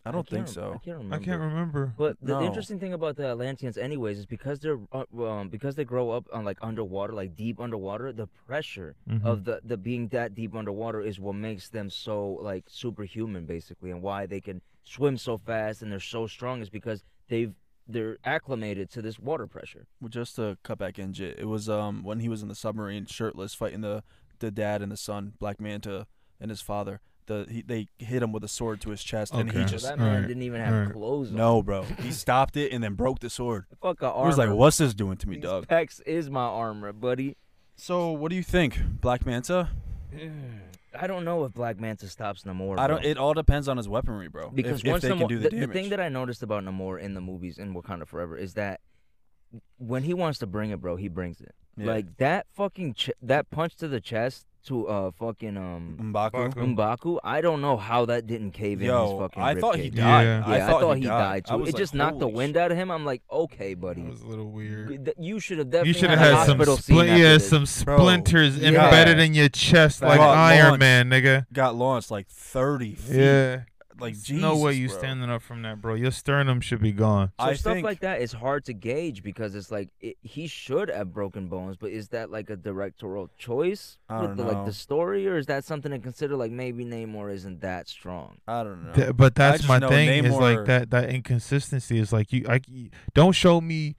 Speaker 1: I don't think so.
Speaker 2: I can't remember.
Speaker 3: I can't remember.
Speaker 2: But the
Speaker 1: No.
Speaker 2: interesting thing about the Atlanteans, anyways, is because they're uh, um, because they grow up on like underwater, like deep underwater. The pressure
Speaker 3: Mhm.
Speaker 2: of the the being that deep underwater is what makes them so like superhuman, basically, and why they can swim so fast and they're so strong is because they've they're acclimated to this water pressure.
Speaker 1: Well, just to cut back in, Jit, it was um when he was in the submarine, shirtless, fighting the the dad and the son, Black Manta and his father. The he, they hit him with a sword to his chest, and he
Speaker 3: Okay.
Speaker 2: So
Speaker 1: just
Speaker 2: that man
Speaker 3: alright,
Speaker 2: didn't even have
Speaker 3: alright.
Speaker 2: clothes on.
Speaker 1: no, bro. He stopped it and then broke the sword.
Speaker 2: Fuck a armor.
Speaker 1: He
Speaker 2: armor.
Speaker 1: was like, "What's this doing to me,
Speaker 2: These
Speaker 1: dog?"
Speaker 2: pecs is my armor, buddy.
Speaker 1: So, what do you think, Black Manta?
Speaker 2: I don't know if Black Manta stops Namor.
Speaker 1: I don't. It all depends on his weaponry, bro.
Speaker 2: because
Speaker 1: if, if
Speaker 2: once
Speaker 1: they
Speaker 2: Namor,
Speaker 1: can do the,
Speaker 2: the,
Speaker 1: damage.
Speaker 2: thing that I noticed about Namor in the movies in Wakanda Forever is that when he wants to bring it, bro, he brings it.
Speaker 1: Yeah.
Speaker 2: Like that fucking ch- that punch to the chest to uh fucking um
Speaker 1: M'Baku.
Speaker 3: M'Baku.
Speaker 2: M'Baku. I don't know how that didn't cave in his
Speaker 1: Yo,
Speaker 2: fucking.
Speaker 1: I thought he
Speaker 2: ribcage.
Speaker 1: died.
Speaker 3: Yeah.
Speaker 1: I,
Speaker 2: Yeah,
Speaker 1: thought
Speaker 2: he died,
Speaker 1: I
Speaker 2: too.
Speaker 1: was
Speaker 2: It
Speaker 1: like,
Speaker 2: just knocked the
Speaker 1: "Holy
Speaker 2: wind out of him. I'm like, okay, buddy.
Speaker 3: That was a little weird.
Speaker 2: Th- You should have definitely
Speaker 3: You should have
Speaker 2: had, a
Speaker 3: had some
Speaker 2: hospital scene
Speaker 3: split,
Speaker 2: after
Speaker 3: yeah,
Speaker 2: this.
Speaker 3: some
Speaker 1: Bro,
Speaker 3: splinters
Speaker 2: yeah.
Speaker 3: embedded in your chest like
Speaker 1: Got
Speaker 3: Iron
Speaker 1: launched.
Speaker 3: Man, nigga.
Speaker 1: Got launched like thirty feet.
Speaker 3: Yeah,
Speaker 1: Like
Speaker 3: There's
Speaker 1: Jesus,
Speaker 3: no way you
Speaker 1: bro.
Speaker 3: standing up from that, bro. Your sternum should be gone.
Speaker 2: So
Speaker 1: I
Speaker 2: stuff
Speaker 1: think-
Speaker 2: like that is hard to gauge because it's like it, he should have broken bones, but is that like a directorial choice
Speaker 1: I
Speaker 2: with
Speaker 1: don't
Speaker 2: the, like the story, or is that something to consider? Like maybe Namor isn't that strong.
Speaker 1: I don't know.
Speaker 3: Th- but that's my
Speaker 1: know
Speaker 3: thing is like that that inconsistency is like you I y- don't show me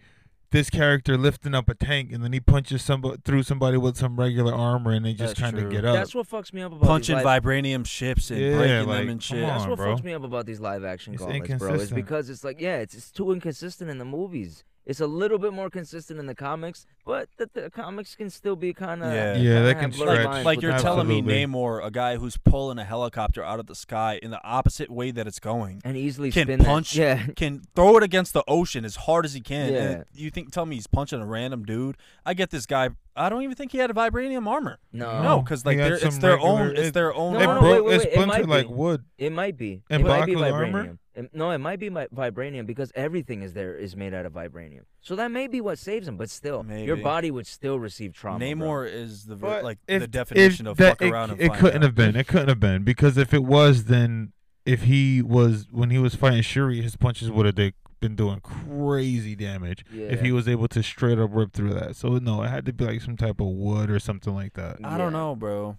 Speaker 3: this character lifting up a tank and then he punches somebody through somebody with some regular armor and they just
Speaker 1: That's
Speaker 3: kind of
Speaker 1: true.
Speaker 3: get up.
Speaker 2: That's what fucks me up about
Speaker 1: Punching
Speaker 2: these live,
Speaker 1: vibranium ships and
Speaker 3: Yeah,
Speaker 1: breaking
Speaker 3: like,
Speaker 1: them and
Speaker 3: come
Speaker 1: shit.
Speaker 2: That's
Speaker 3: on,
Speaker 2: what
Speaker 3: bro.
Speaker 2: fucks me up about these live action
Speaker 3: It's
Speaker 2: gauntlets, bro. Is
Speaker 3: inconsistent.
Speaker 2: because it's like yeah, it's it's too inconsistent in the movies. It's a little bit more consistent in the comics, but the, the comics can still be kind of
Speaker 1: Yeah.
Speaker 3: Yeah, they can stretch.
Speaker 1: Like, like you're telling me Namor, a guy who's pulling a helicopter out of the sky in the opposite way that it's going,
Speaker 2: and easily
Speaker 1: can
Speaker 2: spin that-
Speaker 1: punch-
Speaker 2: Yeah,
Speaker 1: can throw it against the ocean as hard as he can.
Speaker 2: Yeah.
Speaker 1: And you think tell me he's punching a random dude? I get this guy. I don't even think he had a vibranium armor.
Speaker 2: no,
Speaker 1: No, because like
Speaker 3: had
Speaker 1: it's
Speaker 3: some
Speaker 1: their
Speaker 3: regular-
Speaker 1: own. It's their own.
Speaker 2: No,
Speaker 3: it
Speaker 2: no,
Speaker 1: armor.
Speaker 2: no,
Speaker 3: broke
Speaker 2: wait, wait, it
Speaker 3: splintered
Speaker 2: might
Speaker 3: like
Speaker 2: be.
Speaker 3: wood.
Speaker 2: It might be.
Speaker 3: And
Speaker 2: it might be
Speaker 3: M'Baku's armor?
Speaker 2: vibranium. It- no, it might be mi- vibranium because everything is there is made out of vibranium. So that may be what saves him. But still, your body would still receive trauma. bro.
Speaker 1: Namor is the
Speaker 3: But
Speaker 1: like
Speaker 3: if-
Speaker 1: the definition of
Speaker 3: that-
Speaker 1: fuck
Speaker 3: it,
Speaker 1: around and
Speaker 3: it
Speaker 1: find
Speaker 3: couldn't
Speaker 1: out.
Speaker 3: have been. It couldn't have been because if it was, then if he was when he was fighting Shuri, his punches would have been doing crazy damage. If he was able to straight up rip through that, so no, it had to be like some type of wood or something like that.
Speaker 1: I don't know, bro.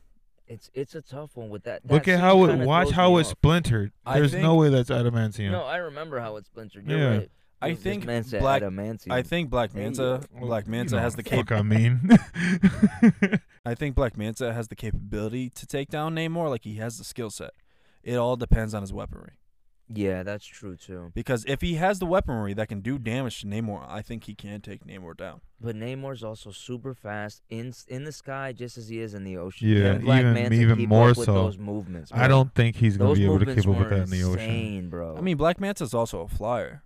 Speaker 2: It's it's a tough one with that.
Speaker 3: Look at how it. Watch how it
Speaker 2: off.
Speaker 3: splintered.
Speaker 1: I
Speaker 3: There's no way that's adamantium.
Speaker 2: No, I remember how it splintered. You're
Speaker 3: Yeah.
Speaker 2: right.
Speaker 1: I
Speaker 2: This
Speaker 1: think
Speaker 2: man said
Speaker 1: Black.
Speaker 2: adamantium.
Speaker 1: I think Black Manta.
Speaker 3: Well,
Speaker 1: Black
Speaker 3: you
Speaker 1: Manta
Speaker 3: know
Speaker 1: has the cap.
Speaker 3: fuck I mean.
Speaker 1: I think Black Manta has the capability to take down Namor. Like he has the skill set. It all depends on his weaponry.
Speaker 2: Yeah, that's true too.
Speaker 1: Because if he has the weaponry that can do damage to Namor, I think he can take Namor down.
Speaker 2: But Namor's also super fast in in the sky, just as he is in the ocean.
Speaker 3: Yeah,
Speaker 2: Can Black
Speaker 3: even-
Speaker 2: Manta
Speaker 3: even
Speaker 2: keep
Speaker 3: more
Speaker 2: up with
Speaker 3: so.
Speaker 2: those movements.
Speaker 3: I don't think he's gonna
Speaker 2: Those
Speaker 3: be able to keep up with
Speaker 2: were
Speaker 3: that in the ocean.
Speaker 2: insane, bro.
Speaker 1: I mean, Black Manta's also a flyer.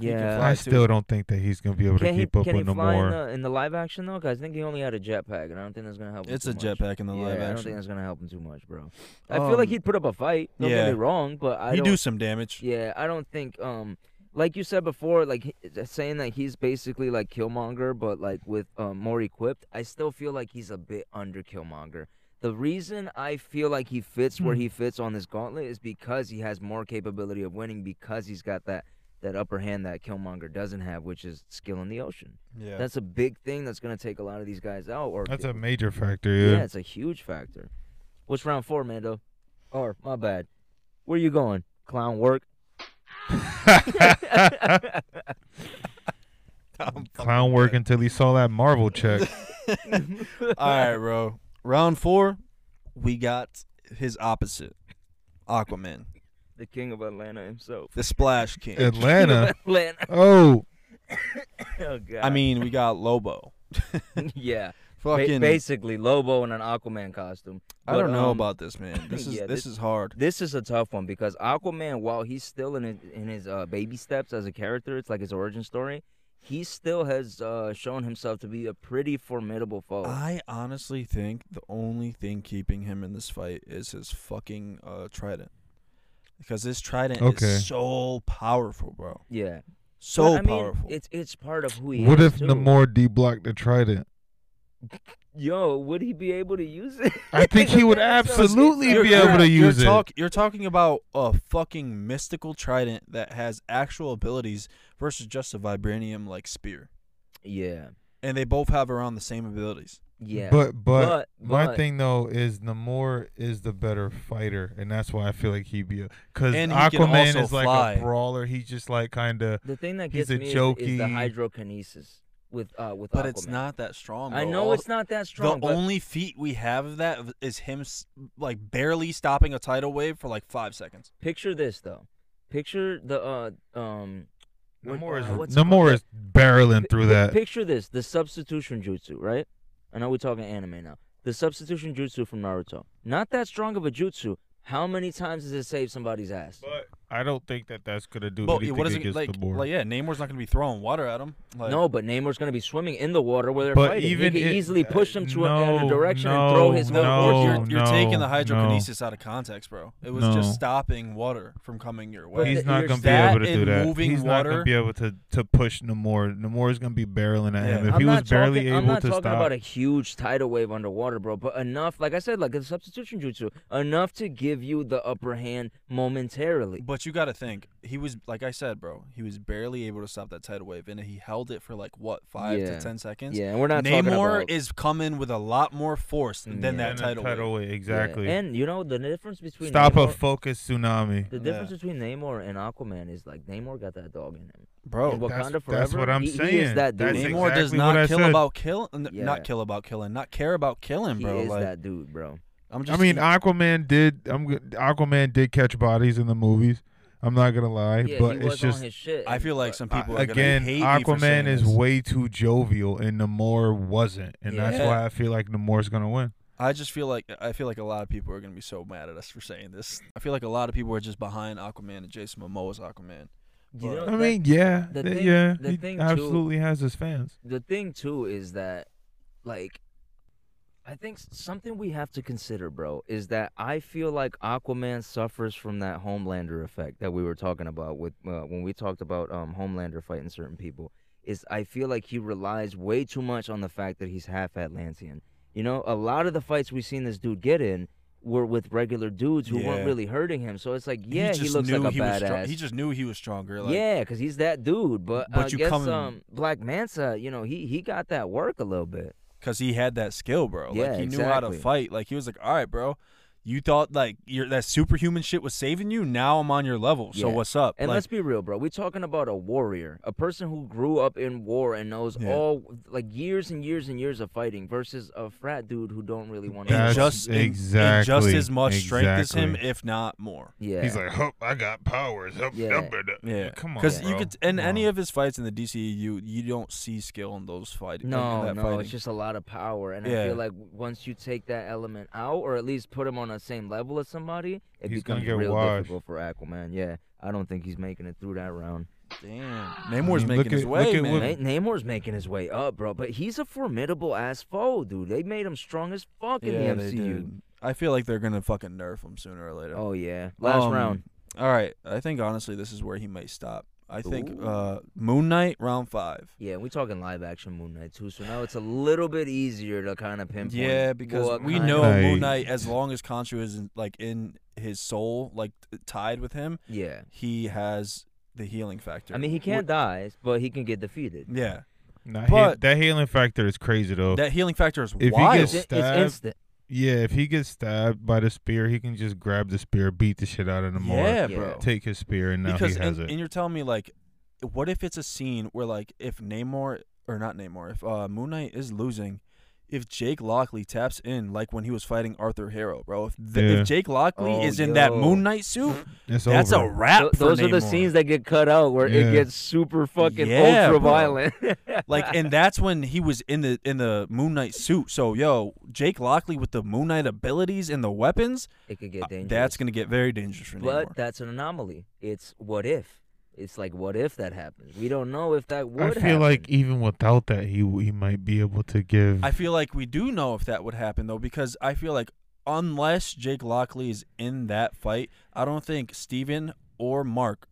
Speaker 1: He can
Speaker 2: yeah.
Speaker 3: I still don't think that he's gonna be able
Speaker 2: Can
Speaker 3: to
Speaker 2: he
Speaker 3: keep up
Speaker 2: can he
Speaker 3: with no
Speaker 2: fly in
Speaker 3: more.
Speaker 2: the, in the live action though? 'Cause I think he only had a jetpack, and I don't think that's gonna help. him
Speaker 1: It's
Speaker 2: too
Speaker 1: a jetpack in the
Speaker 2: yeah,
Speaker 1: live action.
Speaker 2: I don't think that's gonna help him too much, bro. I feel like
Speaker 1: Um,
Speaker 2: he'd put up a fight. Don't
Speaker 1: yeah.
Speaker 2: get me wrong, but I
Speaker 1: he
Speaker 2: don't.
Speaker 1: do some damage.
Speaker 2: Yeah, I don't think um like you said before, like saying that he's basically like Killmonger, but like with um, more equipped. I still feel like he's a bit under Killmonger. The reason I feel like he fits where
Speaker 3: Hmm.
Speaker 2: he fits on this gauntlet is because he has more capability of winning because he's got that that upper hand that Killmonger doesn't have, which is skill in the ocean.
Speaker 1: Yeah.
Speaker 2: That's a big thing that's gonna take a lot of these guys out. Or
Speaker 3: That's a major factor.
Speaker 2: yeah,
Speaker 3: Yeah.
Speaker 2: it's a huge factor. What's round four, Mando? Or my bad. Where you going? Clown work.
Speaker 3: Clown work until he saw that Marvel check.
Speaker 1: All right, bro. Round four, we got his opposite, Aquaman,
Speaker 2: the king of Atlanta himself.
Speaker 1: the Splash King.
Speaker 3: Atlanta.
Speaker 2: Atlanta.
Speaker 3: Oh,
Speaker 2: Oh god.
Speaker 1: I mean, we got Lobo.
Speaker 2: yeah. Ba-
Speaker 1: Fucking.
Speaker 2: basically, Lobo in an Aquaman costume.
Speaker 1: I don't know
Speaker 2: um,
Speaker 1: about this man. This is
Speaker 2: yeah,
Speaker 1: this,
Speaker 2: this-
Speaker 1: is hard.
Speaker 2: This is a tough one because Aquaman, while he's still in his, in his uh, baby steps as a character, it's like his origin story. He still has uh, shown himself to be a pretty formidable foe.
Speaker 1: I honestly think the only thing keeping him in this fight is his fucking uh, trident. Because this trident
Speaker 3: Okay.
Speaker 1: is so powerful, bro.
Speaker 2: yeah.
Speaker 1: So
Speaker 2: But, I mean,
Speaker 1: powerful.
Speaker 2: It's it's part of who he
Speaker 3: what
Speaker 2: is.
Speaker 3: What if
Speaker 2: too.
Speaker 3: Namor deblocked the trident?
Speaker 2: Yo, would he be able to use it?
Speaker 3: I think he would
Speaker 2: That's so
Speaker 3: absolutely be able to use it.
Speaker 1: you're talk- You're talking about a fucking mystical trident that has actual abilities versus just a vibranium like spear,
Speaker 2: Yeah.
Speaker 1: and they both have around the same abilities.
Speaker 2: Yeah.
Speaker 3: But but,
Speaker 2: But-
Speaker 3: my
Speaker 2: but-
Speaker 3: thing though is Namor is the better fighter, and that's why I feel like he'd be a because
Speaker 1: And he can
Speaker 3: Aquaman is like
Speaker 1: fly.
Speaker 3: a brawler. He's just like kind of
Speaker 2: The thing that
Speaker 3: He's
Speaker 2: gets
Speaker 3: a
Speaker 2: me is, is the hydrokinesis with uh with
Speaker 1: But it's not that strong.
Speaker 2: I know
Speaker 1: All-
Speaker 2: it's not that strong.
Speaker 1: the
Speaker 2: but
Speaker 1: only feat we have of that is him like barely stopping a tidal wave for like five seconds.
Speaker 2: picture this though. Picture the uh um. what-
Speaker 3: Namor is
Speaker 2: uh, what's it
Speaker 3: Namor is barreling through
Speaker 2: pi-
Speaker 3: that.
Speaker 2: Picture this: the substitution jutsu, right? I know we're talking anime now. The substitution jutsu from Naruto. Not that strong of a jutsu. How many times does it save somebody's ass?
Speaker 3: But I don't think that that's gonna do
Speaker 1: But
Speaker 3: anything
Speaker 1: what is it
Speaker 3: against
Speaker 1: like?
Speaker 3: Namor.
Speaker 1: Like yeah, Namor's not gonna be throwing water at him. Like,
Speaker 2: no, but Namor's gonna be swimming in the water where they're
Speaker 3: But
Speaker 2: fighting.
Speaker 3: even
Speaker 2: he can
Speaker 3: it-
Speaker 2: easily uh, push him to a, in a direction and throw his
Speaker 1: No,
Speaker 2: whole
Speaker 3: no,
Speaker 2: force.
Speaker 1: you're, you're taking the
Speaker 3: no,
Speaker 1: hydrokinesis out of context, bro. It was
Speaker 2: No.
Speaker 1: just stopping water from coming your
Speaker 2: But
Speaker 1: way.
Speaker 3: He's not gonna be able to do that.
Speaker 1: moving
Speaker 3: He's not gonna be able to to push Namor. Namor's gonna be barreling at him. If
Speaker 2: I'm
Speaker 3: he was barely
Speaker 2: talking, I'm
Speaker 3: able
Speaker 2: not
Speaker 3: to
Speaker 2: talking
Speaker 3: stop,
Speaker 2: about a huge tidal wave underwater, bro, but enough, like I said, like a substitution jutsu, enough to give you the upper hand momentarily.
Speaker 1: But you got to think he was like I said, bro. He was barely able to stop that tidal wave, and he held it for like what five
Speaker 2: Yeah.
Speaker 1: to ten seconds.
Speaker 2: Yeah, and we're not talking
Speaker 1: Namor
Speaker 2: about
Speaker 1: is coming with a lot more force than
Speaker 2: yeah.
Speaker 1: that
Speaker 3: and a
Speaker 1: tidal,
Speaker 3: tidal
Speaker 1: wave.
Speaker 3: wave. Exactly.
Speaker 2: Yeah. And you know the difference between
Speaker 3: Stop
Speaker 2: Namor,
Speaker 3: a focus tsunami.
Speaker 2: the difference
Speaker 1: Yeah.
Speaker 2: between Namor and Aquaman is like Namor got that dog in him.
Speaker 1: Bro,
Speaker 2: in Wakanda
Speaker 3: that's- that's
Speaker 2: Forever,
Speaker 3: what I'm
Speaker 2: he, he
Speaker 3: saying.
Speaker 2: is that dude.
Speaker 3: That's
Speaker 1: Namor does
Speaker 3: exactly what I
Speaker 1: not kill
Speaker 3: said.
Speaker 1: about kill, n-
Speaker 2: Yeah.
Speaker 1: not kill about killing, not care about killing, bro.
Speaker 2: he
Speaker 1: bro.
Speaker 2: is
Speaker 1: like
Speaker 2: that dude, bro.
Speaker 1: I'm
Speaker 3: I mean,
Speaker 1: he-
Speaker 3: Aquaman did. I'm Aquaman did catch bodies in the movies. I'm not gonna lie,
Speaker 2: Yeah,
Speaker 3: but
Speaker 2: he was
Speaker 3: it's just
Speaker 2: on his shit.
Speaker 1: I feel like some people are
Speaker 3: again,
Speaker 1: gonna hate me for saying
Speaker 3: Aquaman is
Speaker 1: this.
Speaker 3: way too jovial, and Namor wasn't, and that's
Speaker 1: Yeah.
Speaker 3: why I feel like Namor's gonna win.
Speaker 1: I just feel like I feel like a lot of people are gonna be so mad at us for saying this. I feel like a lot of people are just behind Aquaman and Jason Momoa's Aquaman.
Speaker 2: You know,
Speaker 3: I
Speaker 2: that-
Speaker 3: mean, yeah,
Speaker 2: the
Speaker 3: th-
Speaker 2: thing-
Speaker 3: yeah,
Speaker 2: the
Speaker 3: he
Speaker 2: thing, too-
Speaker 3: absolutely has his fans.
Speaker 2: the thing too is that like I think something we have to consider, bro, is that I feel like Aquaman suffers from that Homelander effect that we were talking about with uh, when we talked about um, Homelander fighting certain people. Is I feel like he relies way too much on the fact that he's half Atlantean. You know, a lot of the fights we've seen this dude get in were with regular dudes who
Speaker 1: Yeah.
Speaker 2: weren't really hurting him. So it's like, yeah, he,
Speaker 1: just
Speaker 2: looks like a
Speaker 1: he was
Speaker 2: badass.
Speaker 1: he just knew he was stronger. Like,
Speaker 2: yeah, because he's that dude. But,
Speaker 1: But
Speaker 2: I
Speaker 1: you
Speaker 2: guess
Speaker 1: come in-
Speaker 2: um, Black Manta, you know, he he got that work a little bit.
Speaker 1: Because he had that skill, bro.
Speaker 2: Yeah,
Speaker 1: like he knew how to fight. Like he was like, all right, bro, You thought like your that superhuman shit was saving you. Now I'm on your level. So
Speaker 2: Yeah.
Speaker 1: what's up?
Speaker 2: And
Speaker 1: like,
Speaker 2: let's be real, bro. We're talking about a warrior, a person who grew up in war and knows
Speaker 1: Yeah.
Speaker 2: all like years and years and years of fighting, versus a frat dude who don't really want to.
Speaker 3: That's
Speaker 1: just in- in just as much strength as him, if not more.
Speaker 2: Yeah.
Speaker 3: He's like, "Hup, I got powers." Hup,
Speaker 2: Yeah.
Speaker 3: dum, da, da."
Speaker 1: Yeah,
Speaker 3: come on,
Speaker 1: Because you could in
Speaker 3: Come
Speaker 1: any
Speaker 3: on.
Speaker 1: of his fights in the DCEU, you don't see skill in those fights. in
Speaker 2: No,
Speaker 1: that
Speaker 2: no,
Speaker 1: fighting.
Speaker 2: it's just a lot of power, and I feel like once you take that element out, or at least put him on the same level as somebody, it
Speaker 3: He's gonna
Speaker 2: becomes
Speaker 3: get
Speaker 2: real
Speaker 3: washed.
Speaker 2: difficult for Aquaman. Yeah, I don't think he's making it through that round.
Speaker 1: Damn, Namor's
Speaker 3: mean,
Speaker 1: making
Speaker 3: look
Speaker 1: his
Speaker 3: at-
Speaker 1: way,
Speaker 3: at
Speaker 1: man.
Speaker 3: what-
Speaker 2: Na- Namor's making his way up, bro, but he's a formidable ass foe, dude. They made him strong as fuck in
Speaker 1: yeah,
Speaker 2: the
Speaker 1: they
Speaker 2: MCU.
Speaker 1: did. I feel like they're gonna fucking nerf him sooner or later.
Speaker 2: Oh yeah, last
Speaker 1: Um,
Speaker 2: round.
Speaker 1: All right, I think honestly this is where he might stop. I think
Speaker 2: Ooh.
Speaker 1: uh, Moon Knight round five.
Speaker 2: Yeah, we're talking live action Moon Knight too, so now it's a little bit easier to kind of pinpoint.
Speaker 1: Yeah, because
Speaker 2: what
Speaker 1: we
Speaker 2: kind
Speaker 1: know
Speaker 2: of-
Speaker 1: Moon Knight, as long as Khonshu is in, like in his soul, like t- tied with him,
Speaker 2: Yeah,
Speaker 1: he has the healing factor.
Speaker 2: I mean he can't
Speaker 1: Wh-
Speaker 2: die, but he can get defeated.
Speaker 1: Yeah,
Speaker 3: Nah, he-
Speaker 1: but-
Speaker 3: that healing factor is crazy though.
Speaker 1: that healing factor is
Speaker 3: If he
Speaker 1: wild.
Speaker 3: gets-
Speaker 2: It's, it's
Speaker 3: Stab.
Speaker 2: instant.
Speaker 3: Yeah, if he gets stabbed by the spear, he can just grab the spear, beat the shit out of him,
Speaker 1: yeah,
Speaker 2: Yeah.
Speaker 1: bro.
Speaker 3: take his spear, and now
Speaker 1: because
Speaker 3: he has
Speaker 1: and,
Speaker 3: it.
Speaker 1: and you're telling me like, what if it's a scene where like if Namor or not Namor, if uh, Moon Knight is losing, if Jake Lockley taps in like when he was fighting Arthur Harrow, bro. If, the,
Speaker 3: Yeah.
Speaker 1: if Jake Lockley
Speaker 2: Oh,
Speaker 1: is in that. Moon Knight suit,
Speaker 3: It's
Speaker 1: that's a wrap.
Speaker 2: Th-
Speaker 1: for
Speaker 2: those are the scenes that get cut out where
Speaker 3: Yeah.
Speaker 2: it gets super fucking
Speaker 1: Yeah,
Speaker 2: ultra
Speaker 1: bro.
Speaker 2: violent.
Speaker 1: like and that's when he was in the in the Moon Knight suit. So yo, Jake Lockley with the Moon Knight abilities and the weapons,
Speaker 2: it could get
Speaker 1: uh,
Speaker 2: dangerous.
Speaker 1: that's gonna get very dangerous for
Speaker 2: but
Speaker 1: Namor.
Speaker 2: that's an anomaly. It's what if. It's like what if that happens? We don't know if that would
Speaker 3: I feel
Speaker 2: happen.
Speaker 3: like even without that, he he might be able to give.
Speaker 1: I feel like we do know if that would happen though, because I feel like unless Jake Lockley is in that fight, I don't think Steven or Mark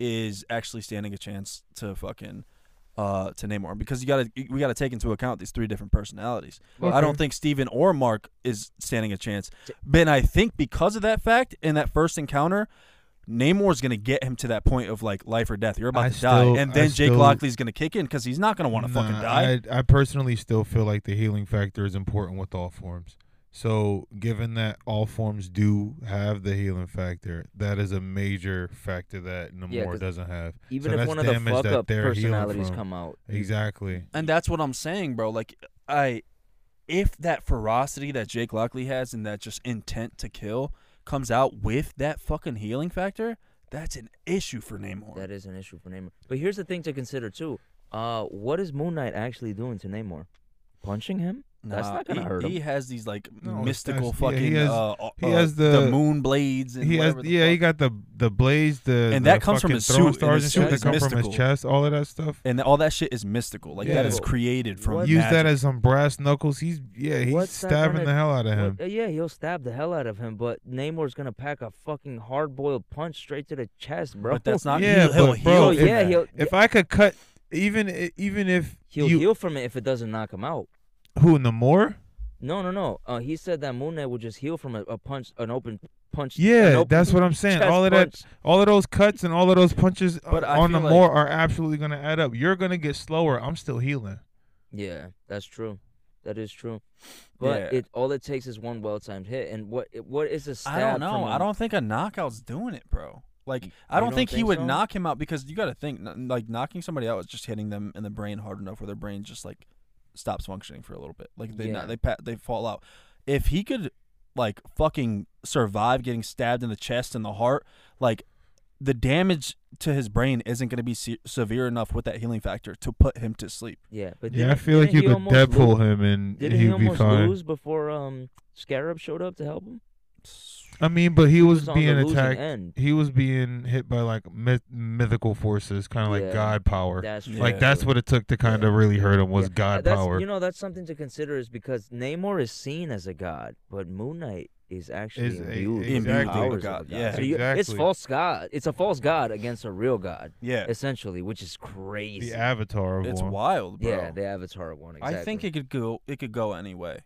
Speaker 1: is actually standing a chance to fucking uh to name Namor because you gotta we gotta take into account these three different personalities. I don't think Steven or Mark is standing a chance. But I think because of that fact in that first encounter, Namor's gonna get him to that point of like life or death. You're about
Speaker 3: I
Speaker 1: to die,
Speaker 3: still-
Speaker 1: and
Speaker 3: I
Speaker 1: then Jake
Speaker 3: still-
Speaker 1: Lockley's gonna kick in because he's not gonna want to fucking die.
Speaker 3: I, I personally still feel like the healing factor is important with all forms. So, given that all forms do have the healing factor, that is a major factor that
Speaker 2: Yeah,
Speaker 3: doesn't have.
Speaker 2: even
Speaker 3: so
Speaker 2: if one of the
Speaker 3: damage
Speaker 2: fuck
Speaker 3: that
Speaker 2: up
Speaker 3: they're healing
Speaker 2: personalities come out,
Speaker 3: Exactly.
Speaker 1: And that's what I'm saying, bro. Like I if that ferocity that Jake Lockley has and that just intent to kill comes out with that fucking healing factor, that's an issue for Namor.
Speaker 2: that is an issue for Namor. But here's the thing to consider too. Uh, what is Moon Knight actually doing to Namor? Punching him? That's not gonna
Speaker 1: he,
Speaker 2: hurt him.
Speaker 1: He has these like
Speaker 3: No,
Speaker 1: mystical
Speaker 3: that's- yeah,
Speaker 1: fucking
Speaker 3: he has-
Speaker 1: uh, uh,
Speaker 3: he has the-
Speaker 1: moon blades and
Speaker 3: He has
Speaker 1: whatever the
Speaker 3: yeah, he
Speaker 1: fuck.
Speaker 3: got the the blades, the
Speaker 1: And
Speaker 3: the
Speaker 1: that comes from
Speaker 3: fucking
Speaker 1: his
Speaker 3: throwing
Speaker 1: suit, and
Speaker 3: stars
Speaker 1: his
Speaker 3: and
Speaker 1: suit
Speaker 3: shit that
Speaker 1: is
Speaker 3: come from
Speaker 1: mystical.
Speaker 3: his chest, all of that stuff.
Speaker 1: and all that shit is mystical. Like that
Speaker 3: Yeah.
Speaker 1: is created from
Speaker 3: Use
Speaker 1: magic.
Speaker 3: that as some brass knuckles. He's yeah, he's
Speaker 2: What's that
Speaker 3: stabbing
Speaker 2: gonna-
Speaker 3: the hell out of him.
Speaker 2: What- uh, yeah, he'll stab the hell out of him, but Namor's gonna pack a fucking hard boiled punch straight to the chest, bro.
Speaker 1: But that's not
Speaker 3: Yeah,
Speaker 1: he'll, he'll
Speaker 3: but bro,
Speaker 1: heal.
Speaker 2: Oh,
Speaker 1: from
Speaker 2: yeah,
Speaker 1: that.
Speaker 2: he'll
Speaker 3: If I could cut even i- even if
Speaker 2: he'll
Speaker 3: you
Speaker 2: heal from it if it doesn't knock him out.
Speaker 3: Who Namor?
Speaker 2: No, no, no. Uh, he said that Moon Knight would just heal from a, a punch, an open punch.
Speaker 3: Yeah,
Speaker 2: open
Speaker 3: that's what I'm saying. All of that,
Speaker 2: punch.
Speaker 3: all of those cuts and all of those punches
Speaker 1: But
Speaker 3: on
Speaker 1: feel
Speaker 3: Namor
Speaker 1: like-
Speaker 3: are absolutely gonna add up. You're gonna get slower. I'm still healing.
Speaker 2: Yeah, that's true. That is true. But
Speaker 1: Yeah.
Speaker 2: it all it takes is one well timed hit, and what what is a stab?
Speaker 1: I don't know.
Speaker 2: From
Speaker 1: I
Speaker 2: a-
Speaker 1: don't think a knockout's doing it, bro. Like I don't
Speaker 2: don't
Speaker 1: think, he would
Speaker 2: so?
Speaker 1: knock him out because you got to think like knocking somebody out is just hitting them in the brain hard enough where their brain just like stops functioning for a little bit. Like they
Speaker 2: Yeah.
Speaker 1: not, they pa- they fall out. If he could like fucking survive getting stabbed in the chest and the heart, like the damage to his brain isn't going to be se- severe enough with that healing factor to put him to sleep.
Speaker 2: Yeah, but
Speaker 3: Yeah, I feel like you could Deadpool
Speaker 2: lose-
Speaker 3: him and
Speaker 2: Didn't he
Speaker 3: he'd be
Speaker 2: almost
Speaker 3: fine.
Speaker 2: lose before um Scarab showed up to help him?
Speaker 3: I mean, but he was,
Speaker 2: on
Speaker 3: being attacked.
Speaker 2: End.
Speaker 3: He was being hit by like myth- mythical forces, kind of like
Speaker 2: Yeah.
Speaker 3: god power.
Speaker 2: That's true.
Speaker 3: Like that's what it took to kind of
Speaker 2: Yeah.
Speaker 3: really hurt him was
Speaker 2: Yeah,
Speaker 3: god
Speaker 2: that's,
Speaker 3: power.
Speaker 2: You know, that's something to consider is because Namor is seen as a god, but Moon Knight is actually
Speaker 3: Is a-
Speaker 2: imbued with
Speaker 3: exactly.
Speaker 2: powers
Speaker 1: A god,
Speaker 2: god.
Speaker 1: yeah.
Speaker 2: So you, it's
Speaker 3: Exactly.
Speaker 2: false god. It's a false god against a real god,
Speaker 1: Yeah,
Speaker 2: essentially, which is crazy.
Speaker 3: the avatar of one
Speaker 1: it's
Speaker 3: one.
Speaker 1: wild, bro.
Speaker 2: yeah, the Avatar of one. Exactly.
Speaker 1: I think it could go. It could go anyway.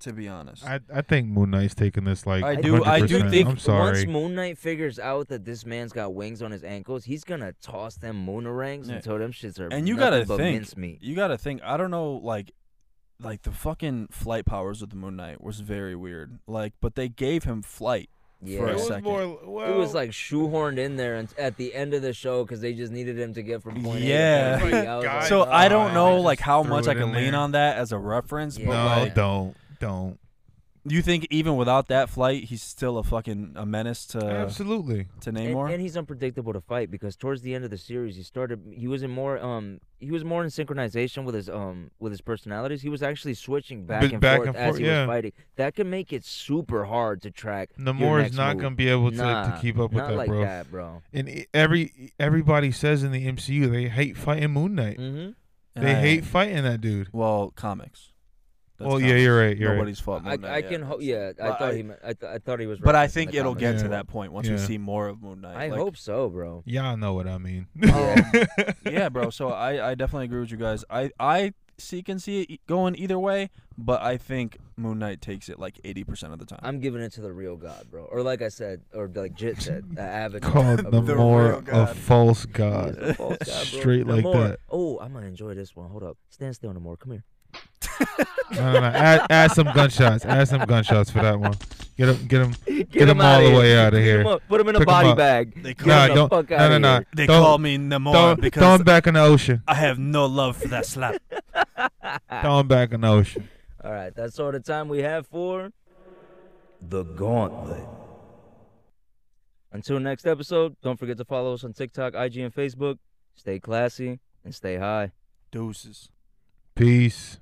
Speaker 1: To be honest,
Speaker 3: I I think Moon Knight's taking this like
Speaker 1: I do- I do think.
Speaker 3: I'm sorry.
Speaker 2: once Moon Knight figures out that this man's got wings on his ankles, he's gonna toss them moonerangs
Speaker 1: Yeah.
Speaker 2: until them shits are
Speaker 1: And you gotta
Speaker 2: but
Speaker 1: think,
Speaker 2: mincemeat.
Speaker 1: you got to think. I don't know, like like the fucking flight powers of the Moon Knight was very weird. Like, but they gave him flight.
Speaker 2: Yeah.
Speaker 1: For a
Speaker 3: it was
Speaker 1: second.
Speaker 3: more. Well,
Speaker 2: it was like shoehorned in there and at the end of the show because they just needed him to get from point
Speaker 1: Yeah.
Speaker 2: A to point B. I was like,
Speaker 1: so
Speaker 2: oh,
Speaker 1: I don't know
Speaker 3: just
Speaker 1: like how much I can lean
Speaker 3: there.
Speaker 1: on that as a reference,
Speaker 2: Yeah.
Speaker 1: but
Speaker 3: no,
Speaker 1: like,
Speaker 3: don't, don't.
Speaker 1: you think even without that flight, he's still a fucking a menace to
Speaker 3: Absolutely.
Speaker 1: to
Speaker 2: And,
Speaker 1: Namor?
Speaker 2: and he's unpredictable to fight because towards the end of the series he started he was in more um he was more in synchronization with his um with his personalities. He was actually switching back
Speaker 3: Bit
Speaker 2: and
Speaker 3: back
Speaker 2: forth
Speaker 3: and
Speaker 2: as
Speaker 3: forth,
Speaker 2: he
Speaker 3: yeah.
Speaker 2: was fighting. That can make it super hard to track.
Speaker 3: Namor is not gonna be able to,
Speaker 2: Nah,
Speaker 3: to keep up with
Speaker 2: not
Speaker 3: that,
Speaker 2: like
Speaker 3: bro.
Speaker 2: that, bro.
Speaker 3: And e- every everybody says in the MCU they hate fighting Moon Knight.
Speaker 2: Mm-hmm.
Speaker 1: And
Speaker 3: They
Speaker 1: I-
Speaker 3: hate fighting that dude.
Speaker 1: well comics. That's
Speaker 3: Well, yeah, you're right, you're right.
Speaker 1: Nobody's fought
Speaker 2: I,
Speaker 1: Moon Knight
Speaker 2: I
Speaker 1: yet.
Speaker 2: can hope. Yeah, I
Speaker 1: But
Speaker 2: thought
Speaker 1: I-
Speaker 2: he. meant- I, th- I thought he was.
Speaker 1: But I
Speaker 2: referencing
Speaker 1: think
Speaker 2: the
Speaker 1: it'll
Speaker 2: comics.
Speaker 1: get
Speaker 3: Yeah.
Speaker 1: to that point once we
Speaker 3: Yeah.
Speaker 1: see more of Moon Knight.
Speaker 2: I
Speaker 1: Like,
Speaker 2: hope so, bro.
Speaker 3: Y'all know what I mean.
Speaker 1: yeah, bro. So I, I definitely agree with you guys. I I see can see it e- going either way, but I think Moon Knight takes it like eighty percent of the time.
Speaker 2: I'm giving it to the real God, bro. Or like I said, or like Jit said, the Avatar.
Speaker 3: Called
Speaker 2: of
Speaker 3: the
Speaker 1: The
Speaker 3: more
Speaker 1: real
Speaker 3: a
Speaker 1: God.
Speaker 3: false god.
Speaker 2: a false God.
Speaker 3: Straight like that.
Speaker 2: Oh, I'm gonna enjoy this one. Hold up. Stand still, no more. Come here.
Speaker 3: No, no, no. Add, add some gunshots. Add some gunshots for that one. Get him, get him.
Speaker 2: Get,
Speaker 3: him all the way outta
Speaker 2: Pick
Speaker 3: here.
Speaker 2: up, Put him in a
Speaker 3: Pick him
Speaker 2: body bag.
Speaker 1: They call,
Speaker 3: Nah, don't- no, no, no.
Speaker 1: they
Speaker 3: Don't-
Speaker 1: call me Namor
Speaker 3: Throw,
Speaker 1: because
Speaker 3: throw him back in the ocean.
Speaker 1: I have no love for that slap.
Speaker 3: Throw him back in the ocean.
Speaker 2: All right, that's all the time we have for the Gauntlet. Until next episode, don't forget to follow us on TikTok, IG, and Facebook. Stay classy and stay high.
Speaker 1: Deuces.
Speaker 3: Peace.